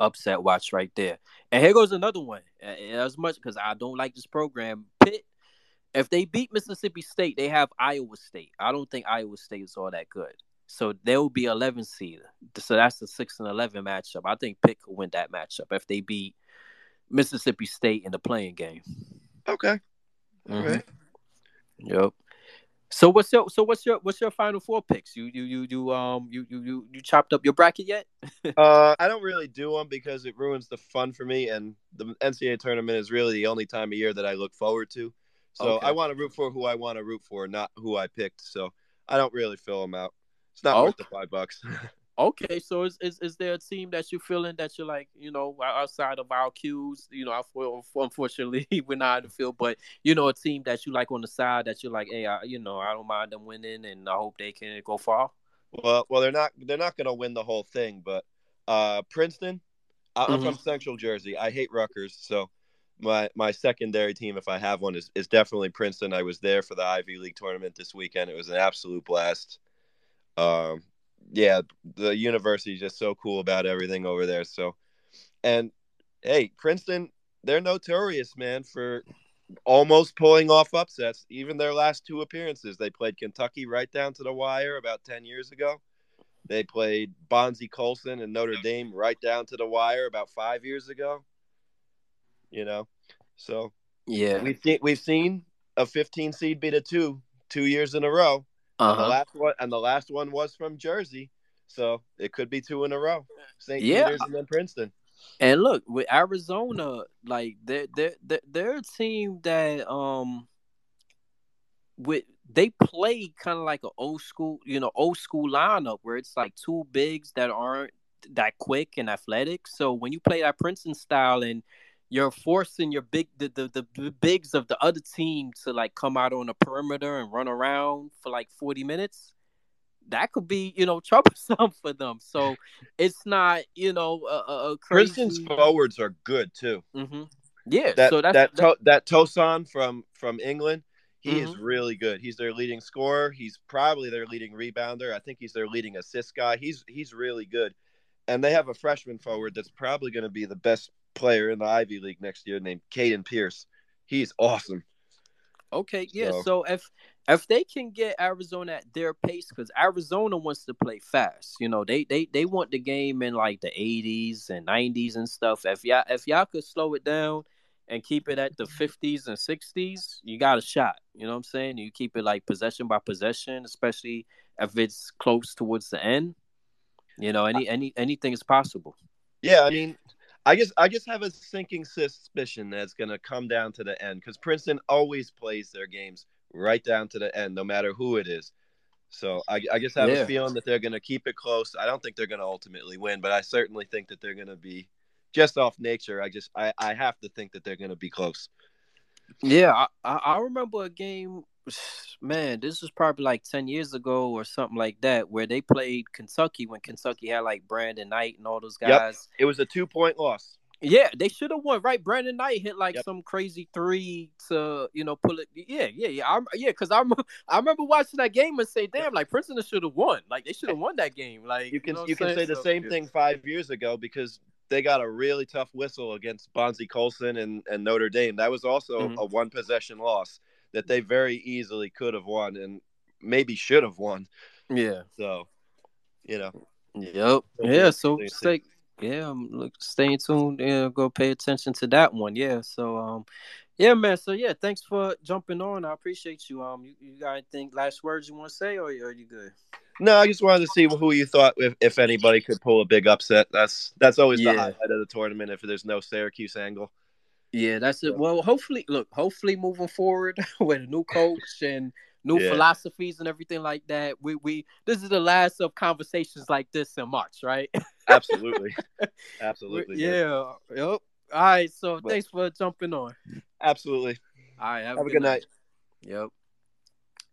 upset watch right there. And here goes another one. As much because I don't like this program, Pitt. If they beat Mississippi State, they have Iowa State. I don't think Iowa State is all that good. So they'll be 11 seed. So that's the six and 11 matchup. I think Pitt could win that matchup if they beat Mississippi State in the playing game. Okay. All Mhm. right. Yep. So what's your so what's your what's your final four picks? You you you you um you you you, you chopped up your bracket yet? Uh, I don't really do them because it ruins the fun for me, and the NCAA tournament is really the only time of year that I look forward to. So Okay. I want to root for who I want to root for, not who I picked. So I don't really fill them out. It's not worth the five bucks. Okay, so is, is is there a team that you're feeling that you're like, you know, outside of our cues, you know, I- unfortunately we're not in the field, but you know, a team that you like on the side that you're like, hey, I, you know, I don't mind them winning, and I hope they can go far. Well, well, they're not they're not going to win the whole thing, but uh, Princeton. I, I'm Mhm. from Central Jersey. I hate Rutgers, so my my secondary team, if I have one, is is definitely Princeton. I was there for the Ivy League tournament this weekend. It was an absolute blast. Um, yeah, the university is just so cool about everything over there. So, and hey, Princeton, they're notorious, man, for almost pulling off upsets. Even their last two appearances, they played Kentucky right down to the wire about 10 years ago. They played Bonzi Colson and Notre Dame right down to the wire about five years ago. You know, so Yeah. we've seen, we've seen a 15 seed beat a two two years in a row. And the Uh-huh. last one and the last one was from Jersey, so it could be two in a row. St. Yeah. Peter's and then Princeton. And look, with Arizona, like they're they're they're, they're a team that um with they play kind of like an old school, you know, old school lineup where it's like two bigs that aren't that quick and athletic. So when you play that Princeton style and you're forcing your big the, the the bigs of the other team to like come out on the perimeter and run around for like 40 minutes that could be you know troublesome for them so it's not you know a, a, crazy Princeton's forwards are good too. hmm yeah That so that's that that, to, that Tosan from from England, he is Mhm. really good. He's their leading scorer. He's probably their leading rebounder. I think he's their leading assist guy. He's he's really good. And they have a freshman forward that's probably going to be the best player in the Ivy League next year, named Caden Pierce. He's awesome. okay yeah So- so if if they can get arizona at their pace because arizona wants to play fast you know they they they want the game in like the 80s and 90s and stuff if y'all if y'all could slow it down and keep it at the 50s and 60s you got a shot you know what i'm saying you keep it like possession by possession especially if it's close towards the end you know any any anything is possible Yeah, I mean, I guess I just have a sinking suspicion that it's going to come down to the end because Princeton always plays their games right down to the end, no matter who it is. So I, I just have Yeah. a feeling that they're going to keep it close. I don't think they're going to ultimately win, but I certainly think that they're going to be just off nature. I just I, I have to think that they're going to be close. Yeah, I I remember a game. Man, this was probably like ten years ago or something like that, where they played Kentucky when Kentucky had like Brandon Knight and all those guys. Yep. It was a two point loss. Yeah, they should have won, right? Brandon Knight hit like Yep. some crazy three to you know pull it. Yeah, yeah, yeah. I'm, yeah, because I'm I remember watching that game and say, damn, like Princeton should have won. Like they should have won that game. Like You can know you can say the So- same thing five years ago because they got a really tough whistle against Bonzi Colson and, and Notre Dame. That was also Mhm. a one possession loss that they very easily could have won and maybe should have won. Yeah. So, you know, Yep. Yeah. So stay. Yeah. um, Look, stay tuned. Yeah. Go pay attention to that one. Yeah. So um, yeah, man. So yeah, thanks for jumping on. I appreciate you. Um, you, you got anything last words you want to say, or are you good? no, I just wanted to see who you thought if, if anybody could pull a big upset. That's that's always Yeah. the highlight of the tournament if there's no Syracuse angle. Yeah, that's it. Well, hopefully, look, hopefully, moving forward with a new coach and new Yeah. philosophies and everything like that, we we this is the last of conversations like this in March, right? Absolutely. Absolutely. man. yeah. Yep. All right. So But- thanks for jumping on. Absolutely. All right. Have, Have a good night. Yep.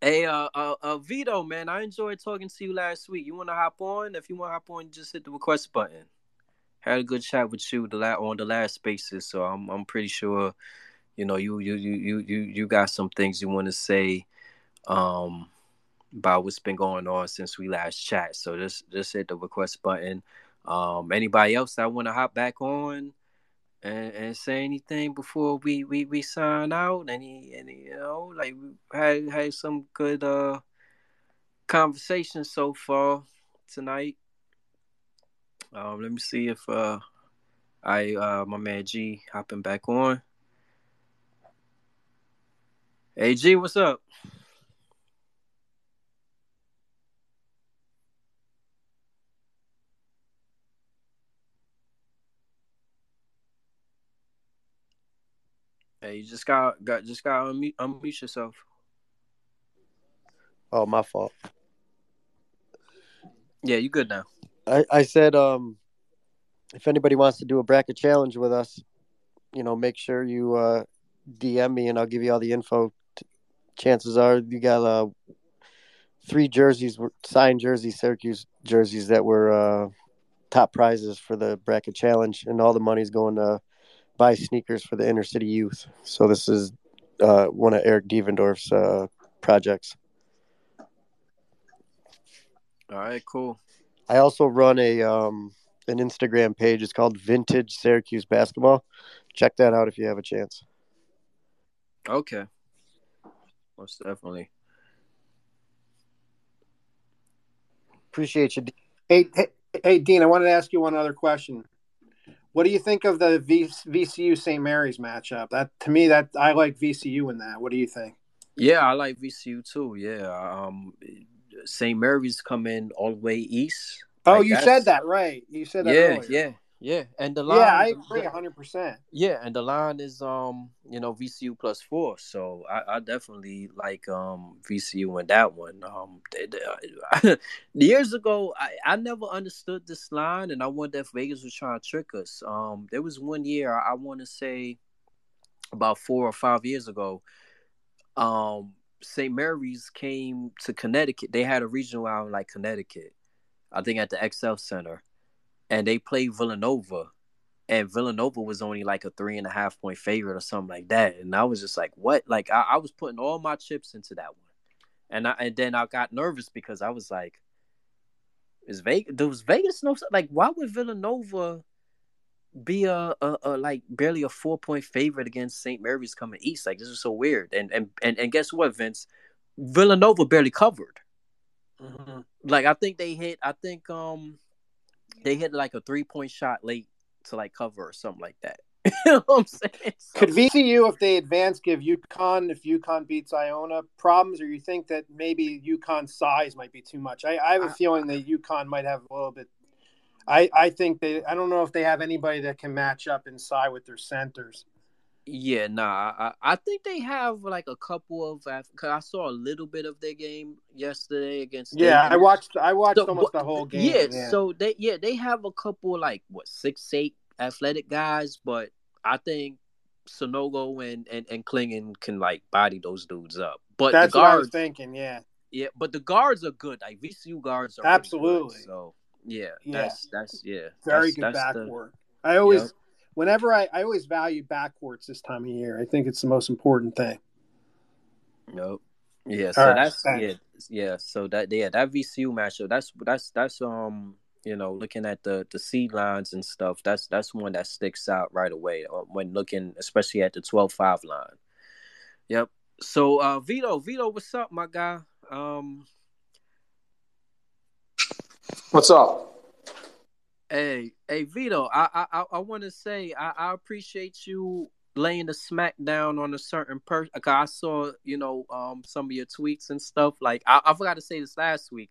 Hey, uh, uh, uh, Vito, man, I enjoyed talking to you last week. You want to hop on? If you want to hop on, just hit the request button. Had a good chat with you the la- on the last spaces, so I'm I'm pretty sure, you know, you you you you you got some things you want to say, um, about what's been going on since we last chat. So just just hit the request button. Um, anybody else that want to hop back on? and, and say anything before we, we, we sign out? Any any you know like we had had some good uh conversations so far tonight. Um, let me see if uh I uh my man G hopping back on. Hey G, what's up? Hey, you just got got just got unmute, unmute yourself. Oh, my fault. Yeah, you good now. I, I said um if anybody wants to do a bracket challenge with us, you know, make sure you uh DM me and I'll give you all the info. Chances are you got uh three jerseys signed jerseys, Syracuse jerseys that were uh, top prizes for the bracket challenge, and all the money's going to buy sneakers for the inner city youth. So this is uh, one of Eric Devendorf's uh, projects. All right, cool. I also run a um, an Instagram page. It's called Vintage Syracuse Basketball. Check that out if you have a chance. Okay. Most definitely. Appreciate you. Hey, hey, hey, Dean, I wanted to ask you one other question. What do you think of the v- VCU St. Mary's matchup? That to me, that I like VCU in that. What do you think? Yeah, I like VCU too. Yeah, um, St. Mary's coming all the way east. Oh, Like, you said that right. You said that Yeah, earlier. yeah, yeah. And the line, Yeah, I agree 100%. Yeah, and the line is um, you know, VCU plus four. So I, I definitely like um VCU in that one. Um, they- they- years ago, I, I never understood this line, and I wonder if Vegas was trying to trick us. Um, there was one year I, I want to say about four or five years ago. Um, St. Mary's came to Connecticut. They had a regional out in like Connecticut, I think at the XL Center, and they played Villanova and Villanova was only like a three and a half point favorite or something like that. And I was just like, what? Like I, I was putting all my chips into that one. And I and then I got nervous because I was like, is Vegas does Vegas know like why would Villanova be a, a, a like barely a four point favorite against St. Mary's coming east? Like this is so weird. And and and, and guess what, Vince? Villanova barely covered. Mm-hmm. Like I think they hit I think um they hit like a three point shot late to like cover or something like that. you know what I'm saying? So- Could VCU, if they advance, give UConn, if UConn beats Iona, problems, or you think that maybe UConn's size might be too much? I, I have a feeling that UConn might have a little bit. I, I think they. I don't know if they have anybody that can match up inside with their centers. Yeah, nah. I, I think they have like a couple of. Cause I saw a little bit of their game yesterday against. Yeah, David. I watched. I watched So, almost what- the whole game. Yeah, so they yeah they have a couple like what six eight athletic guys, but I think Sanogo and and and Clingan can like body those dudes up. But that's the what I was guards, thinking. Yeah, yeah, but the guards are good. Like VCU guards are really good. Absolutely. so yeah, Yeah. that's that's yeah, very that's, good that's the- backcourt. I always, Yep. whenever I, I always value backcourts this time of year. I think it's the most important thing. Nope. Yeah, so right, that's thanks. yeah, yeah. So that yeah, that VCU matchup. That's that's that's um you know looking at the the seed lines and stuff. That's that's one that sticks out right away uh, when looking, especially at the 12-5 line. Yep. So uh Vito, Vito, what's up, my guy? Um, What's up? hey, hey, Vito, I I I, want to say I, I appreciate you laying the smack down on a certain person. I saw, you know, um, some of your tweets and stuff. Like I, I forgot to say this last week,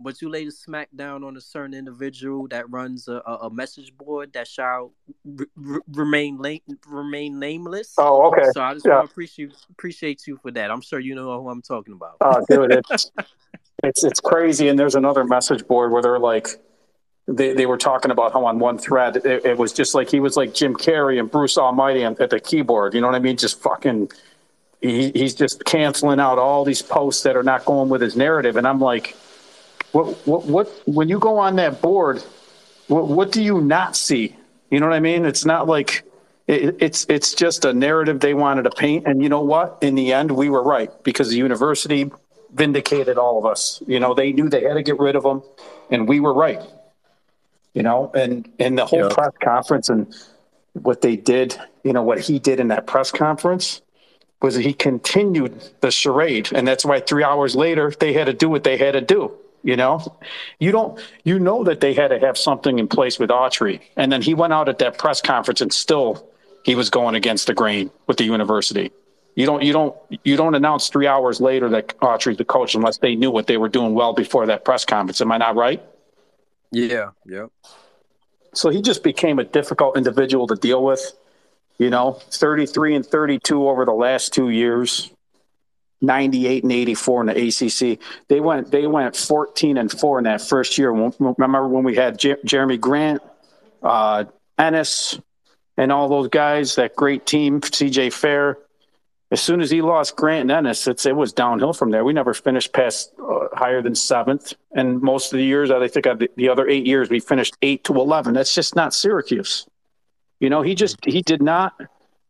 but you laid a smack down on a certain individual that runs a, a, a message board that shall r- r- remain la- remain nameless. Oh, okay. So I just Yeah. want to appreciate appreciate you for that. I'm sure you know who I'm talking about. Oh, dude, it's it's it's crazy. And there's another message board where they're like, they, they were talking about how on one thread it, it was just like he was like Jim Carrey and Bruce Almighty at the keyboard. You know what I mean? Just fucking. He, he's just canceling out all these posts that are not going with his narrative, and I'm like, what what what? When you go on that board, what what do you not see? You know what I mean? It's not like it, it's it's just a narrative they wanted to paint, and you know what? In the end, we were right because the university vindicated all of us. You know, they knew they had to get rid of him, and we were right. You know, and and the whole Yeah. press conference and what they did, you know, what he did in that press conference was he continued the charade, and that's why three hours later they had to do what they had to do. You know, you don't, you know that they had to have something in place with Autry, and then he went out at that press conference and still he was going against the grain with the university. You don't, you don't, you don't announce three hours later that Autry's the coach unless they knew what they were doing well before that press conference. Am I not right? Yeah. Yep. So he just became a difficult individual to deal with. You know, 33 and 32 over the last two years, 98 and 84 in the ACC. They went they went 14 and 4 in that first year. Remember when we had Jer- Jerami Grant, uh, Ennis, and all those guys, that great team, CJ Fair. As soon as he lost Grant Ennis, it's, it was downhill from there. We never finished past uh, higher than seventh. And most of the years, I think the, the other eight years, we finished eight to 11. That's just not Syracuse. You know, he just, he did not,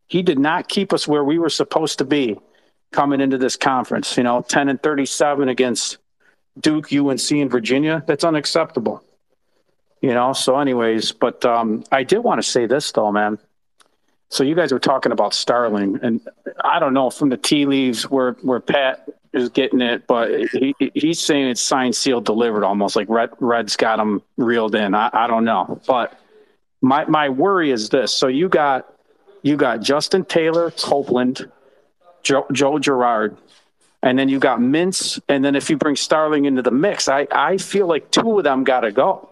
he did not keep us where we were supposed to be coming into this conference. You know, 10 and 37 against Duke, UNC, and Virginia. That's unacceptable. You know, so, anyways, but um, I did want to say this, though, man. So you guys were talking about Starling, and I don't know from the tea leaves where where Pat is getting it, but he he's saying it's signed, sealed, delivered, almost like Red Red's got him reeled in. I, I don't know, but my my worry is this: so you got you got Justin Taylor, Copeland, Joe, Joe Girard, and then you got Mintz, and then if you bring Starling into the mix, I I feel like two of them got to go.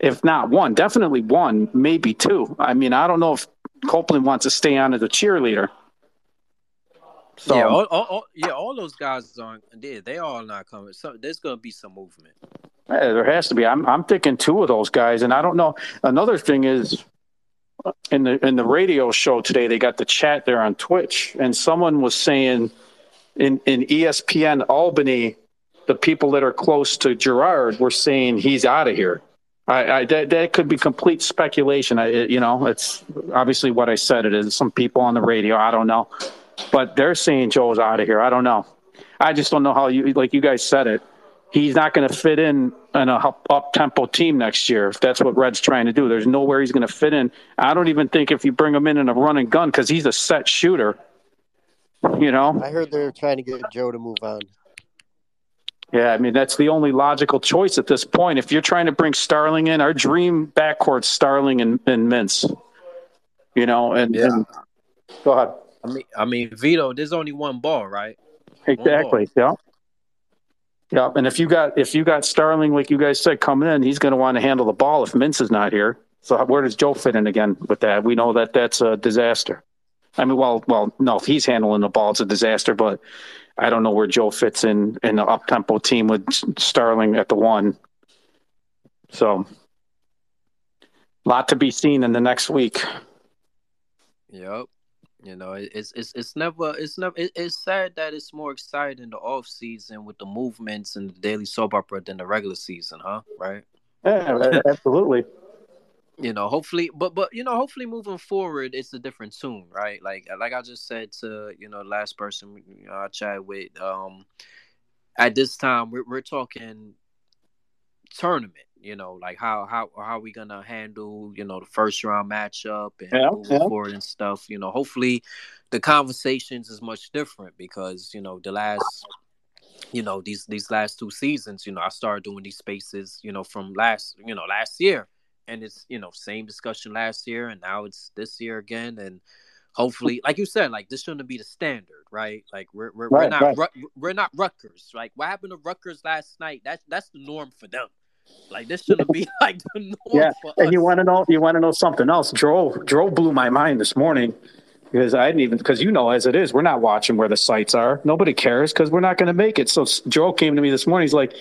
If not one, definitely one, maybe two. I mean, I don't know if Copeland wants to stay on as a cheerleader. So, yeah, all, all, all, yeah, all those guys aren't. They, they all not coming. So there's going to be some movement. Yeah, there has to be. I'm I'm thinking two of those guys, and I don't know. Another thing is in the in the radio show today, they got the chat there on Twitch, and someone was saying in in ESPN Albany, the people that are close to Girard were saying he's out of here. I, I that, that could be complete speculation. I, you know, it's obviously what I said. It is some people on the radio. I don't know, but they're saying Joe's out of here. I don't know. I just don't know how you like you guys said it. He's not going to fit in in a up tempo team next year. If that's what Red's trying to do, there's nowhere he's going to fit in. I don't even think if you bring him in in a run and gun because he's a set shooter. You know. I heard they're trying to get Joe to move on. Yeah, I mean that's the only logical choice at this point. If you're trying to bring Starling in, our dream backcourt Starling and, and Mintz. You know, and, yeah. and go ahead. I mean, I mean, Vito. There's only one ball, right? Exactly. Ball. Yeah. Yeah, and if you got if you got Starling, like you guys said, coming in, he's going to want to handle the ball if Mintz is not here. So where does Joe fit in again with that? We know that that's a disaster. I mean, well, well, no, if he's handling the ball, it's a disaster. But I don't know where Joe fits in in the up tempo team with Starling at the one. So, a lot to be seen in the next week. Yep. You know, it's it's it's never it's never it's sad that it's more exciting the off season with the movements and the daily soap opera than the regular season, huh? Right? Yeah, absolutely you know hopefully but but you know hopefully moving forward it's a different tune right like like i just said to you know last person i chatted with um at this time we're, we're talking tournament you know like how how how are we gonna handle you know the first round matchup and yeah, moving yeah. forward and stuff you know hopefully the conversations is much different because you know the last you know these these last two seasons you know i started doing these spaces you know from last you know last year and it's you know same discussion last year and now it's this year again and hopefully like you said like this shouldn't be the standard right? Like we're we're, right, we're not right. we're not Rutgers. Like what happened to Rutgers last night? That's that's the norm for them. Like this shouldn't be like the norm yeah and us. you want to know you want to know something else? Joe Joe blew my mind this morning because I didn't even because you know as it is we're not watching where the sites are. Nobody cares because we're not going to make it. So Joe came to me this morning he's like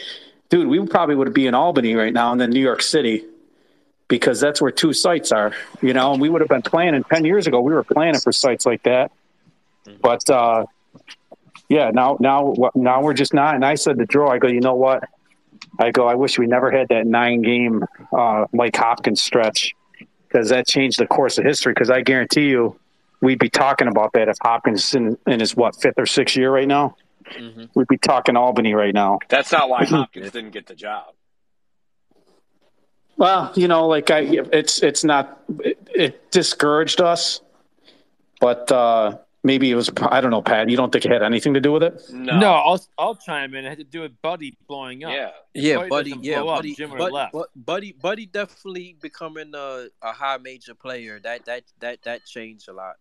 dude we probably would be in Albany right now and then New York City because that's where two sites are, you know, and we would have been planning 10 years ago. We were planning for sites like that. But, uh, yeah, now, now, now we're just not. And I said to Drew, I go, you know what? I go, I wish we never had that nine game, uh, Mike Hopkins stretch because that changed the course of history. Cause I guarantee you we'd be talking about that if Hopkins in, in his what fifth or sixth year right now. Mm-hmm. We'd be talking Albany right now. That's not why Hopkins didn't get the job. Well, you know, like I, it's it's not it, it discouraged us, but uh, maybe it was I don't know, Pat. You don't think it had anything to do with it? No, no. I'll I'll chime in. It had to do with Buddy blowing up. Yeah, yeah, Buddy. Yeah, Buddy. Buddy, Buddy, Buddy, definitely becoming a, a high major player. That that that that changed a lot.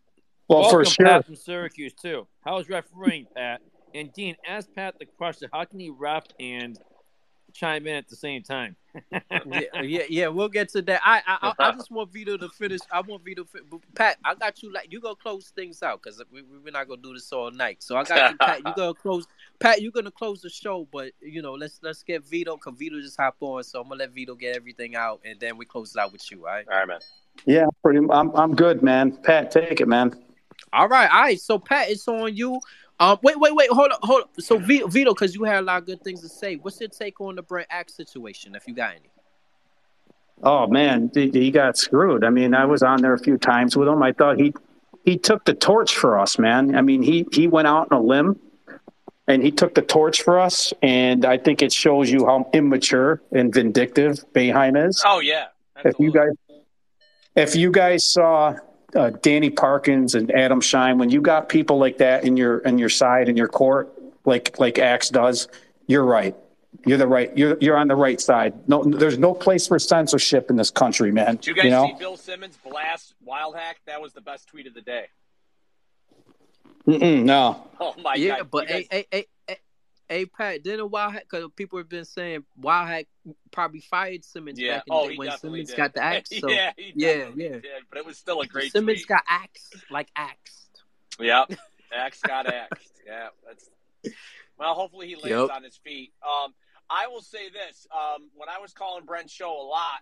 Well, Welcome, for sure. Pat from Syracuse too. How's refereeing, Pat? And Dean, ask Pat the question: How can he ref and chime in at the same time. yeah, yeah, yeah, we'll get to that. I, I, I just want Vito to finish. I want Vito, to, Pat. I got you. Like you gonna close things out because we, we're not gonna do this all night. So I got you, Pat. You gonna close, Pat. You're gonna close the show, but you know, let's let's get Vito because Vito just hop on. So I'm gonna let Vito get everything out, and then we close it out with you. All right. All right, man. Yeah, pretty. I'm I'm good, man. Pat, take it, man. All right, all right. So Pat, it's on you. Um, wait, wait, wait. Hold up, hold up. So Vito, because you had a lot of good things to say. What's your take on the Brent Axe situation, if you got any? Oh man, he, he got screwed. I mean, I was on there a few times with him. I thought he he took the torch for us, man. I mean, he he went out on a limb and he took the torch for us. And I think it shows you how immature and vindictive Boeheim is. Oh yeah. If you guys, if you guys saw uh, Danny Parkins and Adam Schein, when you got people like that in your in your side in your court, like like Axe does, you're right. You're the right. You're you're on the right side. No, there's no place for censorship in this country, man. Did you guys you know? see Bill Simmons blast Wildhack? That was the best tweet of the day. Mm-mm, no. Oh my yeah, god! but You guys- hey, hey, hey, hey, Pat, didn't a Wildhack? Because people have been saying Wildhack probably fired Simmons yeah. back in the Oh, day when Simmons did. got the axe. So yeah, yeah, yeah. did. But it was still a great Simmons tweet. got axed like axed. Yeah, Axe got axed. Yeah, that's. Well, hopefully he lands Yep. on his feet. Um, I will say this: um, when I was calling Brent's show a lot,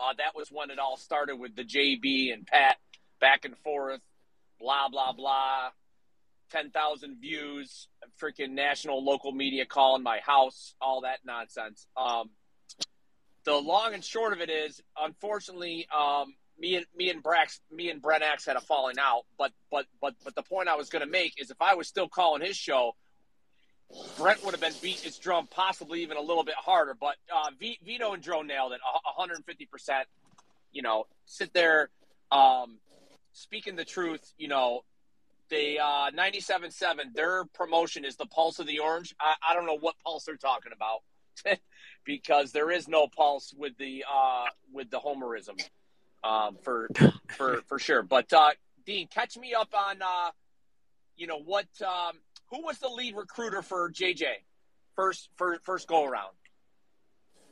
uh, that was when it all started with the JB and Pat back and forth, blah blah blah. Ten thousand views, freaking national local media calling my house, all that nonsense. Um, the long and short of it is, unfortunately, um, me and me and Brax, me and Brent Axe had a falling out. But but but but the point I was going to make is, if I was still calling his show, Brent would have been beating his drum possibly even a little bit harder. But uh, Vito and Joe nailed it, a- 150 percent. You know, sit there, um, speaking the truth. You know, the uh, 97.7, their promotion is the Pulse of the Orange. I, I don't know what pulse they're talking about because there is no pulse with the uh, with the homerism um, for for for sure. But uh, Dean, catch me up on uh, you know what um, who was the lead recruiter for JJ first first first go around.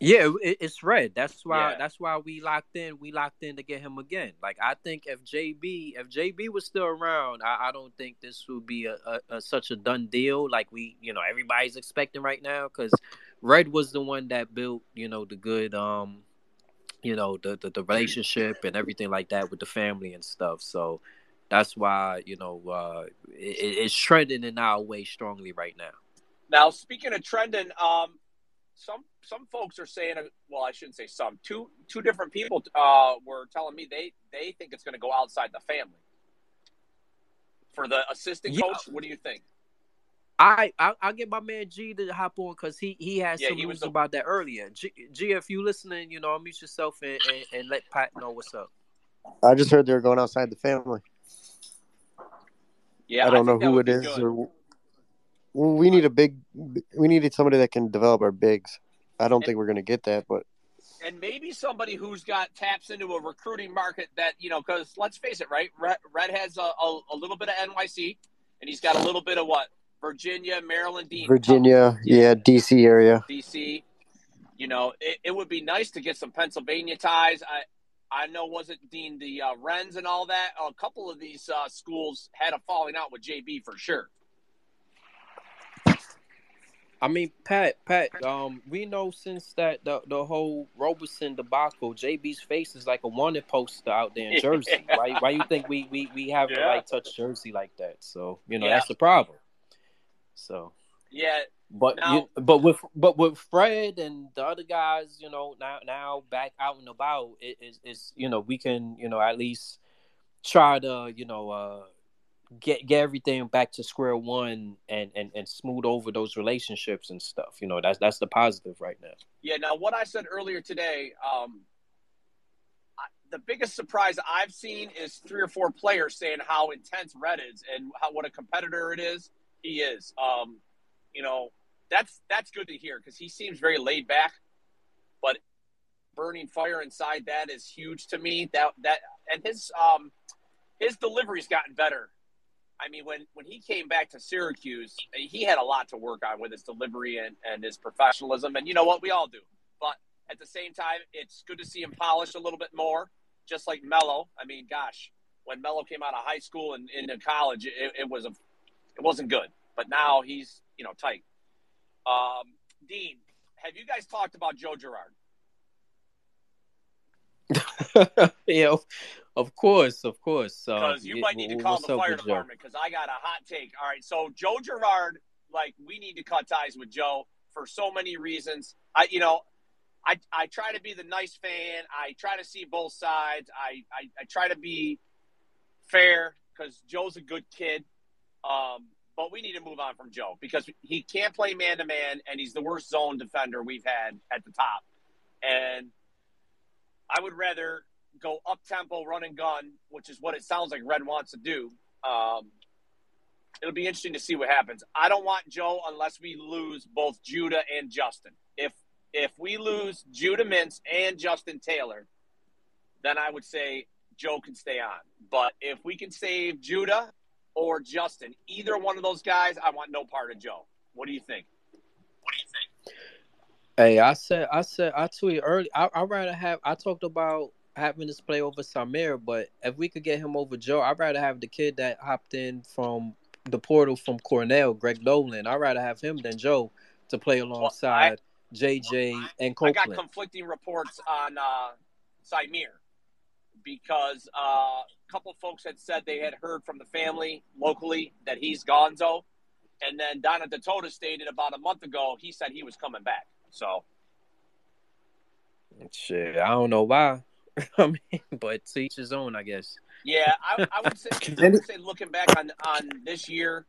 Yeah, it, it's red. That's why. Yeah. That's why we locked in. We locked in to get him again. Like I think if JB, if JB was still around, I, I don't think this would be a, a, a such a done deal. Like we, you know, everybody's expecting right now because Red was the one that built, you know, the good, um, you know, the, the the relationship and everything like that with the family and stuff. So that's why you know uh, it, it's trending in our way strongly right now. Now, speaking of trending, um, some some folks are saying, uh, well, I shouldn't say some. Two two different people uh, were telling me they they think it's going to go outside the family for the assistant Yeah. coach. What do you think? I I I'll get my man G to hop on because he he had Yeah, some he was news the- about that earlier. G, G, if you listening, you know, unmute yourself and, and, and let Pat know what's up. I just heard they were going outside the family. Yeah, I don't know who would it be is good. or. We need a big. We needed somebody that can develop our bigs. I don't think we're going to get that, but and maybe somebody who's got taps into a recruiting market that you know because let's face it right red, red has a, a, a little bit of nyc and he's got a little bit of what virginia maryland D, Virginia, yeah, DC area. dc you know it, it would be nice to get some pennsylvania ties i i know wasn't dean the uh, wrens and all that a couple of these uh, schools had a falling out with jb for sure I mean, Pat, Pat, um, we know since that the the whole Roberson debacle, JB's face is like a wanted poster out there in Jersey. why why you think we we we haven't Yeah. like touched Jersey like that? So you know Yeah. that's the problem. So. yeah But Now- you, but with but with Fred and the other guys, you know, now now back out and about, it is you know we can you know at least try to you know uh get get everything back to square one and and and smooth over those relationships and stuff. You know that's that's the positive right now. Yeah. Now, what I said earlier today, um, I, the biggest surprise I've seen is three or four players saying how intense Red is and how what a competitor it is. He is. Um, you know, that's that's good to hear because he seems very laid back, but burning fire inside that is huge to me. That that and his um his delivery's gotten better. I mean, when, when he came back to Syracuse, he had a lot to work on with his delivery and, and his professionalism. And you know what? We all do. But at the same time, it's good to see him polished a little bit more, just like Mello. I mean, gosh, when Mello came out of high school and into college, it, it was a, it wasn't good. But now he's you know tight. Um, Dean, have you guys talked about Joe Girard? you know, Of course, of course. So because you might need to call the fire department because I got a hot take. All right, so Joe Girard, like we need to cut ties with Joe for so many reasons. I, you know, I I try to be the nice fan. I try to see both sides. I I, I try to be fair because Joe's a good kid. Um, but we need to move on from Joe because he can't play man to man, and he's the worst zone defender we've had at the top. And I would rather go up tempo, run and gun, which is what it sounds like Red wants to do. Um, it'll be interesting to see what happens. I don't want Joe unless we lose both Judah and Justin. If if we lose Judah Mintz and Justin Taylor, then I would say Joe can stay on. But if we can save Judah or Justin, either one of those guys, I want no part of Joe. What do you think? What do you think? Hey, I said, I said, I tweeted early. I I rather have. I talked about having this play over Symir, but if we could get him over Joe, I'd rather have the kid that hopped in from the portal from Cornell, Greg Dolan. I'd rather have him than Joe to play alongside JJ and I got conflicting reports on uh, Symir because uh, a couple folks had said they had heard from the family locally that he's gonzo. And then Donna Ditota stated about a month ago he said he was coming back. So Shit, I don't know why. I mean, but to each his own, I guess. yeah, I, I would say I would say looking back on on this year,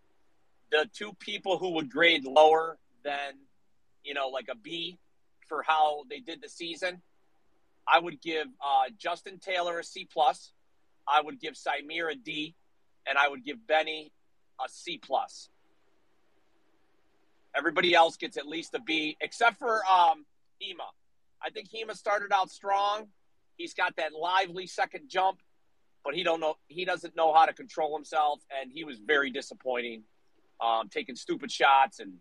the two people who would grade lower than you know like a B for how they did the season, I would give uh, Justin Taylor a C plus. I would give Symir a D, and I would give Benny a C plus. Everybody else gets at least a B, except for um, Hima. I think Hima started out strong. He's got that lively second jump, but he don't know he doesn't know how to control himself, and he was very disappointing, um, taking stupid shots and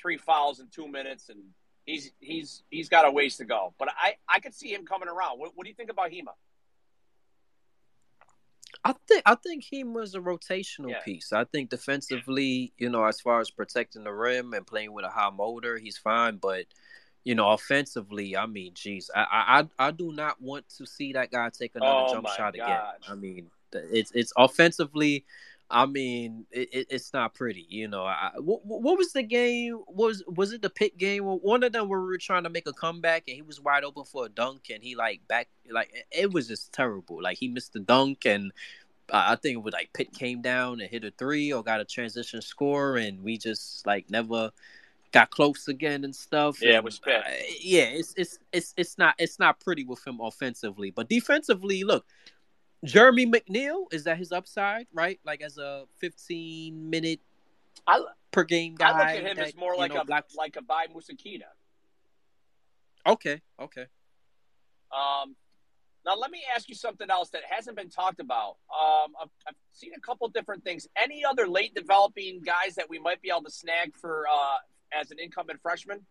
three fouls in two minutes, and he's he's he's got a ways to go. But I I could see him coming around. What, what do you think about Hima? I think I think he was a rotational Yeah. piece. I think defensively, you know, as far as protecting the rim and playing with a high motor, he's fine. But you know, offensively, I mean, geez, I I I do not want to see that guy take another Oh, jump shot again. I mean, it's it's offensively. I mean, it, it, it's not pretty. You know, I, what, what was the game? Was was it the pit game? One of them where we were trying to make a comeback and he was wide open for a dunk and he like back like it- it was just terrible. Like he missed the dunk and uh, I think it was like Pitt came down and hit a three or got a transition score, and we just like never got close again and stuff. Yeah, And, uh, yeah, it's it's it's it's not it's not pretty with him offensively, but defensively, look, Jeremy McNeil is that his upside, right? Like as a 15 minute I, per game guy. I look at him that, as more like know, a black- like a Baye Moussa Keita. Okay, okay. Um, now, let me ask you something else that hasn't been talked about. Um, I've, I've seen a couple different things. Any other late developing guys that we might be able to snag for uh, as an incumbent freshman?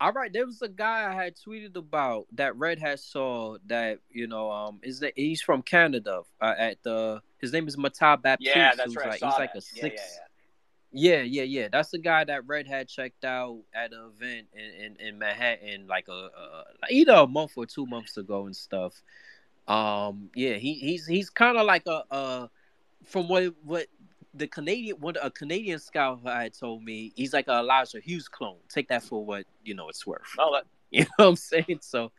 All right, there was a guy I had tweeted about that Red Hat saw that you know um is that he's from Canada uh, at the his name is Mata Baptiste. Yeah, that's right. Like, he's like a six. yeah, yeah. Yeah, yeah, yeah. That's the guy that Red had checked out at an event in, in, in Manhattan like a, a either a month or two months ago and stuff. Um, yeah, he he's he's kind of like a uh from what what the Canadian what a Canadian scout had told me. He's like a Elijah Hughes clone. Take that for what you know it's worth. Oh, that, You know what I'm saying? So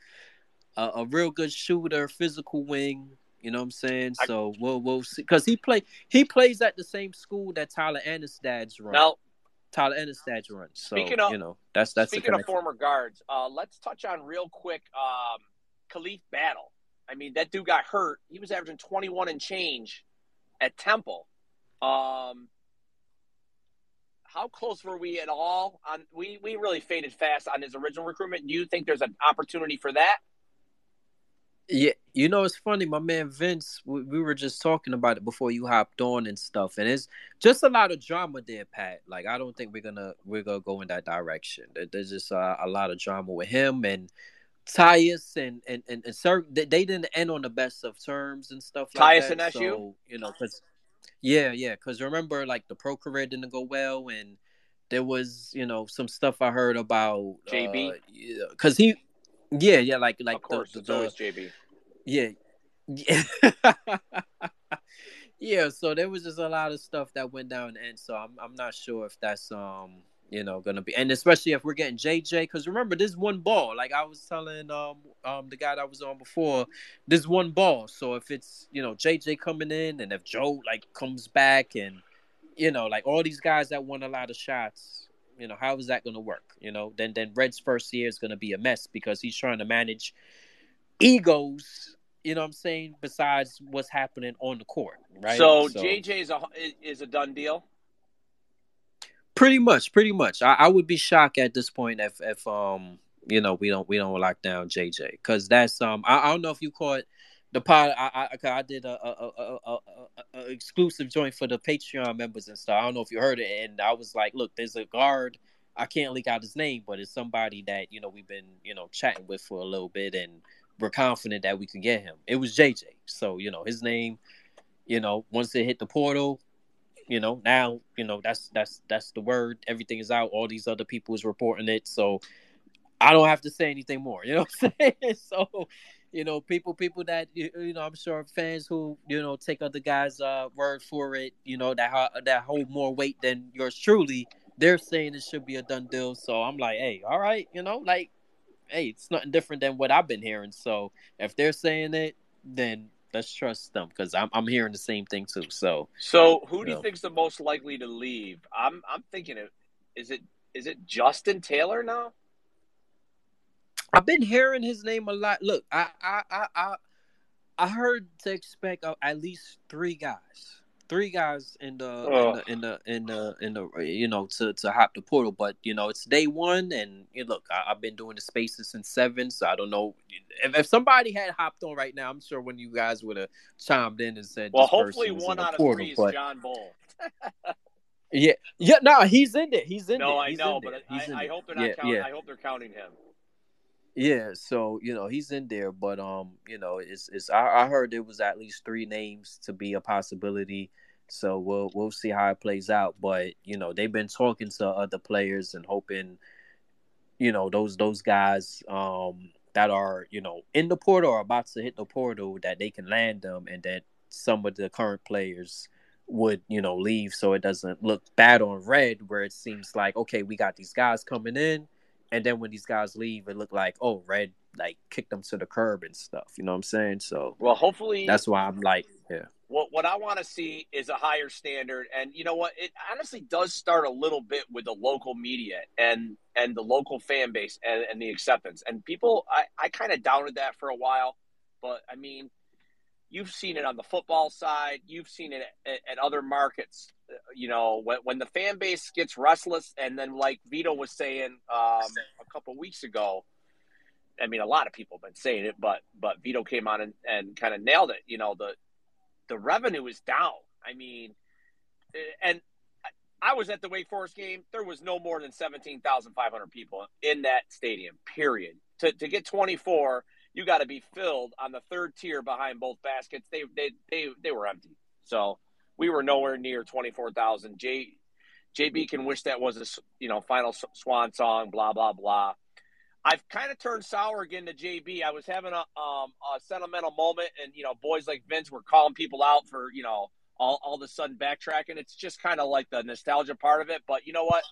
uh, a real good shooter, physical wing. You know what I'm saying? I- So we'll we'll see because he play he plays at the same school that Tyler Anistad's run. now, Tyler Anistad's run. So Speaking of- you know that's that's speaking of former guards, uh, let's touch on real quick um, Khalif Battle. I mean, that dude got hurt. He was averaging 21 and change at Temple. Um, how close were we at all on? We we really faded fast on his original recruitment. Do you think there's an opportunity for that? Yeah, you know it's funny. My man Vince, we, we were just talking about it before you hopped on and stuff, and it's just a lot of drama there, Pat. Like I don't think we're gonna we're gonna go in that direction. There's just uh, a lot of drama with him and Tyus and and and, and Sir. They, didn't end on the best of terms and stuff like Tyus that. and SU? So you know, cause yeah, yeah, because remember like the pro career didn't go well and. There was, you know, some stuff I heard about JB? because he, yeah, yeah, like like of course, the, the, always JB. yeah, Yeah. yeah, so there was just a lot of stuff that went down, and so I'm I'm not sure if that's um you know gonna be, and especially if we're getting JJ, because remember this one ball, like I was telling um um the guy that was on before, this one ball. So if it's you know JJ coming in, and if Joe like comes back, and you know like all these guys that won a lot of shots, you know how is that gonna work? You know then then Red's first year is gonna be a mess because he's trying to manage egos you know what I'm saying, besides what's happening on the court, right? So, JJ is a is a done deal. Pretty much, pretty much. I, I would be shocked at this point if if um you know we don't we don't lock down JJ because that's um I, I don't know if you caught the pod I I, I did a, a, a, a, a exclusive joint for the Patreon members and stuff. I don't know if you heard it, and I was like, look, there's a guard. I can't leak out his name, but it's somebody that you know we've been you know chatting with for a little bit and we're confident that we can get him. It was JJ. So, you know, his name, you know, once it hit the portal, you know, now, you know, that's that's that's the word. Everything is out. All these other people is reporting it. So I don't have to say anything more. You know I'm saying? so, you know, people people that you know, I'm sure fans who, you know, take other guys' uh word for it, you know, that that hold more weight than yours truly, they're saying it should be a done deal. So I'm like, hey, all right, you know, like hey, it's nothing different than what I've been hearing. So if they're saying it, then let's trust them because I'm I'm hearing the same thing too. So so who do you, know. think's the most likely to leave? I'm I'm thinking it is it is it Justin Taylor now? I've been hearing his name a lot. Look, I I I I, I heard to expect uh, at least three guys three guys in the, oh. in the in the in the in the you know to to hop the portal, but you know it's day one, and you know, look, I, have been doing the spaces since seven, so I don't know if, if somebody had hopped on right now. I'm sure when you guys would have chimed in and said, "Well, hopefully one out of portal, three is but... John Bol." yeah, yeah, no, he's in there. He's in it. no. I know, but I, I, hope they're not yeah, counting. Yeah. I hope they're counting him. Yeah, so you know he's in there, but um, you know, it's it's I, I heard there was at least three names to be a possibility. So we'll we'll see how it plays out. But you know, they've been talking to other players and hoping, you know, those those guys um that are, you know, in the portal or about to hit the portal that they can land them and that some of the current players would, you know, leave so it doesn't look bad on red where it seems like, okay, we got these guys coming in and then when these guys leave it looked like, oh, red like kicked them to the curb and stuff. You know what I'm saying? So well, hopefully that's why I'm like, yeah. What what I want to see is a higher standard, and you know what? It honestly does start a little bit with the local media and and the local fan base and, and the acceptance. And people, I I kind of doubted that for a while, but I mean, you've seen it on the football side, you've seen it at, at other markets. You know, when when the fan base gets restless, and then like Vito was saying um, a couple weeks ago I mean, a lot of people have been saying it, but but Vito came on and, and kind of nailed it. You know, the the revenue is down. I mean, and I was at the Wake Forest game. There was no more than seventeen thousand five hundred people in that stadium. Period. To to get twenty four, you got to be filled on the third tier behind both baskets. They they they they were empty. So we were nowhere near twenty four thousand. J JB can wish that was a you know final swan song. Blah blah blah. I've kind of turned sour again to JB. I was having a um, a sentimental moment, and you know, boys like Vince were calling people out for you know all all of a sudden backtracking. It's just kind of like the nostalgia part of it. But you know what?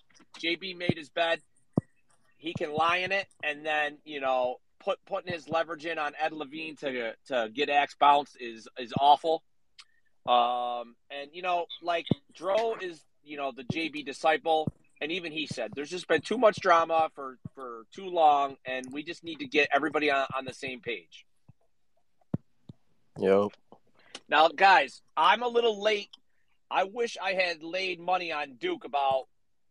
JB made his bed. He can lie in it, and then you know, put putting his leverage in on Ed Levine to to get Axe bounce is is awful. Um, and you know, like Dro is you know the JB disciple and even he said there's just been too much drama for for too long and we just need to get everybody on, on the same page. Yep now guys i'm a little late. I wish i had laid money on duke about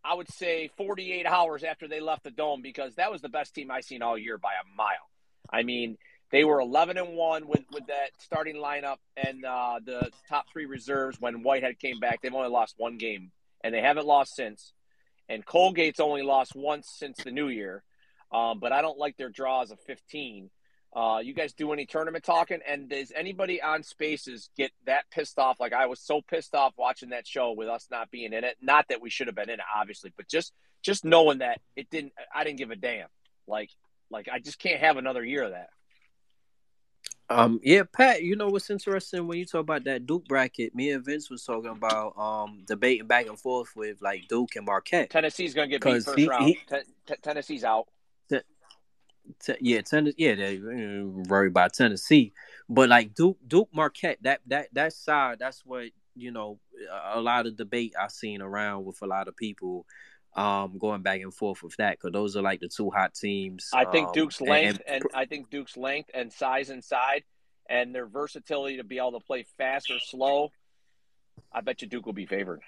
i would say 48 hours after they left the dome because that was the best team i seen all year by a mile i mean they were 11 and 1 with, with that starting lineup and uh, the top three reserves when whitehead came back they've only lost one game and they haven't lost since and Colgate's only lost once since the new year. Um, but I don't like their draws of 15. Uh, you guys do any tournament talking? And does anybody on Spaces get that pissed off? Like I was so pissed off watching that show with us not being in it. Not that we should have been in it, obviously, but just just knowing that it didn't. I didn't give a damn. Like like I just can't have another year of that. Um, yeah, Pat. You know what's interesting when you talk about that Duke bracket? Me and Vince was talking about um debating back and forth with like Duke and Marquette. Tennessee's going to get beat first he- round. he- Ten- Ten- Tennessee's out. Yeah, Tennessee. Yeah, they uh, worry about Tennessee, but like Duke, Duke Marquette. That that that side. That's what you know. A, lot of debate I've seen around with a lot of people, um, going back and forth with that because those are like the two hot teams. I think um, Duke's and- length and and, I think Duke's length and size inside and their versatility to be able to play fast or slow. I bet you Duke will be favored.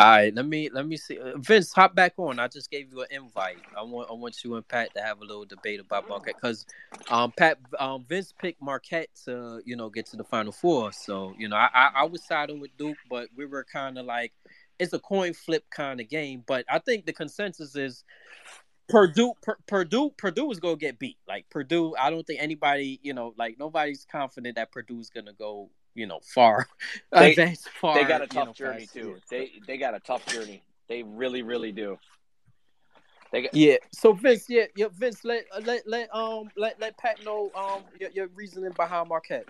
All right, let me let me see. Uh, Vince, hop back on. I just gave you an invite. I want I want you and Pat to have a little debate about Marquette because um Pat um Vince picked Marquette to you know get to the Final Four. So you know I I, I was siding with Duke, but we were kind of like it's a coin flip kind of game. But I think the consensus is Purdue per, Purdue Purdue is gonna get beat. Like Purdue, I don't think anybody you know like nobody's confident that Purdue is gonna go you know far They- advance far. They got a you tough know, journey past- too. They they got a tough journey. They really really do. They got, Yeah. So Vince, yeah, yeah, Vince, let let let um let let Pat know um your, your reasoning behind Marquette.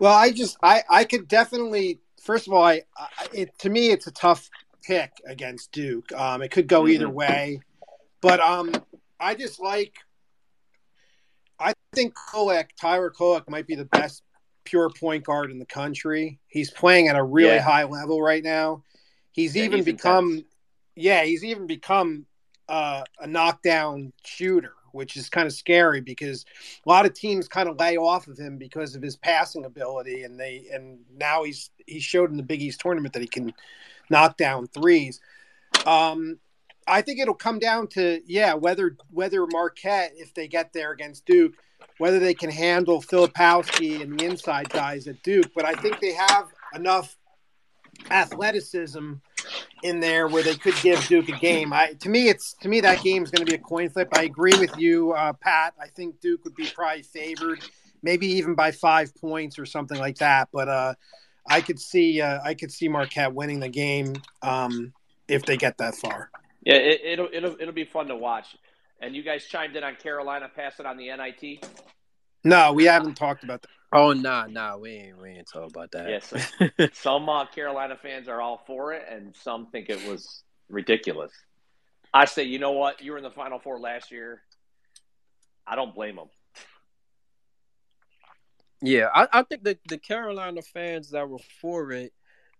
Well, I just I I could definitely first of all I, I it to me it's a tough pick against Duke. Um, it could go either Mhm. way, but um, I just like. I think Kolek, Tyler Kolek, might be the best pure point guard in the country. He's playing at a really Yeah. high level right now. He's Yeah, even he's become, intense. yeah, he's even become uh, a knockdown shooter, which is kind of scary because a lot of teams kind of lay off of him because of his passing ability, and they and now he's he showed in the Big East tournament that he can knock down threes. Um, I think it'll come down to yeah whether whether Marquette if they get there against Duke whether they can handle Filipowski and the inside guys at Duke, but I think they have enough athleticism in there where they could give Duke a game. I to me it's to me that game is going to be a coin flip. I agree with you, uh, Pat. I think Duke would be probably favored, maybe even by five points or something like that. But uh, I could see uh, I could see Marquette winning the game um, if they get that far. yeah, it, it'll it'll it'll be fun to watch. And you guys chimed in on Carolina passing on the NIT. No, we haven't talked about that. Oh nah nah we ain't we ain't talk about that. Yes. Some uh, Carolina fans are all for it, and some think it was ridiculous. I say, you know what? You were in the Final Four last year. I don't blame them. Yeah, I, I think the, the Carolina fans that were for it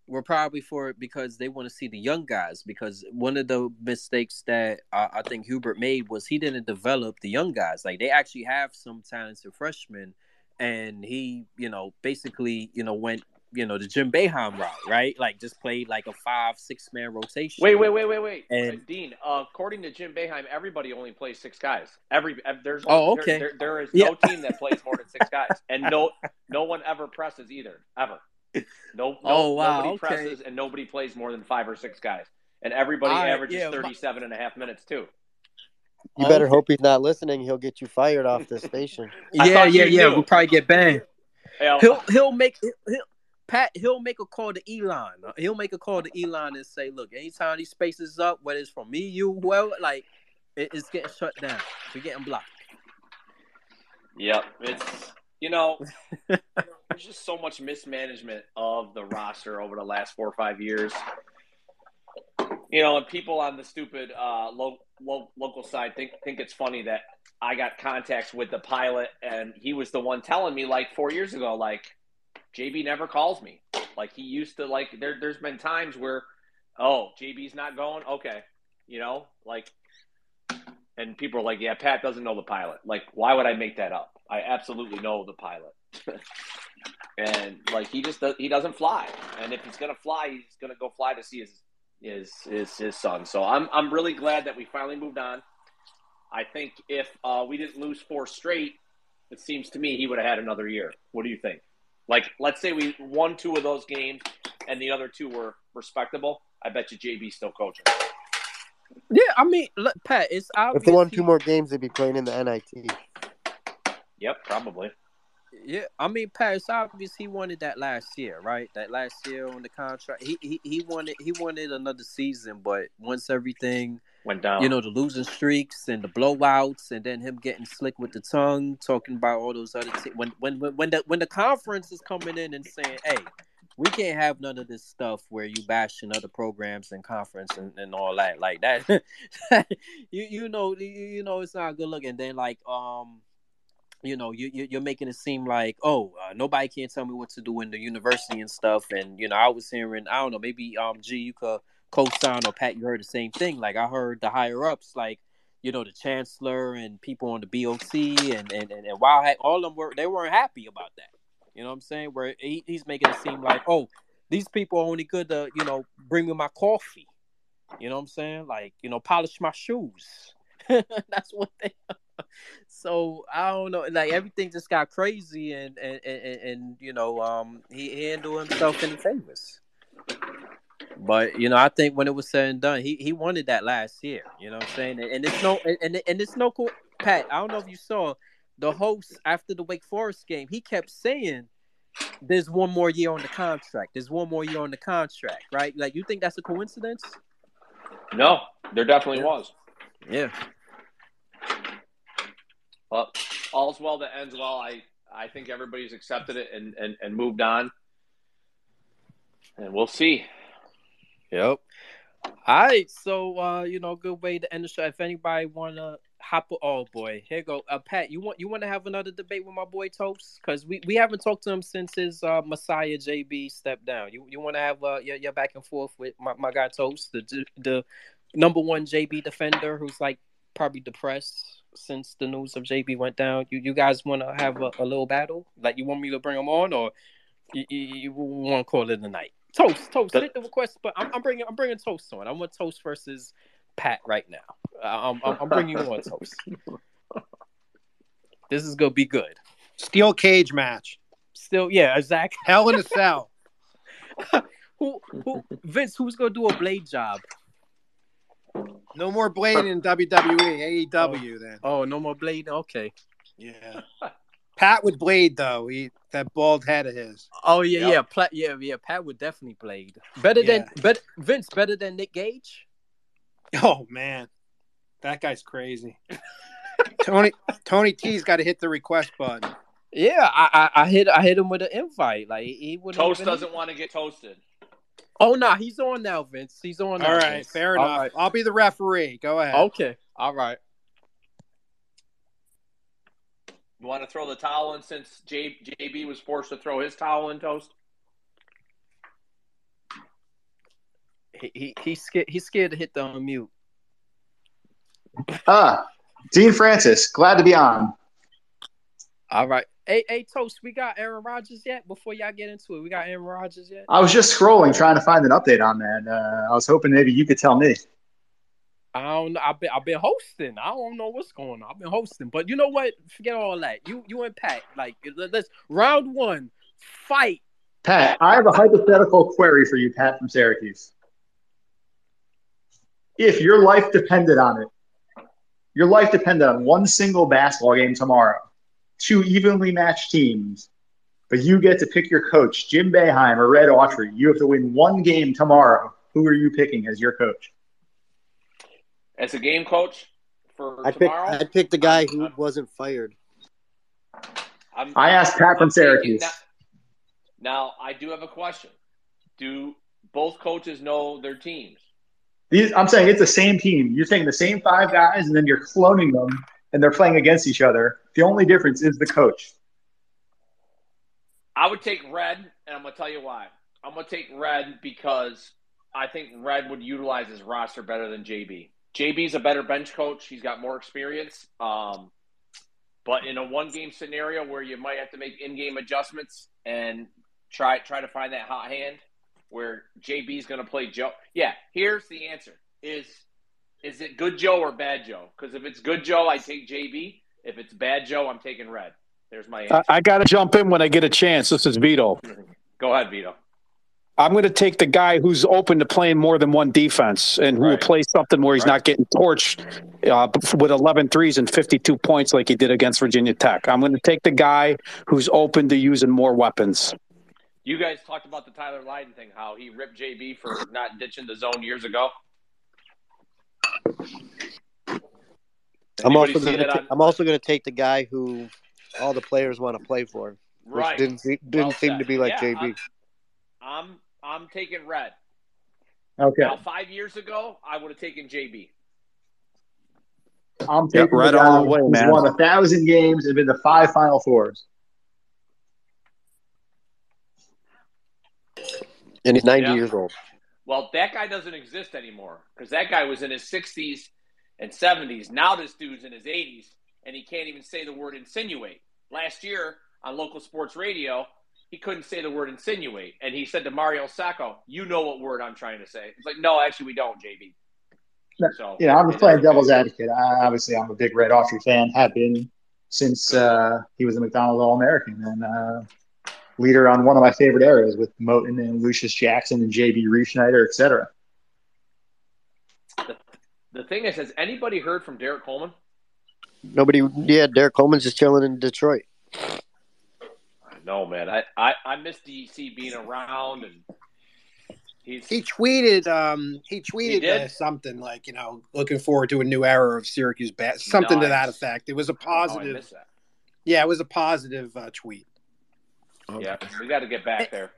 were probably for it because they want to see the young guys. Because one of the mistakes that I, I think Hubert made was he didn't develop the young guys. Like they actually have some talented freshmen, and he, you know, basically, you know, went, you know, the Jim Boeheim route, right? Like just played like a five, six man rotation. Wait, wait, wait, wait, wait. And- Dean, uh, according to Jim Boeheim, everybody only plays six guys. Every ev- there's Oh, okay. there, there is Yeah. no team that plays more than six guys, and no no one ever presses either, ever. No, no Oh, wow, nobody okay. presses, and nobody plays more than five or six guys, and everybody All right, averages yeah, my- 37 and a half minutes too. You better hope he's not listening. He'll get you fired off the station. Yeah, yeah, yeah. knew. We'll probably get banned. Hell, he'll he'll make he'll, he'll Pat he'll make a call to Elon. He'll make a call to Elon and say, "Look, anytime these spaces up, whether it's from me, you, whoever, like it, it's getting shut down. We're getting blocked." Yep, it's you know, there's just so much mismanagement of the roster over the last four or five years. You know, and people on the stupid uh, lo- lo- local side think think it's funny that I got contacts with the pilot, and he was the one telling me like four years ago, like JB never calls me. Like he used to like there. There's been times where, oh, JB's not going. Okay, you know, like and people are like, "Yeah, Pat doesn't know the pilot." Like, why would I make that up? I absolutely know the pilot, and like he just does, he doesn't fly. And if he's gonna fly, he's gonna go fly to see his his his, his son. So I'm I'm really glad that we finally moved on. I think if uh, we didn't lose four straight, it seems to me he would have had another year. What do you think? Like, let's say we won two of those games, and the other two were respectable. I bet you JB's still coaching. Yeah, I mean, look, Pat, it's obvious. If they won two more games, they'd be playing in the NIT. Yep, probably. Yeah, I mean, Pat, it's obvious he wanted that last year, right? That last year on the contract, he he, he wanted he wanted another season, but once everything went down. you know the losing streaks and the blowouts, and then him getting slick with the tongue, talking about all those other te- when when when when the when the conference is coming in and saying, "Hey, we can't have none of this stuff where you bashing other programs and conference and, and all that like that." you you know you, you know it's not good looking. Then like um. You know, you you- you're making it seem like, oh, uh, nobody can tell me what to do in the university and stuff. And you know, I was hearing, I don't know, maybe um, G, you could co-sign or Pat, you heard the same thing. Like I heard the higher ups, like you know, the chancellor and people on the BOC and and and, and Wildhack, all of them were they weren't happy about that. You know what I'm saying? Where he, he's making it seem like, oh, these people are only good to you know bring me my coffee. You know what I'm saying? Like you know, polish my shoes. That's what they. So I don't know. Like everything just got crazy, and and and, and you know, um, he, handled himself in the famous. But you know, I think when it was said and done, he, he wanted that last year. You know what I'm saying? And, and it's no and, and and it's no cool. Pat, I don't know if you saw the host after the Wake Forest game. He kept saying, "There's one more year on the contract. There's one more year on the contract." Right? Like, you think that's a coincidence? no, there definitely was. Yeah. But all's well that ends well. I I think everybody's accepted it and and, and moved on, and we'll see. Yep. All right, so uh, you know, good way to end the show. If anybody wanna hop, oh boy, here go. Uh, Pat, you want you want to have another debate with my boy Toast? Because we, we haven't talked to him since his uh, Messiah JB stepped down. You you want to have uh your, your back and forth with my, my guy Toast, the the number one JB defender, who's like probably depressed since the news of JB went down. You you guys want to have a, a little battle? Like you want me to bring him on, or you, you, you want to call it a night? Toast, toast, hit the request, but I'm, I'm bringing, I'm bringing toast on. I'm with toast versus Pat right now. I'm, I'm, I'm bringing you on toast. This is gonna be good. Steel cage match. Still, yeah, exactly. Hell in a cell. Who, who, Vince? Who's gonna do a blade job? No more blade in WWE, AEW oh. then. Oh, no more blade. Okay. Yeah. Pat would blade though. He that bald head of his. Oh yeah, Yep. yeah, Pla- yeah, yeah. Pat would definitely blade better than, Yeah. better Vince better than Nick Gage. Oh man, that guy's crazy. Tony Tony T's got to hit the request button. Yeah, I, I, I hit, I hit him with an invite. Like he would. Toast doesn't want to get toasted. Oh no, he's on now, Vince. He's on. Now, All right, Vince. fair enough. right. I'll be the referee. Go ahead. Okay. All right. You want to throw the towel in since J, JB was forced to throw his towel in toast? He, he he's scared. He's scared to hit the unmute. Ah, Dean Francis, glad to be on. All right. Hey, hey, Toast. We got Aaron Rodgers yet? Before y'all get into it, we got Aaron Rodgers yet? I was just scrolling trying to find an update on that. Uh, I was hoping maybe you could tell me. I don't know. I've been I've been hosting. I don't know what's going on. I've been hosting, but you know what? Forget all that. You you and Pat, like let- let's round one, fight. Pat, I have a hypothetical query for you, Pat from Syracuse. If your life depended on it, your life depended on one single basketball game tomorrow, two evenly matched teams, but you get to pick your coach, Jim Boeheim or Red Autry. You have to win one game tomorrow. Who are you picking as your coach? As a game coach for I pick tomorrow, I picked the guy who wasn't fired. I'm, I asked Pat from I'm taking Syracuse. that- Now, I do have a question. Do both coaches know their teams? These, I'm saying it's the same team. You're taking the same five guys, and then you're cloning them, and they're playing against each other. The only difference is the coach. I would take Red, and I'm going to tell you why. I'm going to take Red because I think Red would utilize his roster better than JB. JB's a better bench coach. He's got more experience. Um, but in a one game scenario where you might have to make in game adjustments and try try to find that hot hand where JB's going to play Joe. Yeah, here's the answer: is is it good Joe or bad Joe? Because if it's good Joe, I take JB. If it's bad Joe, I'm taking Red. There's my answer. I, I got to jump in when I get a chance. This is Vito. Go ahead, Vito. I'm going to take the guy who's open to playing more than one defense and who will play something where he's Right. not getting torched uh, with 11 threes and 52 points like he did against Virginia Tech. I'm going to take the guy who's open to using more weapons. You guys talked about the Tyler Lydon thing, how he ripped JB for not ditching the zone years ago. I'm also gonna that ta- on- I'm also gonna take the guy who all the players want to play for, which Right. didn't se- didn't Well seem said. to be like Yeah, JB. I'm, I'm I'm taking red. Okay. Now, five years ago, I would have taken JB. I'm Yeah, taking right the guy all the way, who's man. won a thousand games and been to five Final Fours. and he's 90 Yeah. years old. Well, that guy doesn't exist anymore because that guy was in his 60s and 70s. Now this dude's in his 80s and he can't even say the word insinuate. Last year on local sports radio, he couldn't say the word insinuate. And he said to Mario Sacco, You know what word I'm trying to say. It's like, No, actually, we don't, JB. So, You know, I'm playing devil's advocate. I, obviously, I'm a big Red Autry fan, have been since uh, he was a McDonald's All American and uh, leader on one of my favorite areas with Moten and Lucious Jackson and JB Reafsnyder, et cetera. The thing is, has anybody heard from Derrick Coleman? Nobody, yeah, Derrick Coleman's just chilling in Detroit. No, man. I, I, I miss DC being around and he's He tweeted, um, he tweeted did? uh, something like, you know, looking forward to a new era of Syracuse bat, something to that effect. It was a don't I positive. miss that. yeah, it was a positive uh, tweet. Yeah, we got to get back there.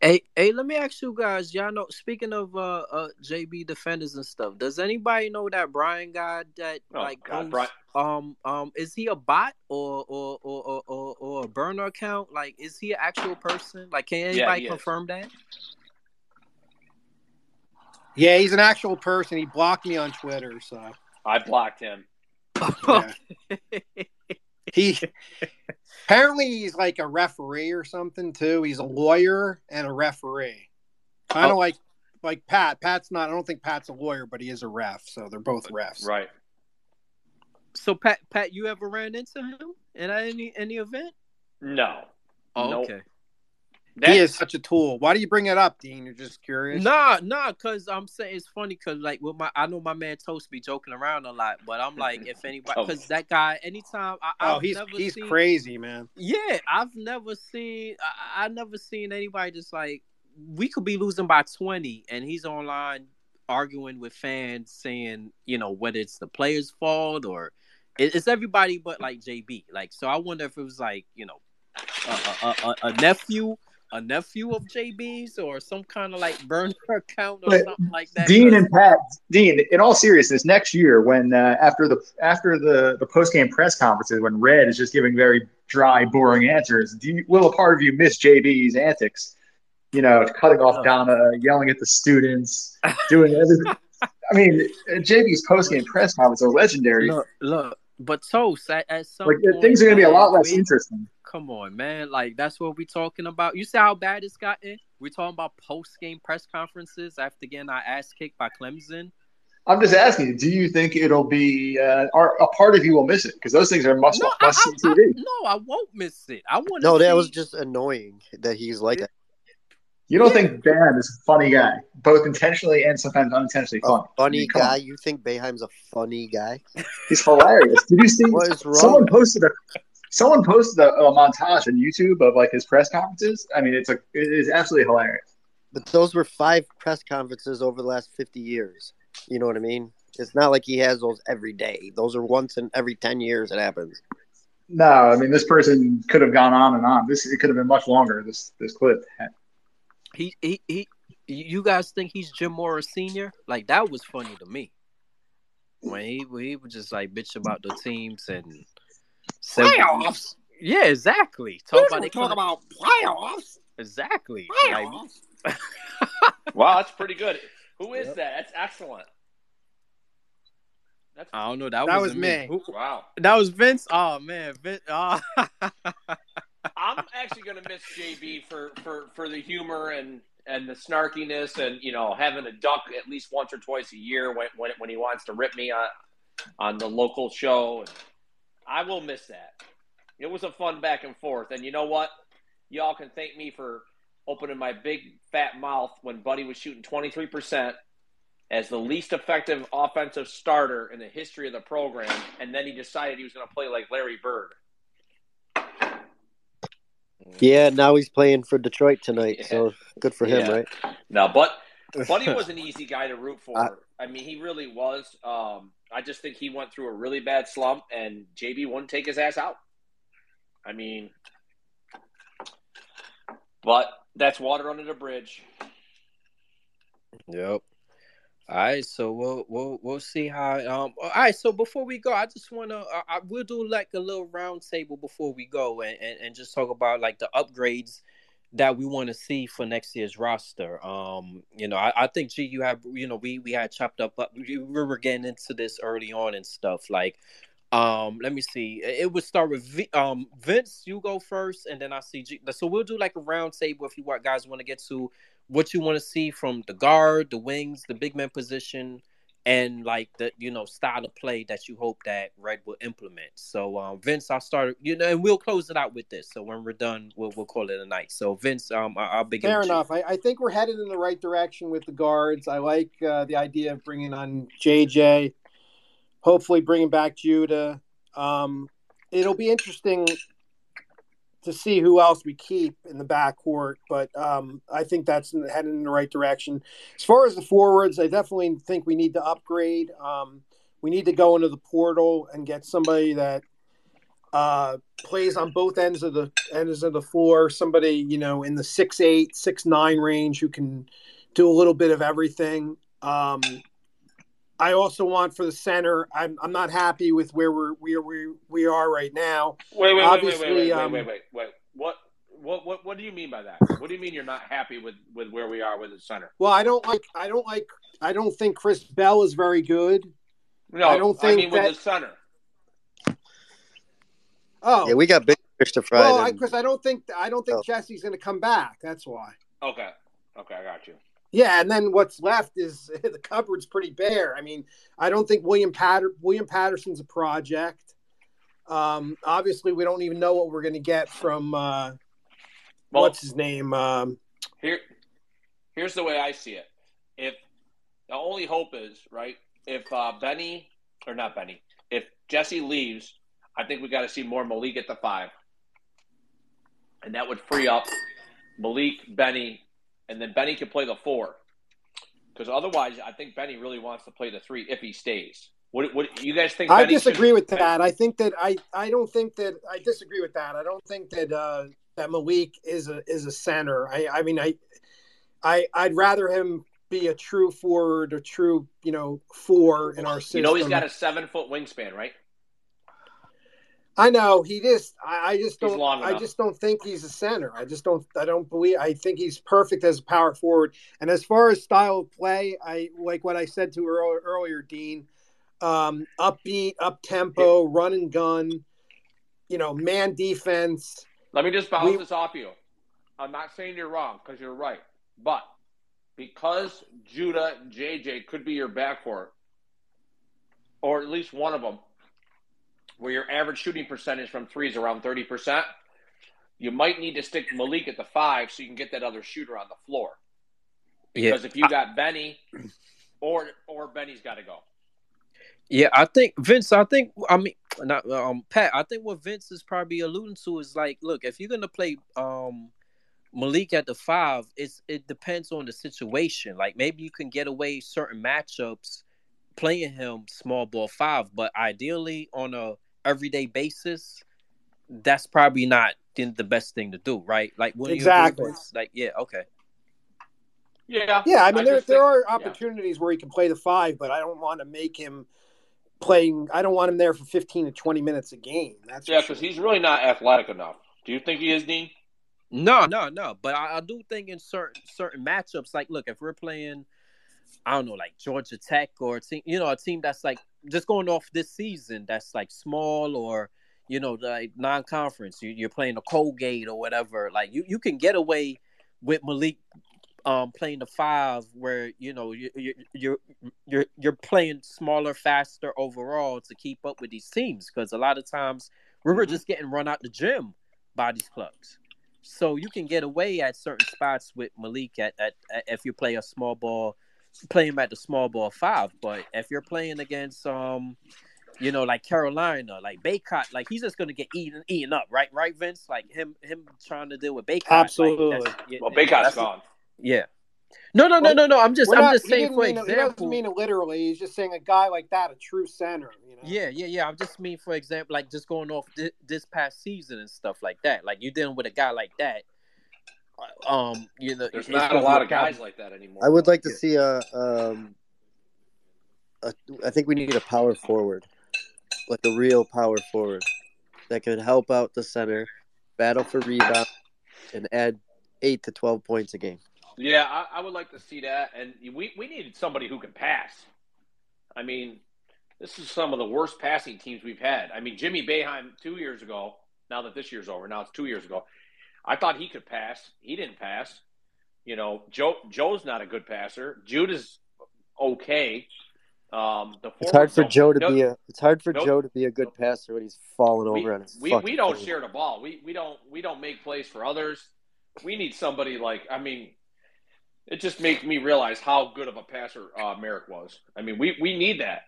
Hey, hey, let me ask you guys. Y'all know, speaking of uh, uh JB defenders and stuff, does anybody know that Brian guy that Oh, like God, goes- Brian. um um is he a bot or or or or, or, or a burner account? Like, is he an actual person? Like, can anybody he is. confirm that? Yeah, he's an actual person. He blocked me on Twitter, so I blocked him. yeah. he apparently he's like a referee or something too. He's a lawyer and a referee. Kind of Oh. like like Pat. Pat's not. I don't think Pat's a lawyer, but he is a ref. So they're both refs. Right. So Pat, Pat, you ever ran into him in any any event? No. Oh, Nope. okay. That, he is such a tool. Why do you bring it up, Dean? You're just curious. Nah, nah, cause I'm saying it's funny, cause like with my, I know my man Toast be joking around a lot, but I'm like, if anybody, Oh. cause that guy, anytime I, Oh, I've he's he's seen, crazy, man. Yeah, I've never seen, I, I never seen anybody just like we could be losing by 20, and he's online arguing with fans, saying you know whether it's the player's fault or it- it's everybody but like JB. Like, so I wonder if it was like you know a, a, a, a nephew. A nephew of JB's or some kind of like burner account or But something like that. Dean and Pat, Dean. In all seriousness, next year when uh, after the after the the post game press conferences, when Red is just giving very dry, boring answers, do you, will a part of you miss JB's antics? You know, cutting off Donna, yelling at the students, doing everything. I mean, JB's post game press conferences are legendary. Look, look, but so at, some like point, things are going to be a lot less interesting. Come on, man. Like that's what we're talking about. You see how bad it's gotten? We're talking about post game press conferences after getting our ass kicked by Clemson. I'm just asking you, do you think it'll be uh, or a part of you will miss it because those things are must No, I, must see I, I, TV. no, I won't miss it. I want No, see, that was just annoying that he's like that. You don't Yeah. think Bam is a funny guy, both intentionally and sometimes unintentionally A funny? funny Come on. guy. You think Boeheim's a funny guy? He's hilarious. Did you see? What is wrong? Someone posted a someone posted a, a montage on YouTube of like his press conferences. I mean, it's a it is absolutely hilarious. But those were five press conferences over the last 50 years. You know what I mean? It's not like he has those every day. Those are once in every 10 years it happens. No, I mean this person could have gone on and on. This it could have been much longer. This this clip. he, he he you guys think he's Jim Mora Senior? Like that was funny to me. When he when he was just like bitch about the teams and said- Playoffs. Yeah, exactly. Talk about they talk about playoffs. exactly. Like, Playoffs. Wow, that's pretty good. Who is Yep. that? That's excellent. That's I don't know. That That, wasn't was me. Who- wow. that was Vince. Oh man, Vince. Oh. I'm actually going to miss JB for, for, for the humor and, and the snarkiness and you know having a duck at least once or twice a year when when, when he wants to rip me on on the local show. And I will miss that. It was a fun back and forth, and you know what? Y'all can thank me for opening my big fat mouth when Buddy was shooting 23 percent as the least effective offensive starter in the history of the program, and then he decided he was going to play like Larry Bird. Yeah, now he's playing for Detroit tonight. Yeah. So good for him, Yeah. right? No, but Buddy was an easy guy to root for. I- I, mean, he really was. Um, I just think he went through a really bad slump, and JB wouldn't take his ass out. I mean, but that's water under the bridge. Yep. All right, so we'll we'll we'll see how. Um. All right, so before we go, I just wanna I, I we'll do like a little round table before we go, and, and and just talk about like the upgrades that we want to see for next year's roster. Um, you know, I, I think G, you have you know we we had chopped up, but we were getting into this early on and stuff. Like, um, let me see. It would start with v, um Vince. You go first, and then I see G. So we'll do like a round table if you want guys want to get to what you want to see from the guard, the wings, the big man position, and like the you know style of play that you hope that Red will implement. So um, Vince, I'll start. You know, and we'll close it out with this. So when we're done, we'll we'll call it a night. So Vince, um, I, will begin. Fair enough. I, I, think we're headed in the right direction with the guards. I like uh, the idea of bringing on JJ. Hopefully, bringing back Judah. Um, it'll be interesting to see who else we keep in the backcourt, but um, I think that's heading in the right direction. As far as the forwards, I definitely think we need to upgrade. Um, we need to go into the portal and get somebody that uh, plays on both ends of the ends of the floor. Somebody you know in the six eight, six nine range who can do a little bit of everything. Um, I also want for the center. I'm I'm not happy with where we're we are we, we are right now. Wait, wait, Obviously, wait, wait, wait, um, wait, wait, wait, wait. What what what what do you mean by that? What do you mean you're not happy with with where we are with the center? Well, I don't like I don't like I don't think Chris Bell is very good. No, I don't think I mean that... with the center. Oh, yeah, we got big Christopher. Well, because I, I, don't think I don't think oh. Jesse's going to come back. That's why. Okay, okay, I got you. Yeah, and then what's left is the cupboard's pretty bare. I mean, I don't think William Patter William Patterson's a project. Um, obviously, we don't even know what we're going to get from uh, well, what's his name. Um, here, here's the way I see it. If the only hope is right, if uh, Benny or not Benny, if Jesse leaves, I think we got to see more Maliq at the five, and that would free up Maliq, Benny, and then Benny can play the four. Because otherwise, I think Benny really wants to play the three if he stays. What, what you guys think? I Benny disagree should... with that. I think that I, I don't think that I disagree with that. I don't think that uh, that Maliq is a is a center. I I mean I I I'd rather him be a true forward, a true you know four in our system. You know he's got a seven foot wingspan, right? I know he just. I, I just don't. I just don't think he's a center. I just don't. I don't believe. I think he's perfect as a power forward. And as far as style of play, I like what I said to earlier, earlier Dean. Um, upbeat, up tempo, run and gun. You know, man defense. Let me just bounce we, this off you. I'm not saying you're wrong because you're right, but because Judah JJ could be your backcourt, or at least one of them, where your average shooting percentage from three is around 30%, you might need to stick Maliq at the five so you can get that other shooter on the floor. Because yeah. if you got Benny, or or Benny's got to go. Yeah, I think Vince. I think I mean not um Pat. I think what Vince is probably alluding to is like, look, if you're gonna play um Maliq at the five, it's it depends on the situation. Like maybe you can get away certain matchups playing him small ball five, but ideally on a everyday basis, that's probably not the best thing to do, right? Like when exactly, like yeah, okay. Yeah, yeah. I mean, I there there are opportunities yeah. where he can play the five, but I don't want to make him playing. I don't want him there for fifteen to twenty minutes a game. That's yeah, because sure. he's really not athletic enough. Do you think he is, Dean? No, no, no. But I, I, do think in certain certain matchups, like look, if we're playing, I don't know, like Georgia Tech or a team, you know, a team that's like just going off this season that's like small or you know like non-conference you, are playing a colgate or whatever like you, you can get away with Maliq um playing the five where you know you, you, you're you're you're playing smaller faster overall to keep up with these teams because a lot of times we were mm-hmm. just getting run out the gym by these clubs so you can get away at certain spots with Maliq at, at, at if you play a small ball play him at the small ball five. But if you're playing against um, you know, like Carolina, like Bacot, like he's just gonna get eaten eaten up, right? Right, Vince? Like him him trying to deal with Bacot. Absolutely. Like, yeah, well, Bacot's gone. Yeah. No, no, no, no, no. I'm just, I'm not- just he saying didn't for mean it- He doesn't mean it literally. He's just saying a guy like that, a true center. You know? Yeah, yeah, yeah. I'm just mean for example, like just going off thi- this past season and stuff like that. Like you're dealing with a guy like that. Um, you know, There's not a lot of guys problem. like that anymore. I would like to see a. Um, a I think we need a power forward, like a real power forward that could help out the center, battle for rebound, and add eight to twelve points a game. Yeah, I, I would like to see that. And we, we needed somebody who can pass. I mean, this is some of the worst passing teams we've had. I mean, Jimmy Boeheim two years ago, now that this year's over, now it's two years ago. I thought he could pass. He didn't pass. You know, Joe Joe's not a good passer. Jude is okay. Um, the It's hard for Joe to no- be a. It's hard for Nope. Joe to be a good passer when he's falling we, over on his we, we don't share the ball. We we don't we don't make plays for others. We need somebody like I mean, it just makes me realize how good of a passer uh, Marek was. I mean, we we need that.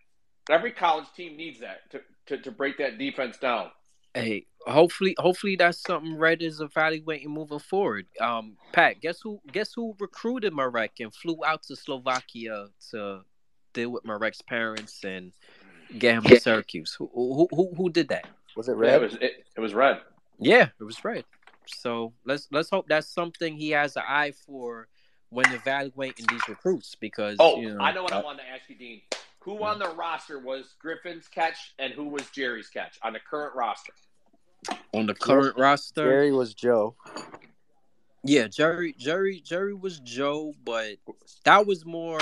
Every college team needs that to, to, to break that defense down. Hey, hopefully, hopefully that's something Red is evaluating moving forward. Um, Pat, guess who? Guess who recruited Marek and flew out to Slovakia to deal with Marek's parents and get him to Syracuse? Who who who, who did that? Was it Yeah, red? it was it, it was red. Yeah, it was Red. So let's let's hope that's something he has an eye for when evaluating these recruits because Oh, you know I know what I wanted to ask you, Dean. Who on the roster was Griffin's catch and who was Gerry's catch on the current roster? On the current roster. Gerry was Joe. Yeah, Gerry, Gerry, Gerry was Joe, but that was more.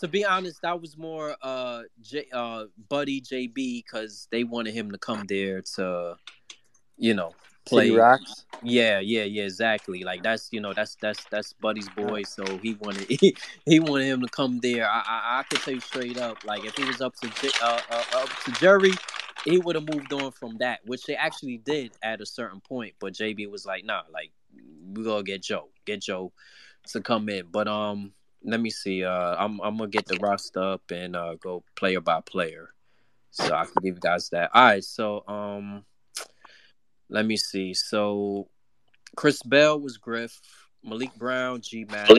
To be honest, that was more uh, J, uh, Buddy JB because they wanted him to come there to, you know, play. City Rocks. Yeah, yeah, yeah, exactly. Like that's you know that's that's that's Buddy's boy, so he wanted he, he wanted him to come there. I I, I could tell you straight up, like if he was up to J, uh, uh, up to Gerry, he would have moved on from that, which they actually did at a certain point. But JB was like, nah, like we gonna get Joe, get Joe to come in. But um, let me see. Uh, I'm I'm gonna get the roster up and uh go player by player, so I can give you guys that. All right, so um, let me see. So Chris Bell was Griff, Maliq Brown, G Mac,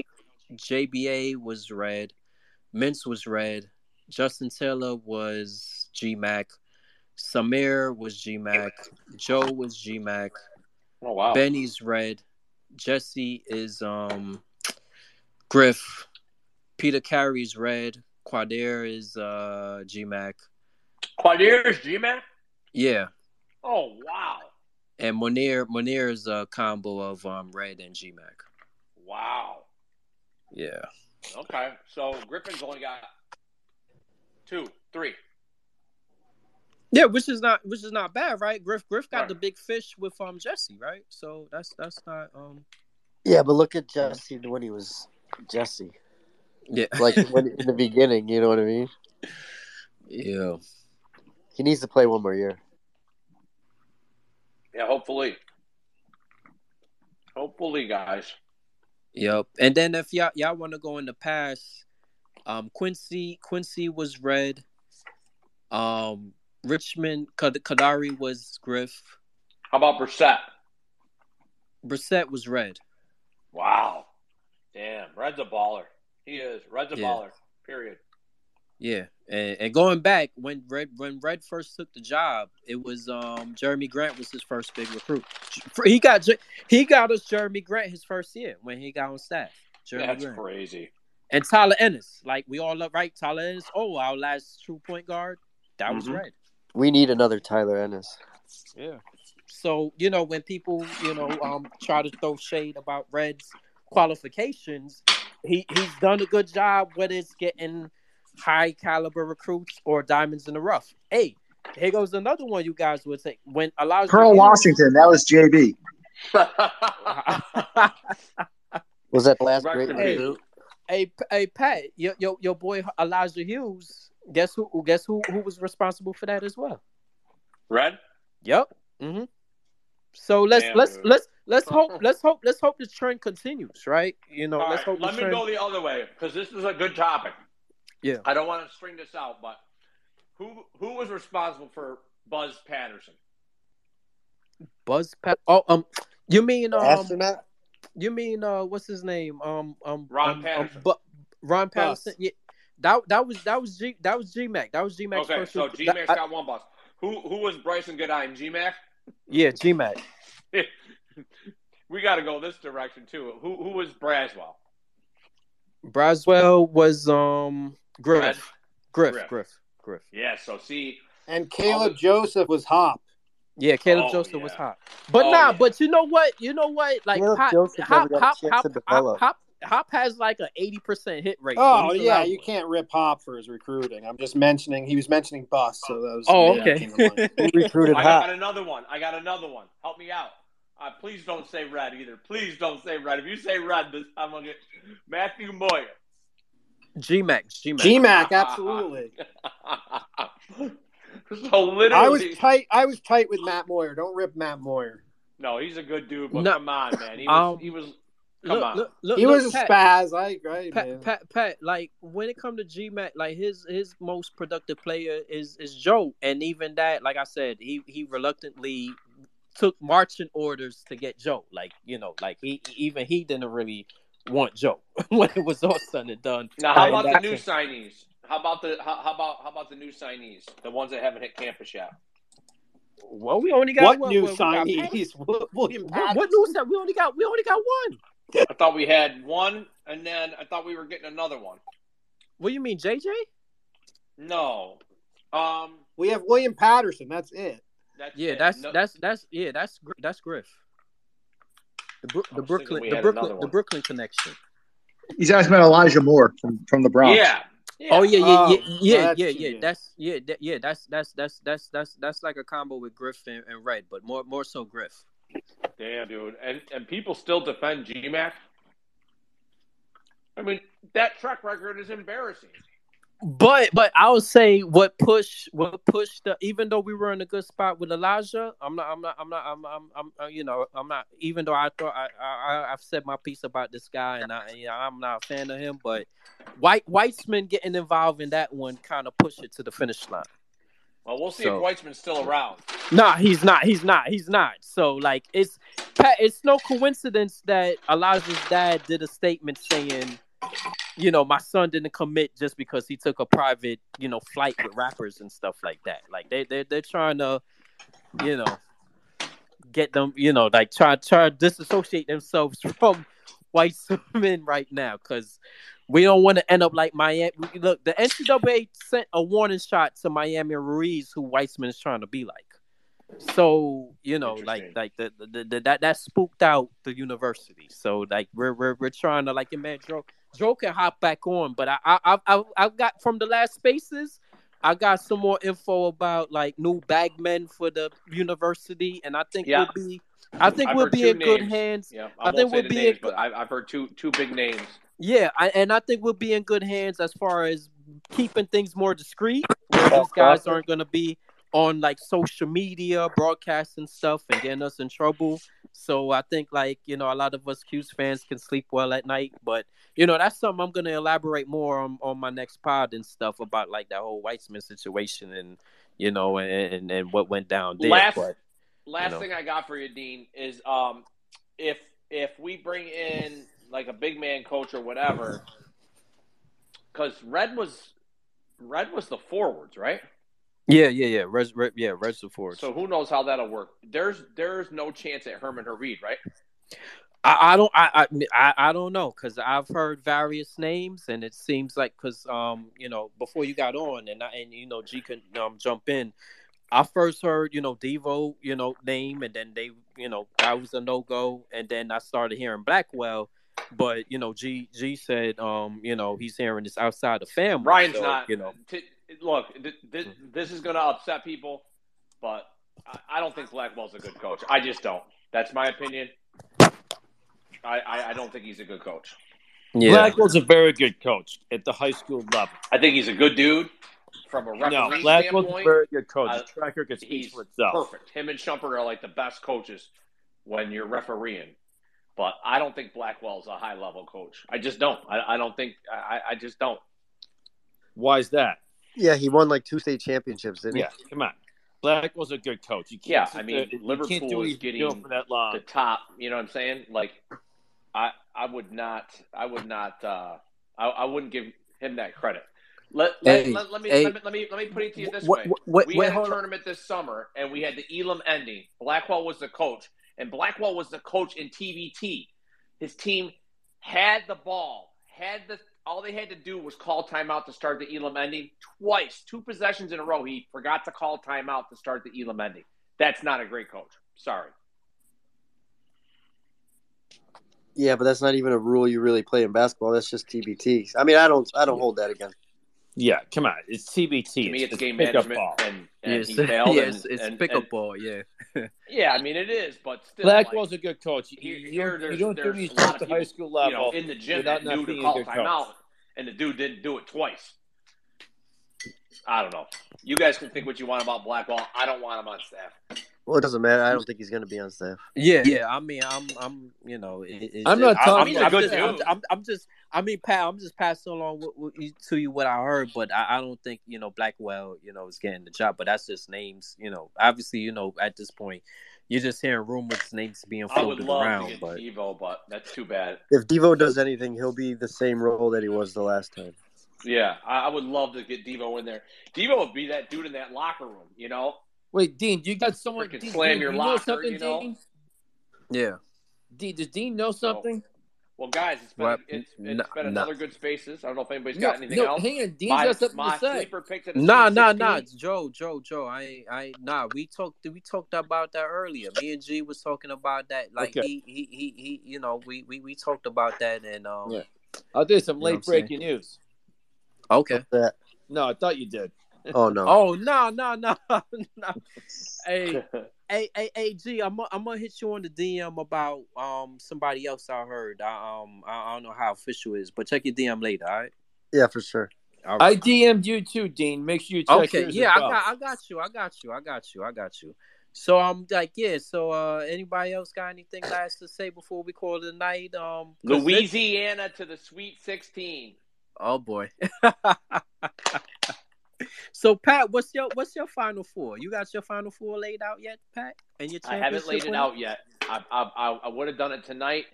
JBA was red, Mintz was red, Justin Taylor was G Mac, Symir was G Mac, Joe was G Mac, Oh wow. Benny's red, Jesse is um Griff, Peter Carey's red, Quadir is uh G Mac. Quadir's G Man? Yeah. Oh wow. And Mounir Mounir is a combo of um red and G Mac. Wow. Yeah. Okay. So Griffin's only got two, three. Yeah, which is not which is not bad, right? Griff Griff got Right. the big fish with um Jesse, right? So that's that's not um Yeah, but look at Jesse when he was Jesse. yeah Like when, in the beginning, you know what I mean? yeah. He needs to play one more year. Yeah, hopefully. Hopefully, guys. Yep. And then if y'all y'all want to go in the past, um Quincy Quincy was red. Um Richmond Kad- Kadary was Griff. How about Brissett? Brissett was red. Wow. Damn, Red's a baller. He is. Red's a Yeah. baller. Period. Yeah, and, and going back when Red when Red first took the job, it was um Jerami Grant was his first big recruit. He got he got us Jerami Grant his first year when he got on staff. Jerami That's Grant crazy. and Tyler Ennis, like we all love, right? Tyler Ennis. Oh, our last true point guard, that was Mhm. Red. We need another Tyler Ennis. Yeah. So you know when people you know um try to throw shade about Red's qualifications, he he's done a good job whether it's getting high caliber recruits or diamonds in the rough. Hey, here goes another one you guys would say when Elijah Pearl Hughes- Washington, that was JB. Was that the last great to Hey. recruit? hey, hey, Pat, your, your your boy Elijah Hughes. Guess who? Guess who? Who was responsible for that as well? Red? Yep. hmm So let's Damn, let's dude. let's let's hope let's hope let's hope the trend continues, right? You know, All let's right, hope let me trend. go the other way because this is a good topic. Yeah. I don't want to string this out, but who who was responsible for Buzz Patterson? Buzz Pat. Oh, um, you mean um Astronaut? You mean uh, what's his name? Um, um, Ron um, um, Patterson. but Ron Bus. Patterson. Yeah, that that was that was G that was G Mac. That was G Mac's Okay, first. so recruit- G that- Mac's got one bus. Who who was Brycen Goodine? G Mac. yeah, G Mac. we got to go this direction too. Who who was Braswell? Braswell was um Griff. Brad- Griff. Griff. Griff. Griff. Yeah. So see, And Kaleb Oh, Joseph was Hop. Yeah, Kaleb Oh, Joseph was yeah. hot. But Oh, nah, yeah. but you know what? You know what? Like Kaleb Hop, Joseph Hop, never got a Hop, chance Hop, to Hop, develop. Hop, Hop has like an eighty percent hit rate. Oh he's yeah, you one. can't rip Hop for his recruiting. I'm just mentioning he was mentioning Bus, so that was Oh, that okay. came to. Who recruited I Hop? got another one. I got another one. Help me out. Uh, please don't say red either. Please don't say red. If you say red, this I'm gonna get Matthew Moyer. G Mac, G Mac. GMAC, absolutely. so literally, I was tight. I was tight with Matt Moyer. Don't rip Matt Moyer. no, he's a good dude, but No. come on, man. He was. Um, he was. Come Look, on. look, look, He look, was a spaz. I agree, Pat, man. Pat, Pat, like when it comes to G Mac, like his his most productive player is is Joe, and even that, like I said, he he reluctantly took marching orders to get Joe. Like you know, like he even he didn't really want Joe when it was all said and done. Now, how about the that- new signees? How about the how, how about how about the new signees? The ones that haven't hit campus yet. Well, we only got What new we got signees? William What, Patterson. what news that we only got? We only got one. I thought we had one, and then I thought we were getting another one. What do you mean, JJ? No, um, We have William Patterson. That's it. that's Yeah, it. that's No- that's that's yeah, that's that's Griff. The, Bro- the Brooklyn, the Brooklyn, the. Brooklyn connection. He's asking about Elijah Moore from, from the Bronx. yeah. yeah. Oh yeah, yeah, Oh, yeah, yeah, that's yeah, yeah. That's yeah, that, yeah. That's that's that's that's that's that's like a combo with Griff and, and Red, but more more so Griff. Damn, dude, and and people still defend GMAC. I mean, that track record is embarrassing. But but I would say what pushed what pushed the even though we were in a good spot with Elijah, I'm not I'm not I'm not I'm I'm, I'm uh, you know I'm not even though I thought I, I I've said my piece about this guy and I you know, I'm not a fan of him, but White Weitzman getting involved in that one kind of pushed it to the finish line. Well, we'll see So- if Weitzman's still around. Nah, he's not. He's not. He's not. So like it's it's no coincidence that Elijah's dad did a statement saying, you know, my son didn't commit just because he took a private, you know, flight with rappers and stuff like that. Like they they they're trying to, you know, get them, you know, like try try disassociate themselves from white men right now because we don't want to end up like Miami. Look, the NCAA sent a warning shot to Miami Ruiz, who Weitzman is trying to be like. So you know, like like the, the, the that that spooked out the university. So like we're we're, we're trying to like man, Joe Joe can hop back on, but I I I I I've got from the last spaces. I got some more info about like new bagmen for the university, and I think Yeah. we'll be. I think I've we'll be two in good hands. Yeah, I I, think we'll be names, in- but I've, I've heard two two big names. Yeah, I, and I think we'll be in good hands as far as keeping things more discreet. Where these guys aren't going to be on like social media, broadcasting stuff, and getting us in trouble. So I think like you know a lot of us Cuse fans can sleep well at night. But you know that's something I'm going to elaborate more on on my next pod and stuff about like that whole Weitzman situation and you know and and, and what went down there. Last but last know. thing I got for you, Dean, is um if if we bring in like a big man coach or whatever, because Red was Red was the forwards, right? Yeah, yeah, yeah, res, re, yeah, the forwards. So who knows how that'll work? There's there's no chance at Herman Herved, right? I, I don't I, I I I don't know because I've heard various names and it seems like because um you know before you got on and I, and you know G can um jump in. I first heard you know Devo you know name and then they you know that was a no go and then I started hearing Blackwell, but you know G G said um you know he's hearing this outside the family. Ryan's so, not. you know T- look, th- th- this is going to upset people, but I, I don't think Blackwell's a good coach. I just don't. That's my opinion. I, I, I don't think he's a good coach. yeah Blackwell's a very good coach at the high school level. I think he's a good dude from a referee No, Blackwell's a very good coach. Uh, His track record speaks he's for itself. perfect. Him and Shumpert are like the best coaches when you're refereeing. But I don't think Blackwell's a high level coach. I just don't. I, I don't think. I, I just don't. Why is that? Yeah, he won like two state championships, didn't he? Yeah, come on. Blackwell's a good coach. You can't Yeah, I mean, there- Liverpool can't do what is he's been getting doing for that long. The top. You know what I'm saying? Like I I would not. I would not. Uh, I, I wouldn't give him that credit. Let let, Hey, let, let me, hey. let me let me let me put it to you this Wait, way. wait, we wait, had a hold on. tournament this summer, and we had the Elam ending. Blackwell was the coach, and Blackwell was the coach in TBT. His team had the ball, had the all they had to do was call timeout to start the Elam ending twice, two possessions in a row. He forgot to call timeout to start the Elam ending. That's not a great coach. Sorry. Yeah, but that's not even a rule you really play in basketball. That's just TBT. I mean, I don't I don't hold that against. Yeah, come on. It's TBT. To me, it's, game management, ball. and, and Yes, he failed. yeah, and- it's, it's and- pickup and- ball. Yeah. Yeah, I mean it is, but still, Blackwell's like, a good coach. You, here, you here don't, there's, you don't do these a lot at high school level you know, in the gym that knew to call timeout, and the dude didn't do it twice. I don't know. You guys can think what you want about Blackwell. I don't want him on staff. Well, it doesn't matter. I don't think he's going to be on staff. Yeah, yeah. I mean, I'm, I'm, you know, it, it, I'm not I- talking- He's a I'm, good just, I'm. I'm, I'm just, I mean, Pat, I'm just passing along what, what you, to you what I heard, but I, I don't think you know Blackwell, you know, is getting the job. But that's just names, you know. Obviously, you know, at this point, you're just hearing rumors, names being I would floated love around. to get But Devo, but that's too bad. If Devo does anything, he'll be the same role that he was the last time. Yeah, I, I would love to get Devo in there. Devo would be that dude in that locker room, you know. Wait, Dean, you got someone. Freaking Dean, slam Dean, your you know something, you know? Dean? yeah, Dean, does Dean know something? Well, guys, it's been Well, it's, it's n- been n- another good spaces. I don't know if anybody's got anything no, else. hang on. Dean's my got something my to say. sleeper pick to nah, nah, 16. nah, Joe, Joe, Joe. I, I, nah. We talked, we talked about that earlier. Me and G was talking about that. Like Okay. he, he, he, he, you know, we, we, we talked about that, and um, Yeah. I'll do some You know what I'm late breaking news. okay. No, I thought you did. Oh no. Oh no no no no! Hey hey hey hey G, I'm gonna- I'm gonna hit you on the DM about um somebody else I heard. I um I, I don't know how official it is, but check your DM later. All right. Yeah, for sure. All I. DM'd you too, Dean. Make sure you check Okay. yours Yeah, as I got I got you. I got you. I got you. I got you. So I'm like yeah. So uh, anybody else got anything last to say before we call it a night? Um, 'cause this- Louisiana to the Sweet 16. Oh boy. So Pat, what's your what's your final four? You got your final four laid out yet, Pat? And your I haven't laid it winner? out yet. I I, I, I would have done it tonight,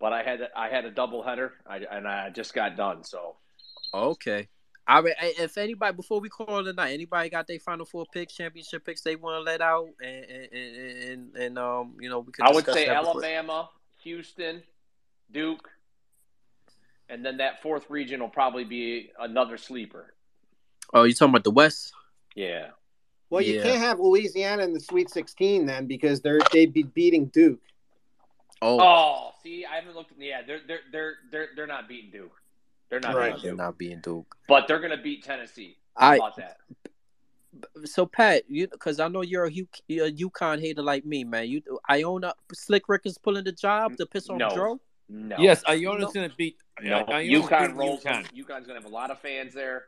but I had I had a double header, I, and I just got done. So Okay. I If anybody before we call it a night, anybody got their final four picks, championship picks they want to let out, and and, and, and, um, you know, we could. I would say Alabama, Houston, Duke, and then that fourth region will probably be another sleeper. Oh, you talking about the West? Yeah. Well, you Yeah. can't have Louisiana in the Sweet 16 then because they're they'd be beating Duke. Oh, Oh, see, I haven't looked. Yeah, they're they're they're they're they're not beating Duke. They're not Right. beating they're not being Duke. but they're gonna beat Tennessee. I about that? so Pat, you because I know you're a, U, you're a UConn hater like me, man. You Iona Slick Rick is pulling the job to piss on No. Joe. No. Yes, Iona's going to beat. No. Iona's UConn beating rolls. UConn. UConn's gonna have a lot of fans there.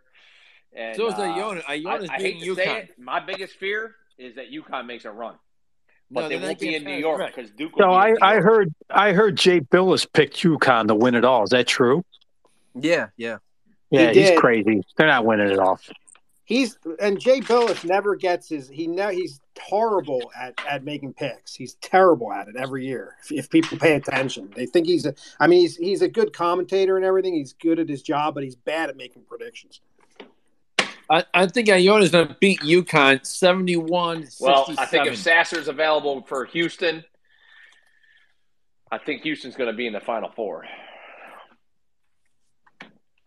And, So is uh, Iona. Iona's I, I hate beating to say it. My biggest fear is that UConn makes a run, but No, they won't be in New York because Duke. Will So be I, in New I heard I heard Jay Bilas picked UConn to win it all. Is that true? Yeah, yeah. Yeah, He he's did. crazy. They're not winning it all. He's and Jay Bilas never gets his he ne- he's horrible at, at making picks. He's terrible at it every year. If, if people pay attention, they think he's a. I mean, he's he's a good commentator and everything. He's good at his job, but he's bad at making predictions. I, I think Iona's going to beat UConn 71 Well, I think if Sasser's available for Houston, I think Houston's going to be in the Final Four.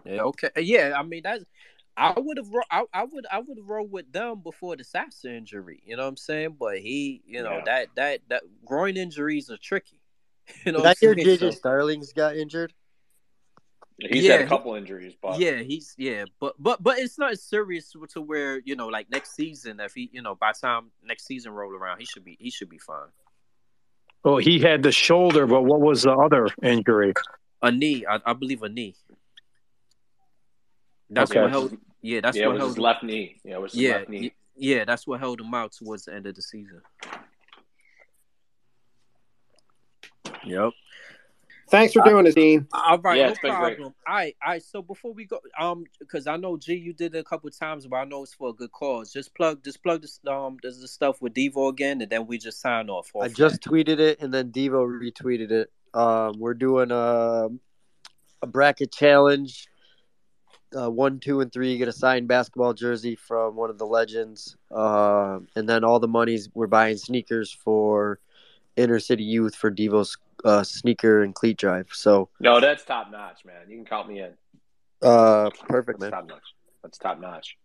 Yeah, okay. Yeah, I mean that's I would have I, I would I would have rolled with them before the Sasser injury. You know what I'm saying? But he, you know, Yeah. that that that groin injuries are tricky. You know Did I what hear I'm saying? JJ So- Starling's got injured? He's Yeah, had a couple injuries, but yeah, he's yeah, but but but it's not as serious to where you know like next season if he you know by the time next season roll around he should be he should be fine. Well, he had the shoulder, but what was the other injury? A knee, I, I believe a knee. That's Okay. what held. Yeah, that's yeah, it what was held. his left knee. Yeah, it was his yeah, left knee. yeah, that's what held him out towards the end of the season. Yep. Thanks for doing it, Dean. All right, Yeah, no it's great. problem. All right, all right. So before we go, um, because I know G, you did it a couple of times, but I know it's for a good cause. Just plug, just plug this, um, this the stuff with Devo again, and then we just sign off. I off just tweeted it, and then Devo retweeted it. Um, we're doing a a bracket challenge. Uh, one, two, and three get a signed basketball jersey from one of the legends, uh, and then all the monies we're buying sneakers for inner city youth for Devo's uh, sneaker and cleat drive. So, No, that's top notch, man. You can count me in. uh, perfect, That's man. top notch. That's top notch.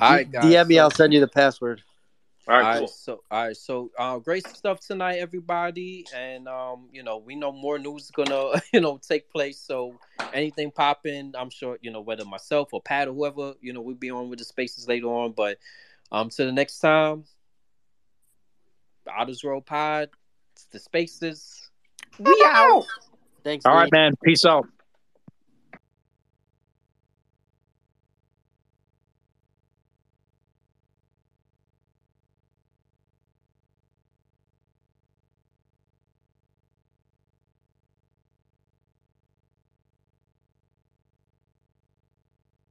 All right, guys. DM me, so- I'll send you the password. All right, all right, cool. so all right, so uh, great stuff tonight, everybody, and um, you know, we know more news is gonna you know take place. So anything popping, I'm sure you know whether myself or Pat or whoever you know we'll be on with the spaces later on. But um, to the next time, Otters Road Pod, it's the spaces. We out. Thanks. All Lee. right, man. Peace out.